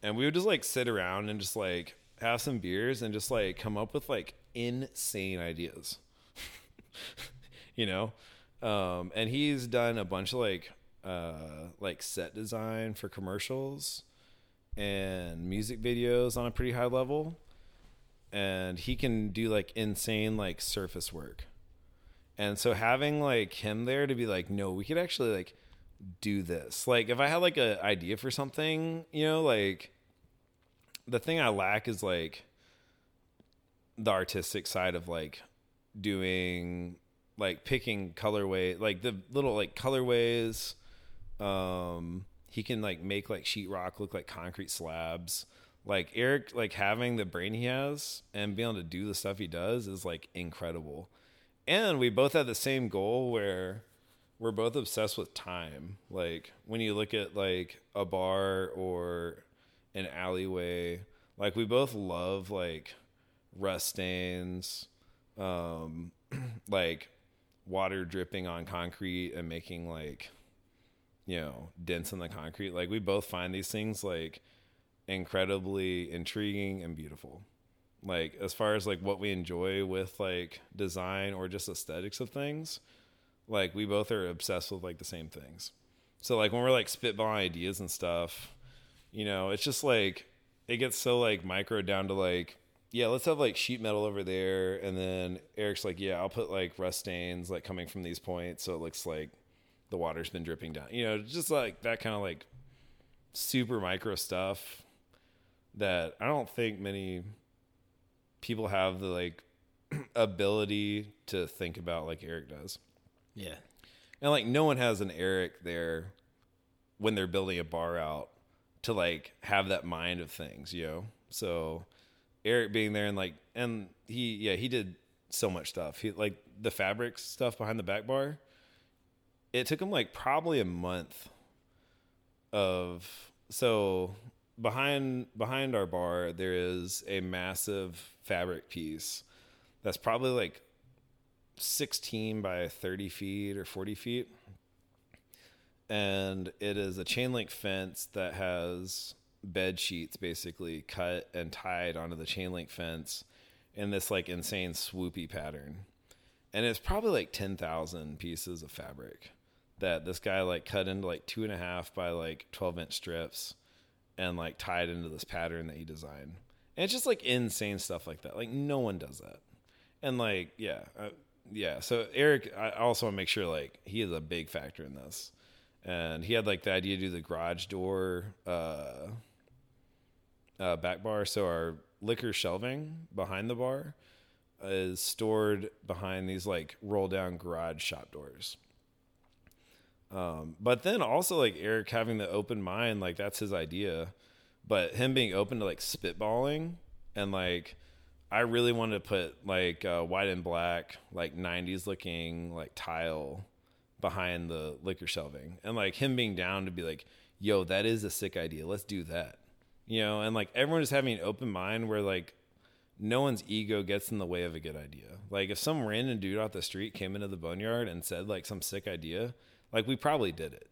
And we would just like sit around and just like have some beers and just like come up with like insane ideas. (laughs) you know? Um and he's done a bunch of like uh, like set design for commercials and music videos on a pretty high level. And he can do like insane like surface work. And so having like him there to be like no we could actually like do this. Like if i had like an idea for something you know like the thing i lack is like the artistic side of like doing like picking colorway like the little like colorways um, he can like make like sheetrock look like concrete slabs. Like Eric, like having the brain he has and being able to do the stuff he does is like incredible. And we both have the same goal where we're both obsessed with time. Like when you look at like a bar or an alleyway, like we both love like rust stains, um, (clears throat) like water dripping on concrete and making like you know dents in the concrete. Like we both find these things like incredibly intriguing and beautiful. Like as far as like what we enjoy with like design or just aesthetics of things like we both are obsessed with like the same things. So like when we're like spitballing ideas and stuff you know it's just like it gets so like micro down to like yeah let's have like sheet metal over there. And then eric's like yeah i'll put like rust stains like coming from these points. So it looks like the water's been dripping down. You know, just like that kind of like super micro stuff that I don't think many people have the like (clears throat) ability to think about like Eric does.
Yeah.
And like no one has an Eric there when they're building a bar out to like have that mind of things, you know. So Eric being there and like and he yeah, he did so much stuff. He like the fabric stuff behind the back bar it took him like probably a month of so behind behind our bar there is a massive fabric piece that's probably like 16 by 30 feet or 40 feet. And it is a chain link fence that has bed sheets basically cut and tied onto the chain link fence in this like insane swoopy pattern. And it's probably like 10,000 pieces of fabric that this guy like cut into like two and a half by like 12 inch strips and like tied into this pattern that he designed. And it's just like insane stuff like that. Like no one does that. And like, yeah, uh, yeah. So Eric, I also want to make sure like he is a big factor in this. And he had like the idea to do the garage door, uh, uh, back bar. So our liquor shelving behind the bar is stored behind these like roll down garage shop doors. Um, but then also like Eric having the open mind, like that's his idea. But him being open to like spitballing and like I really wanted to put like uh, white and black, like '90s looking like tile behind the liquor shelving, and like him being down to be like, "Yo, that is a sick idea. Let's do that." You know, and like everyone is having an open mind where like no one's ego gets in the way of a good idea. Like if some random dude off the street came into the boneyard and said like some sick idea, like we probably did it.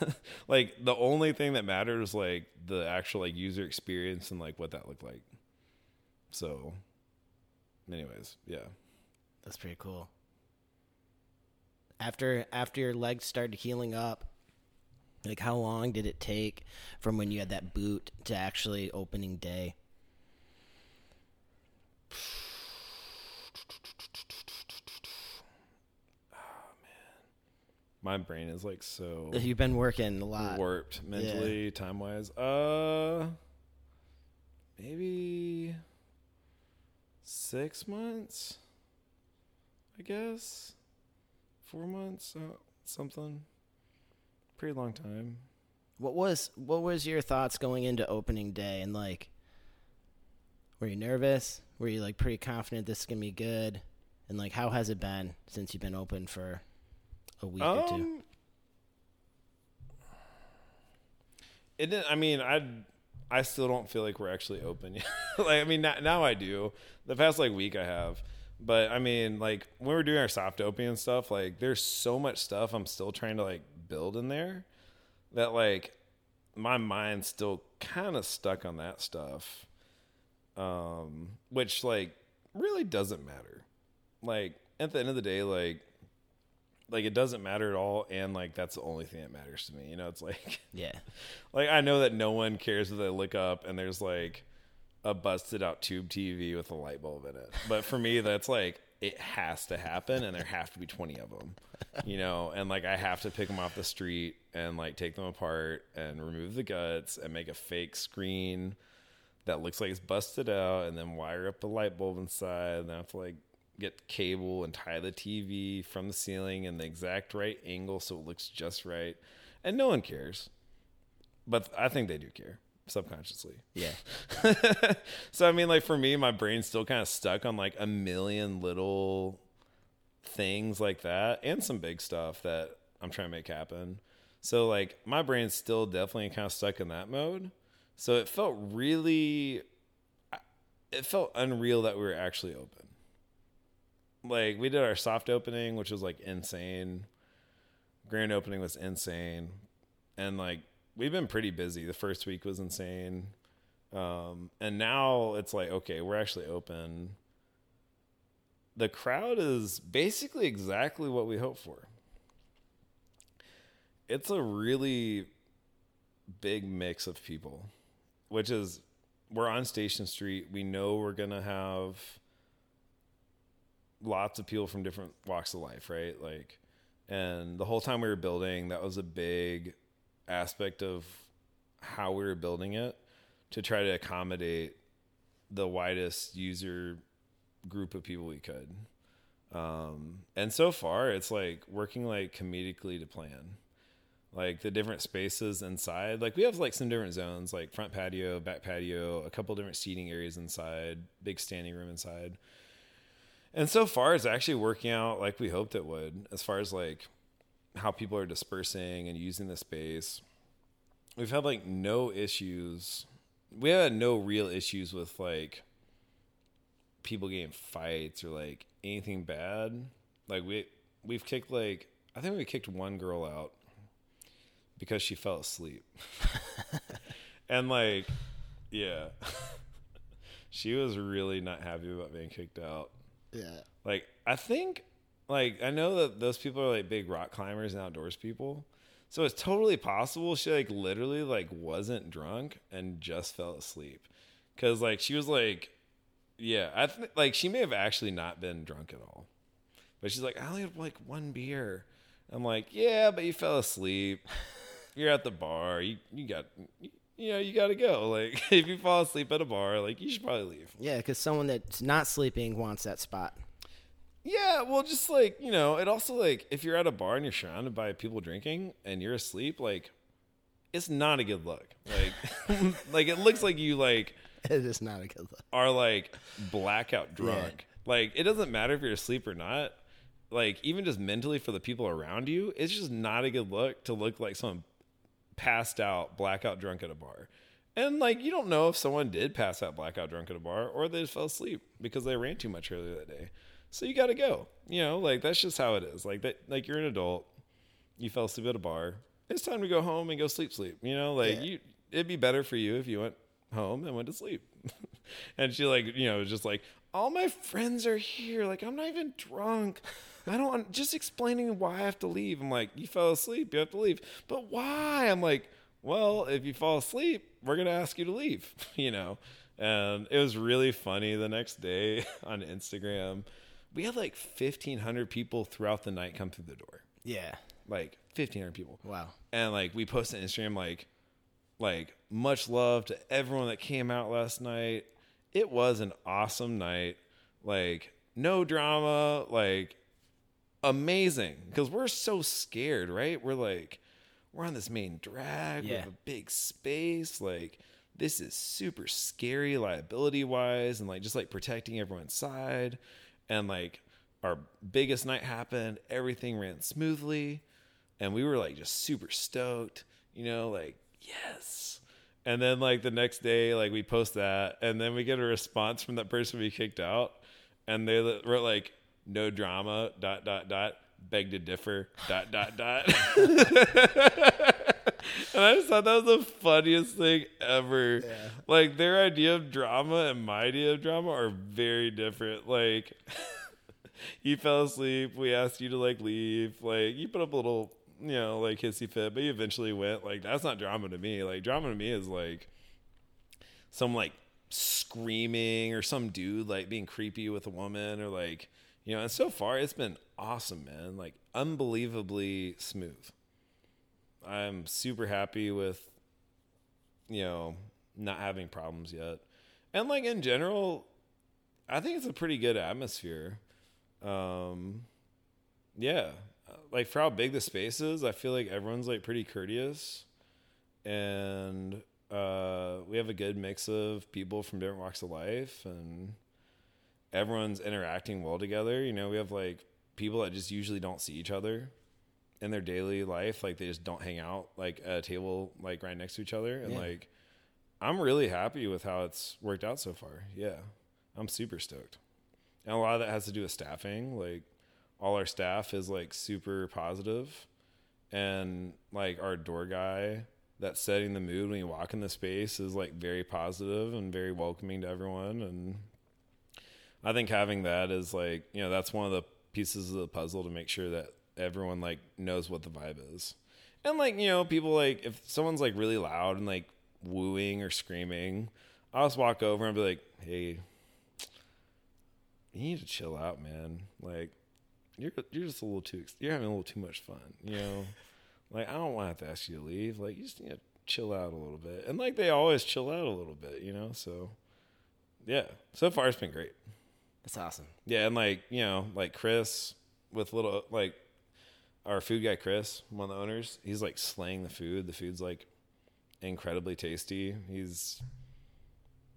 (laughs) like the only thing that mattered was like the actual like user experience and like what that looked like. So anyways, yeah.
That's pretty cool. After after your legs started healing up, like how long did it take from when you had that boot to actually opening day?
My brain is like so (laughs)
You've been working a lot.
warped mentally, time wise. Uh, maybe six months, I guess. Four months, uh, something. Pretty long time.
What was what was your thoughts going into opening day and like were you nervous? Were you like pretty confident this is gonna be good? And like how has it been since you've been open for a week or two?
Um, it didn't. I mean, I I still don't feel like we're actually open (laughs) yet. like, I mean, now, now I do. The past like week I have, but I mean, like when we're doing our soft and stuff, like there's so much stuff I'm still trying to like build in there that like my mind's still kind of stuck on that stuff. Um, which like really doesn't matter. Like at the end of the day, like like it doesn't matter at all and like that's the only thing that matters to me you know it's like (laughs)
Yeah.
like i know that no one cares if they look up and there's like a busted out tube tv with a light bulb in it but for me that's like it has to happen and there have to be 20 of them you know and like i have to pick them off the street and like take them apart and remove the guts and make a fake screen that looks like it's busted out and then wire up the light bulb inside and I have to like get cable and tie the TV from the ceiling in the exact right angle so it looks just right. And no one cares. But I think they do care subconsciously.
Yeah. (laughs)
so I mean like for me my brain's still kind of stuck on like a million little things like that and some big stuff that I'm trying to make happen. So like my brain's still definitely kind of stuck in that mode. So it felt really it felt unreal that we were actually open. Like we did our soft opening, which was like insane. Grand opening was insane. And like we've been pretty busy. The first week was insane. Um, and now it's like, okay, we're actually open. The crowd is basically exactly what we hoped for. It's a really big mix of people, which is we're on Station Street. We know we're to have lots of people from different walks of life, right? Like, and the whole time we were building, that was a big aspect of how we were building it to try to accommodate the widest user group of people we could. Um, and so far, it's like working like comedically to plan. Like the different spaces inside, like we have like some different zones, like front patio, back patio, a couple different seating areas inside, big standing room inside. And so far, it's actually working out like we hoped it would, as far as like how people are dispersing and using the space. We've had like no issues. We had no real issues with like people getting fights or like anything bad. Like we we've kicked like I think we kicked one girl out because she fell asleep. (laughs) and like yeah. (laughs) she was really not happy about being kicked out.
Yeah.
Like I think like I know that those people are like big rock climbers and outdoors people. So it's totally possible she like literally like wasn't drunk and just fell asleep. Cuz like she was like yeah, I th- like she may have actually not been drunk at all. But she's like I only had like one beer. I'm like, "Yeah, but you fell asleep. You're at the bar. You you got you, you know, you got to go. (laughs) Like if you fall asleep at a bar, like you should probably leave."
Yeah, because someone that's not sleeping wants that spot.
Yeah, well, just like you know, it also like if you're at a bar and you're surrounded by people drinking and you're asleep, like it's not a good look. Like, (laughs) like it looks like you like (laughs)
It is not a good look.
are like blackout drunk. Like it doesn't matter if you're asleep or not. Like even just mentally for the people around you, it's just not a good look to look like someone passed out, blackout drunk at a bar. And like you don't know if someone did pass out blackout drunk at a bar or they just fell asleep because they ran too much earlier that day. So you got to go. You know, like that's just how it is. Like that like you're an adult, you fell asleep at a bar. It's time to go home and go sleep sleep. You know, like
Yeah.
you it'd be better for you if you went home and went to sleep. (laughs) and she like, you know, was just like all my friends are here. Like I'm not even drunk. I don't just explaining why I have to leave. I'm like, you fell asleep, you have to leave. But why? I'm like, well, if you fall asleep, we're gonna ask you to leave, (laughs) you know. And it was really funny the next day (laughs) on Instagram. We had like fifteen hundred people throughout the night come through the door.
Yeah.
Like fifteen hundred people.
Wow.
And like we posted on Instagram like like much love to everyone that came out last night. It was an awesome night. Like no drama, like amazing because we're so scared, right? We're like we're on this main drag
Yeah.
with a big space like this is super scary liability wise and like just like protecting everyone inside and like our biggest night happened everything ran smoothly and we were like just super stoked you know like yes and then like the next day like we post that and then we get a response from that person we kicked out and they wrote like no drama dot dot dot beg to differ dot dot dot. (laughs) And i just thought that was the funniest thing ever. Like their idea of drama and my idea of drama are very different. Like (laughs) you fell asleep we asked you to like leave. Like you put up a little you know like hissy fit but you eventually went. Like that's not drama to me. Like drama to me is like some like screaming or some dude like being creepy with a woman or like you know and so far it's been awesome man. Like unbelievably smooth. I'm super happy with you know not having problems yet. And like in general i think it's a pretty good atmosphere. Um yeah. Like for how big the space is i feel like everyone's like pretty courteous. And uh we have a good mix of people from different walks of life and everyone's interacting well together you know we have like people that just usually don't see each other in their daily life like they just don't hang out like at a table like right next to each other. And
Yeah.
like i'm really happy with how it's worked out so far. Yeah. I'm super stoked. And a lot of that has to do with staffing. Like all our staff is like super positive. And like our door guy that's setting the mood when you walk in the space is like very positive and very welcoming to everyone. And i think having that is like you know that's one of the pieces of the puzzle to make sure that everyone like knows what the vibe is. And like you know people like if someone's like really loud and like wooing or screaming i'll just walk over and be like hey you need to chill out man. Like you're you're just a little too you're having a little too much fun you know? (laughs) Like i don't want to have to ask you to leave. Like you just need to chill out a little bit. And like they always chill out a little bit you know? So yeah. So far it's been great
That's awesome.
yeah and like you know like chris with little like our food guy chris one of the owners he's like slaying the food the food's like incredibly tasty he's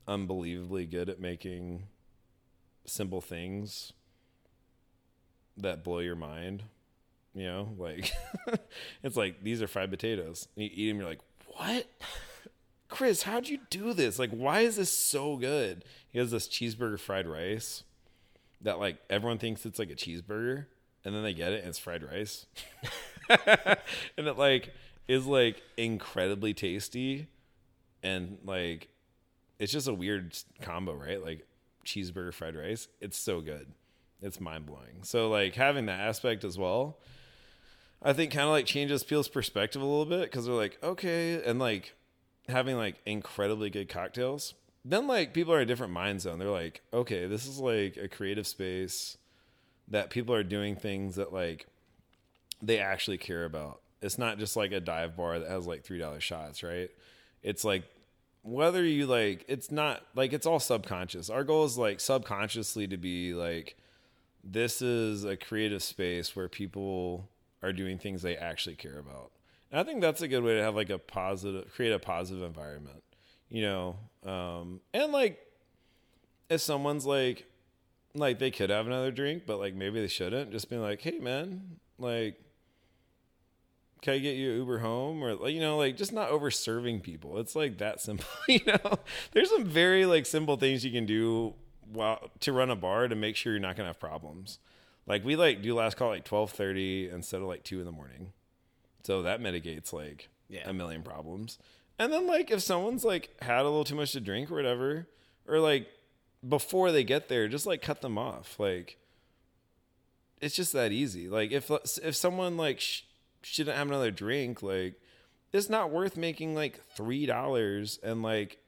unbelievably good at making simple things that blow your mind. You know, like (laughs) it's like these are fried potatoes. You eat them, you're like, what? Chris, how'd you do this? Like, why is this so good? He has this cheeseburger fried rice that like everyone thinks it's like a cheeseburger, and then they get it and it's fried rice, (laughs) and it like is like incredibly tasty, and like it's just a weird combo, right? Like cheeseburger fried rice. It's so good. It's mind blowing. So like having that aspect as well, I think kind of like changes people's perspective a little bit because they're like, okay, and like having like incredibly good cocktails. Then like people are a different mind zone. They're like, okay, this is like a creative space that people are doing things that like they actually care about. It's not just like a dive bar that has like three dollar shots, right? It's like whether you like it's not like it's all subconscious. Our goal is like subconsciously to be like this is a creative space where people are doing things they actually care about. And I think that's a good way to have like a positive create a positive environment. You know, um and like if someone's like like they could have another drink, but like maybe they shouldn't, just being like, "Hey man, like can I get you Uber home or like you know like just not over serving people. It's like that simple, (laughs) you know. There's some very like simple things you can do while to run a bar to make sure you're not gonna have problems. Like we like do last call at like twelve thirty instead of like two in the morning, so that mitigates like
Yeah.
a million problems. And then like if someone's like had a little too much to drink or whatever, or like before they get there, just like cut them off. Like it's just that easy. Like if if someone like sh- shouldn't have another drink, like it's not worth making like three dollars and like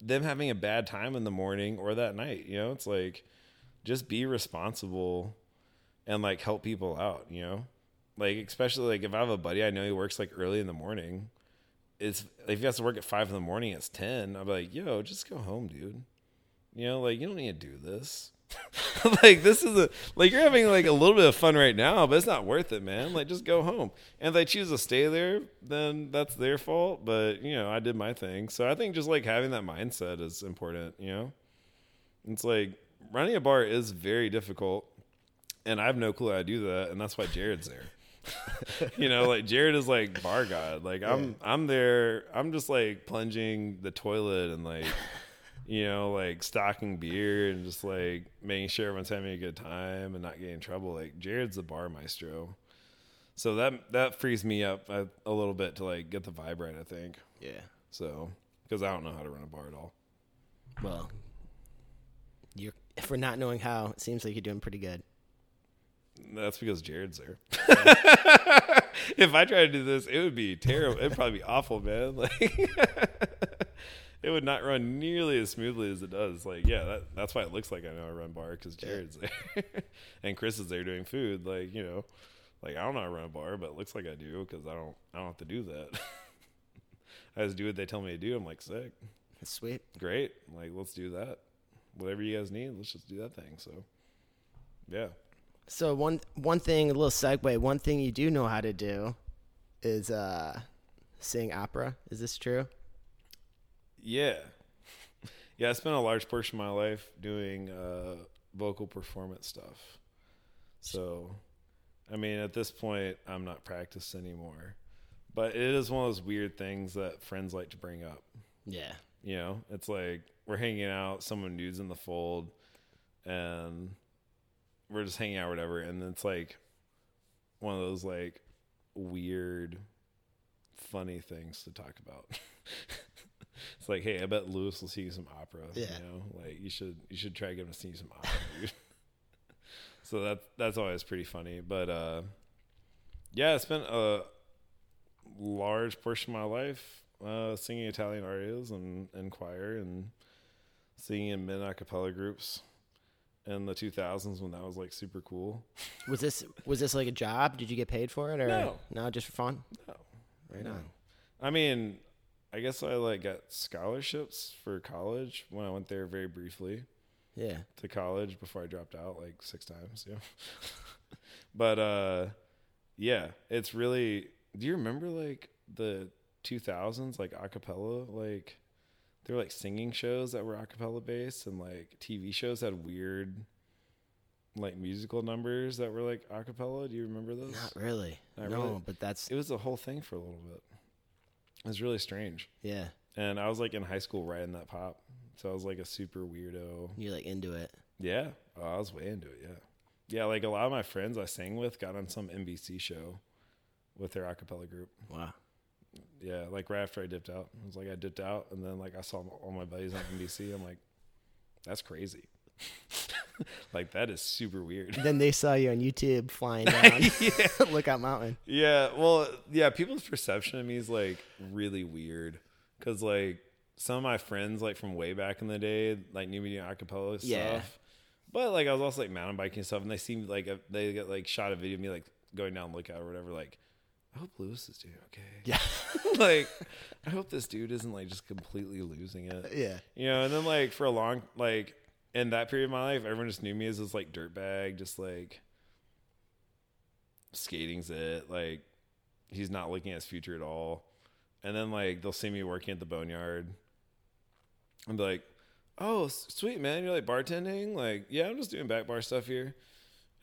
them having a bad time in the morning or that night. You know, it's like just be responsible and like help people out. You know, like especially like if I have a buddy I know he works like early in the morning, it's if he has to work at five in the morning, it's ten. I'm like, yo, just go home, dude. You know, like you don't need to do this. (laughs) like this is a like you're having like a little bit of fun right now, but it's not worth it, man. Like just go home. And if they choose to stay there, then that's their fault. But you know, I did my thing. So I think just like having that mindset is important, you know? It's like running a bar is very difficult. And I have no clue how to do that, and that's why Jared's there. (laughs) you know, like Jared is like bar god. Like I'm I'm there, I'm just like plunging the toilet and like (laughs) you know, like stocking beer and just like making sure everyone's having a good time and not getting in trouble. Like Jared's the bar maestro, so that that frees me up a, a little bit to like get the vibe right. I think
Yeah.
so because I don't know how to run a bar at all.
Well, you're for not knowing how, it seems like you're doing pretty good.
That's because Jared's there. (laughs) if I tried to do this, it would be terrible. It'd probably be awful, man. (laughs) Like it would not run nearly as smoothly as it does. Like, yeah, that, that's why it looks like I know I run bar because Jared's there (laughs) and Chris is there doing food. Like, you know, like I don't know how to run a bar, but it looks like I do because I don't. I don't have to do that. I just do what they tell me to do. I'm like, sick,
That's sweet.
great. Like, let's do that. Whatever you guys need, let's just do that thing. So, yeah.
So one one thing, a little segue. One thing you do know how to do is uh, sing opera. Is this true?
Yeah. Yeah, I spent a large portion of my life doing uh, vocal performance stuff. So, I mean, at this point, I'm not practiced anymore. But it is one of those weird things that friends like to bring up.
Yeah.
You know, it's like we're hanging out, someone nudes in the fold, and we're just hanging out, or whatever. And it's like one of those like weird, funny things to talk about. (laughs) it's like, hey, I bet Lewis will see you some opera.
Yeah.
You know, like you should you should try to get him to see some opera, dude. (laughs) so that that's always pretty funny. But uh, yeah, I spent a large portion of my life uh, singing Italian arias and, and choir and singing in mid a cappella groups in the 2000s when that was like super cool.
Was this was this like a job? Did you get paid for it or
No.
No, just for fun.
No.
Right
No.
on.
I mean, I guess I like got scholarships for college when I went there very briefly
Yeah.
to college before I dropped out like six times. Yeah. (laughs) but uh, yeah, it's really. Do you remember like the 2000s, like acapella? Like there were like singing shows that were acapella based, and like TV shows had weird. Like musical numbers that were like acapella. Do you remember those?
Not really.
Not
no,
really.
but that's
It was a whole thing for a little bit. It was really strange.
yeah.
And I was like in high school riding that pop. So I was like a super weirdo.
You're like into it.
Yeah. Oh, I was way into it. Yeah. Yeah. Like a lot of my friends I sang with got on some NBC show with their acapella group.
Wow.
Yeah. Like right after I dipped out. It was like I dipped out and then like I saw all my buddies on NBC. I'm like, that's crazy. (laughs) like that is super weird.
then they saw you on YouTube flying (laughs) down (laughs) Lookout Mountain.
Yeah, well, yeah, people's perception of me is like really weird because like some of my friends like from way back in the day like knew me doing acapella
Yeah.
stuff, but like I was also like mountain biking stuff, and they seemed like a, they get like shot a video of me like going down lookout or whatever. Like, I hope Lewis is doing okay.
Yeah. (laughs)
like, I hope this dude isn't like just completely losing it.
Yeah.
You know, and then like for a long like in that period of my life, everyone just knew me as this like dirtbag, just like skating's it. Like he's not looking at his future at all. And then like they'll see me working at the boneyard and be like, "Oh, sweet man, you're like bartending? Like, yeah, I'm just doing back bar stuff here."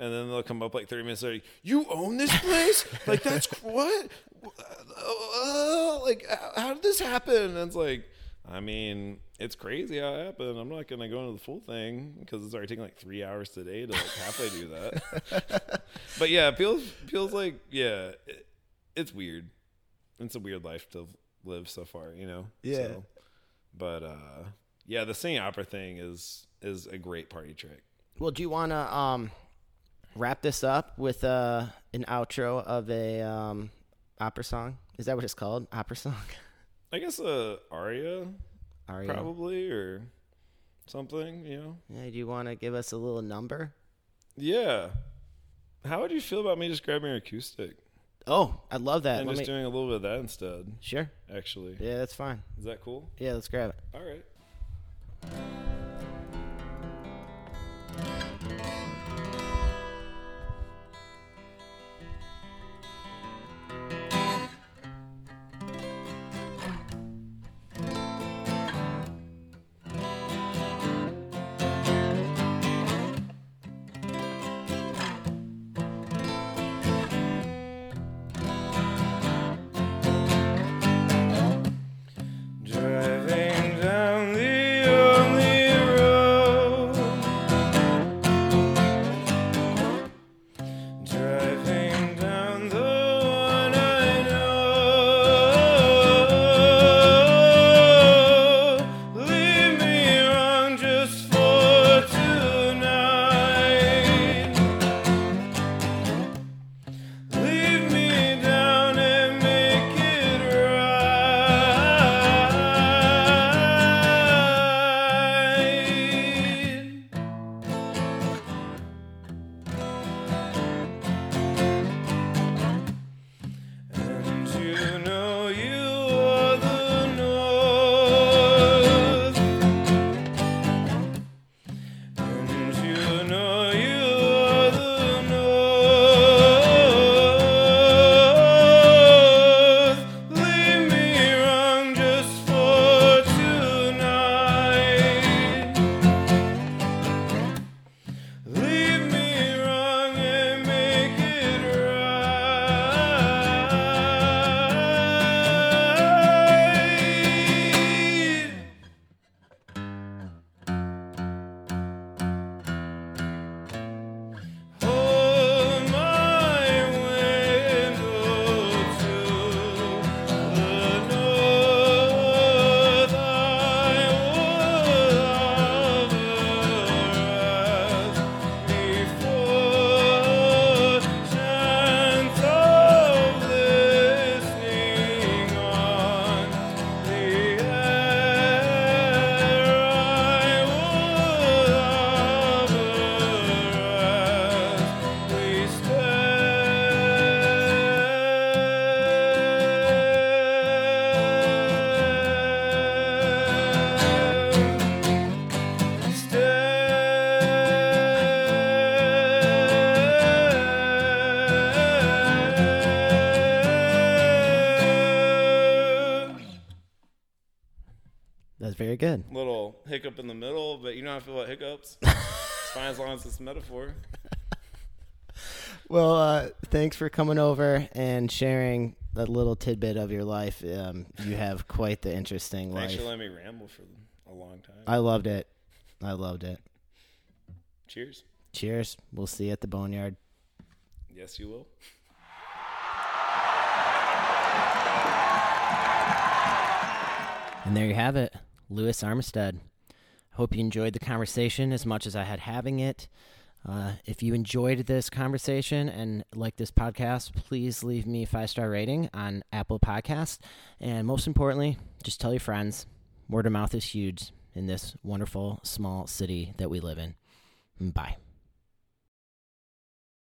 And then they'll come up like 30 minutes later, "You own this place? (laughs) like that's what? Uh, like how- did this happen?" And it's like, I mean, it's crazy how it happened. I'm not gonna go into the full thing because it's already taking like three hours today to like halfway do that. (laughs) but yeah, it feels feels like yeah, it, it's weird. It's a weird life to live so far, you know.
Yeah.
So, but uh, yeah, the singing opera thing is is a great party trick.
Well, do you want to um, wrap this up with uh, an outro of a um, opera song? Is that what it's called? Opera song? (laughs)
I guess a aria
Are you?
probably or something, you know.
Yeah, do you want to give us a little number?
Yeah. How would you feel about me just grabbing an acoustic?
Oh, I love that.
and
Let
just
me-
doing a little bit of that instead.
sure.
Actually,
Yeah, that's fine.
is that cool?
Yeah, let's grab it.
All right. As long as it's metaphor. (laughs)
Well, uh, thanks for coming over and sharing that little tidbit of your life. Um, you have quite the interesting
Thanks
life.
for letting me ramble for a long time.
I loved it. I loved it.
Cheers.
Cheers. We'll see you at the boneyard.
Yes, you will.
And there you have it, Lewis Armistead. Hope you enjoyed the conversation as much as I had having it. Uh, if you enjoyed this conversation and like this podcast, please leave me a five star rating on Apple Podcast. And most importantly, just tell your friends. Word of mouth is huge in this wonderful small city that we live in. Bye.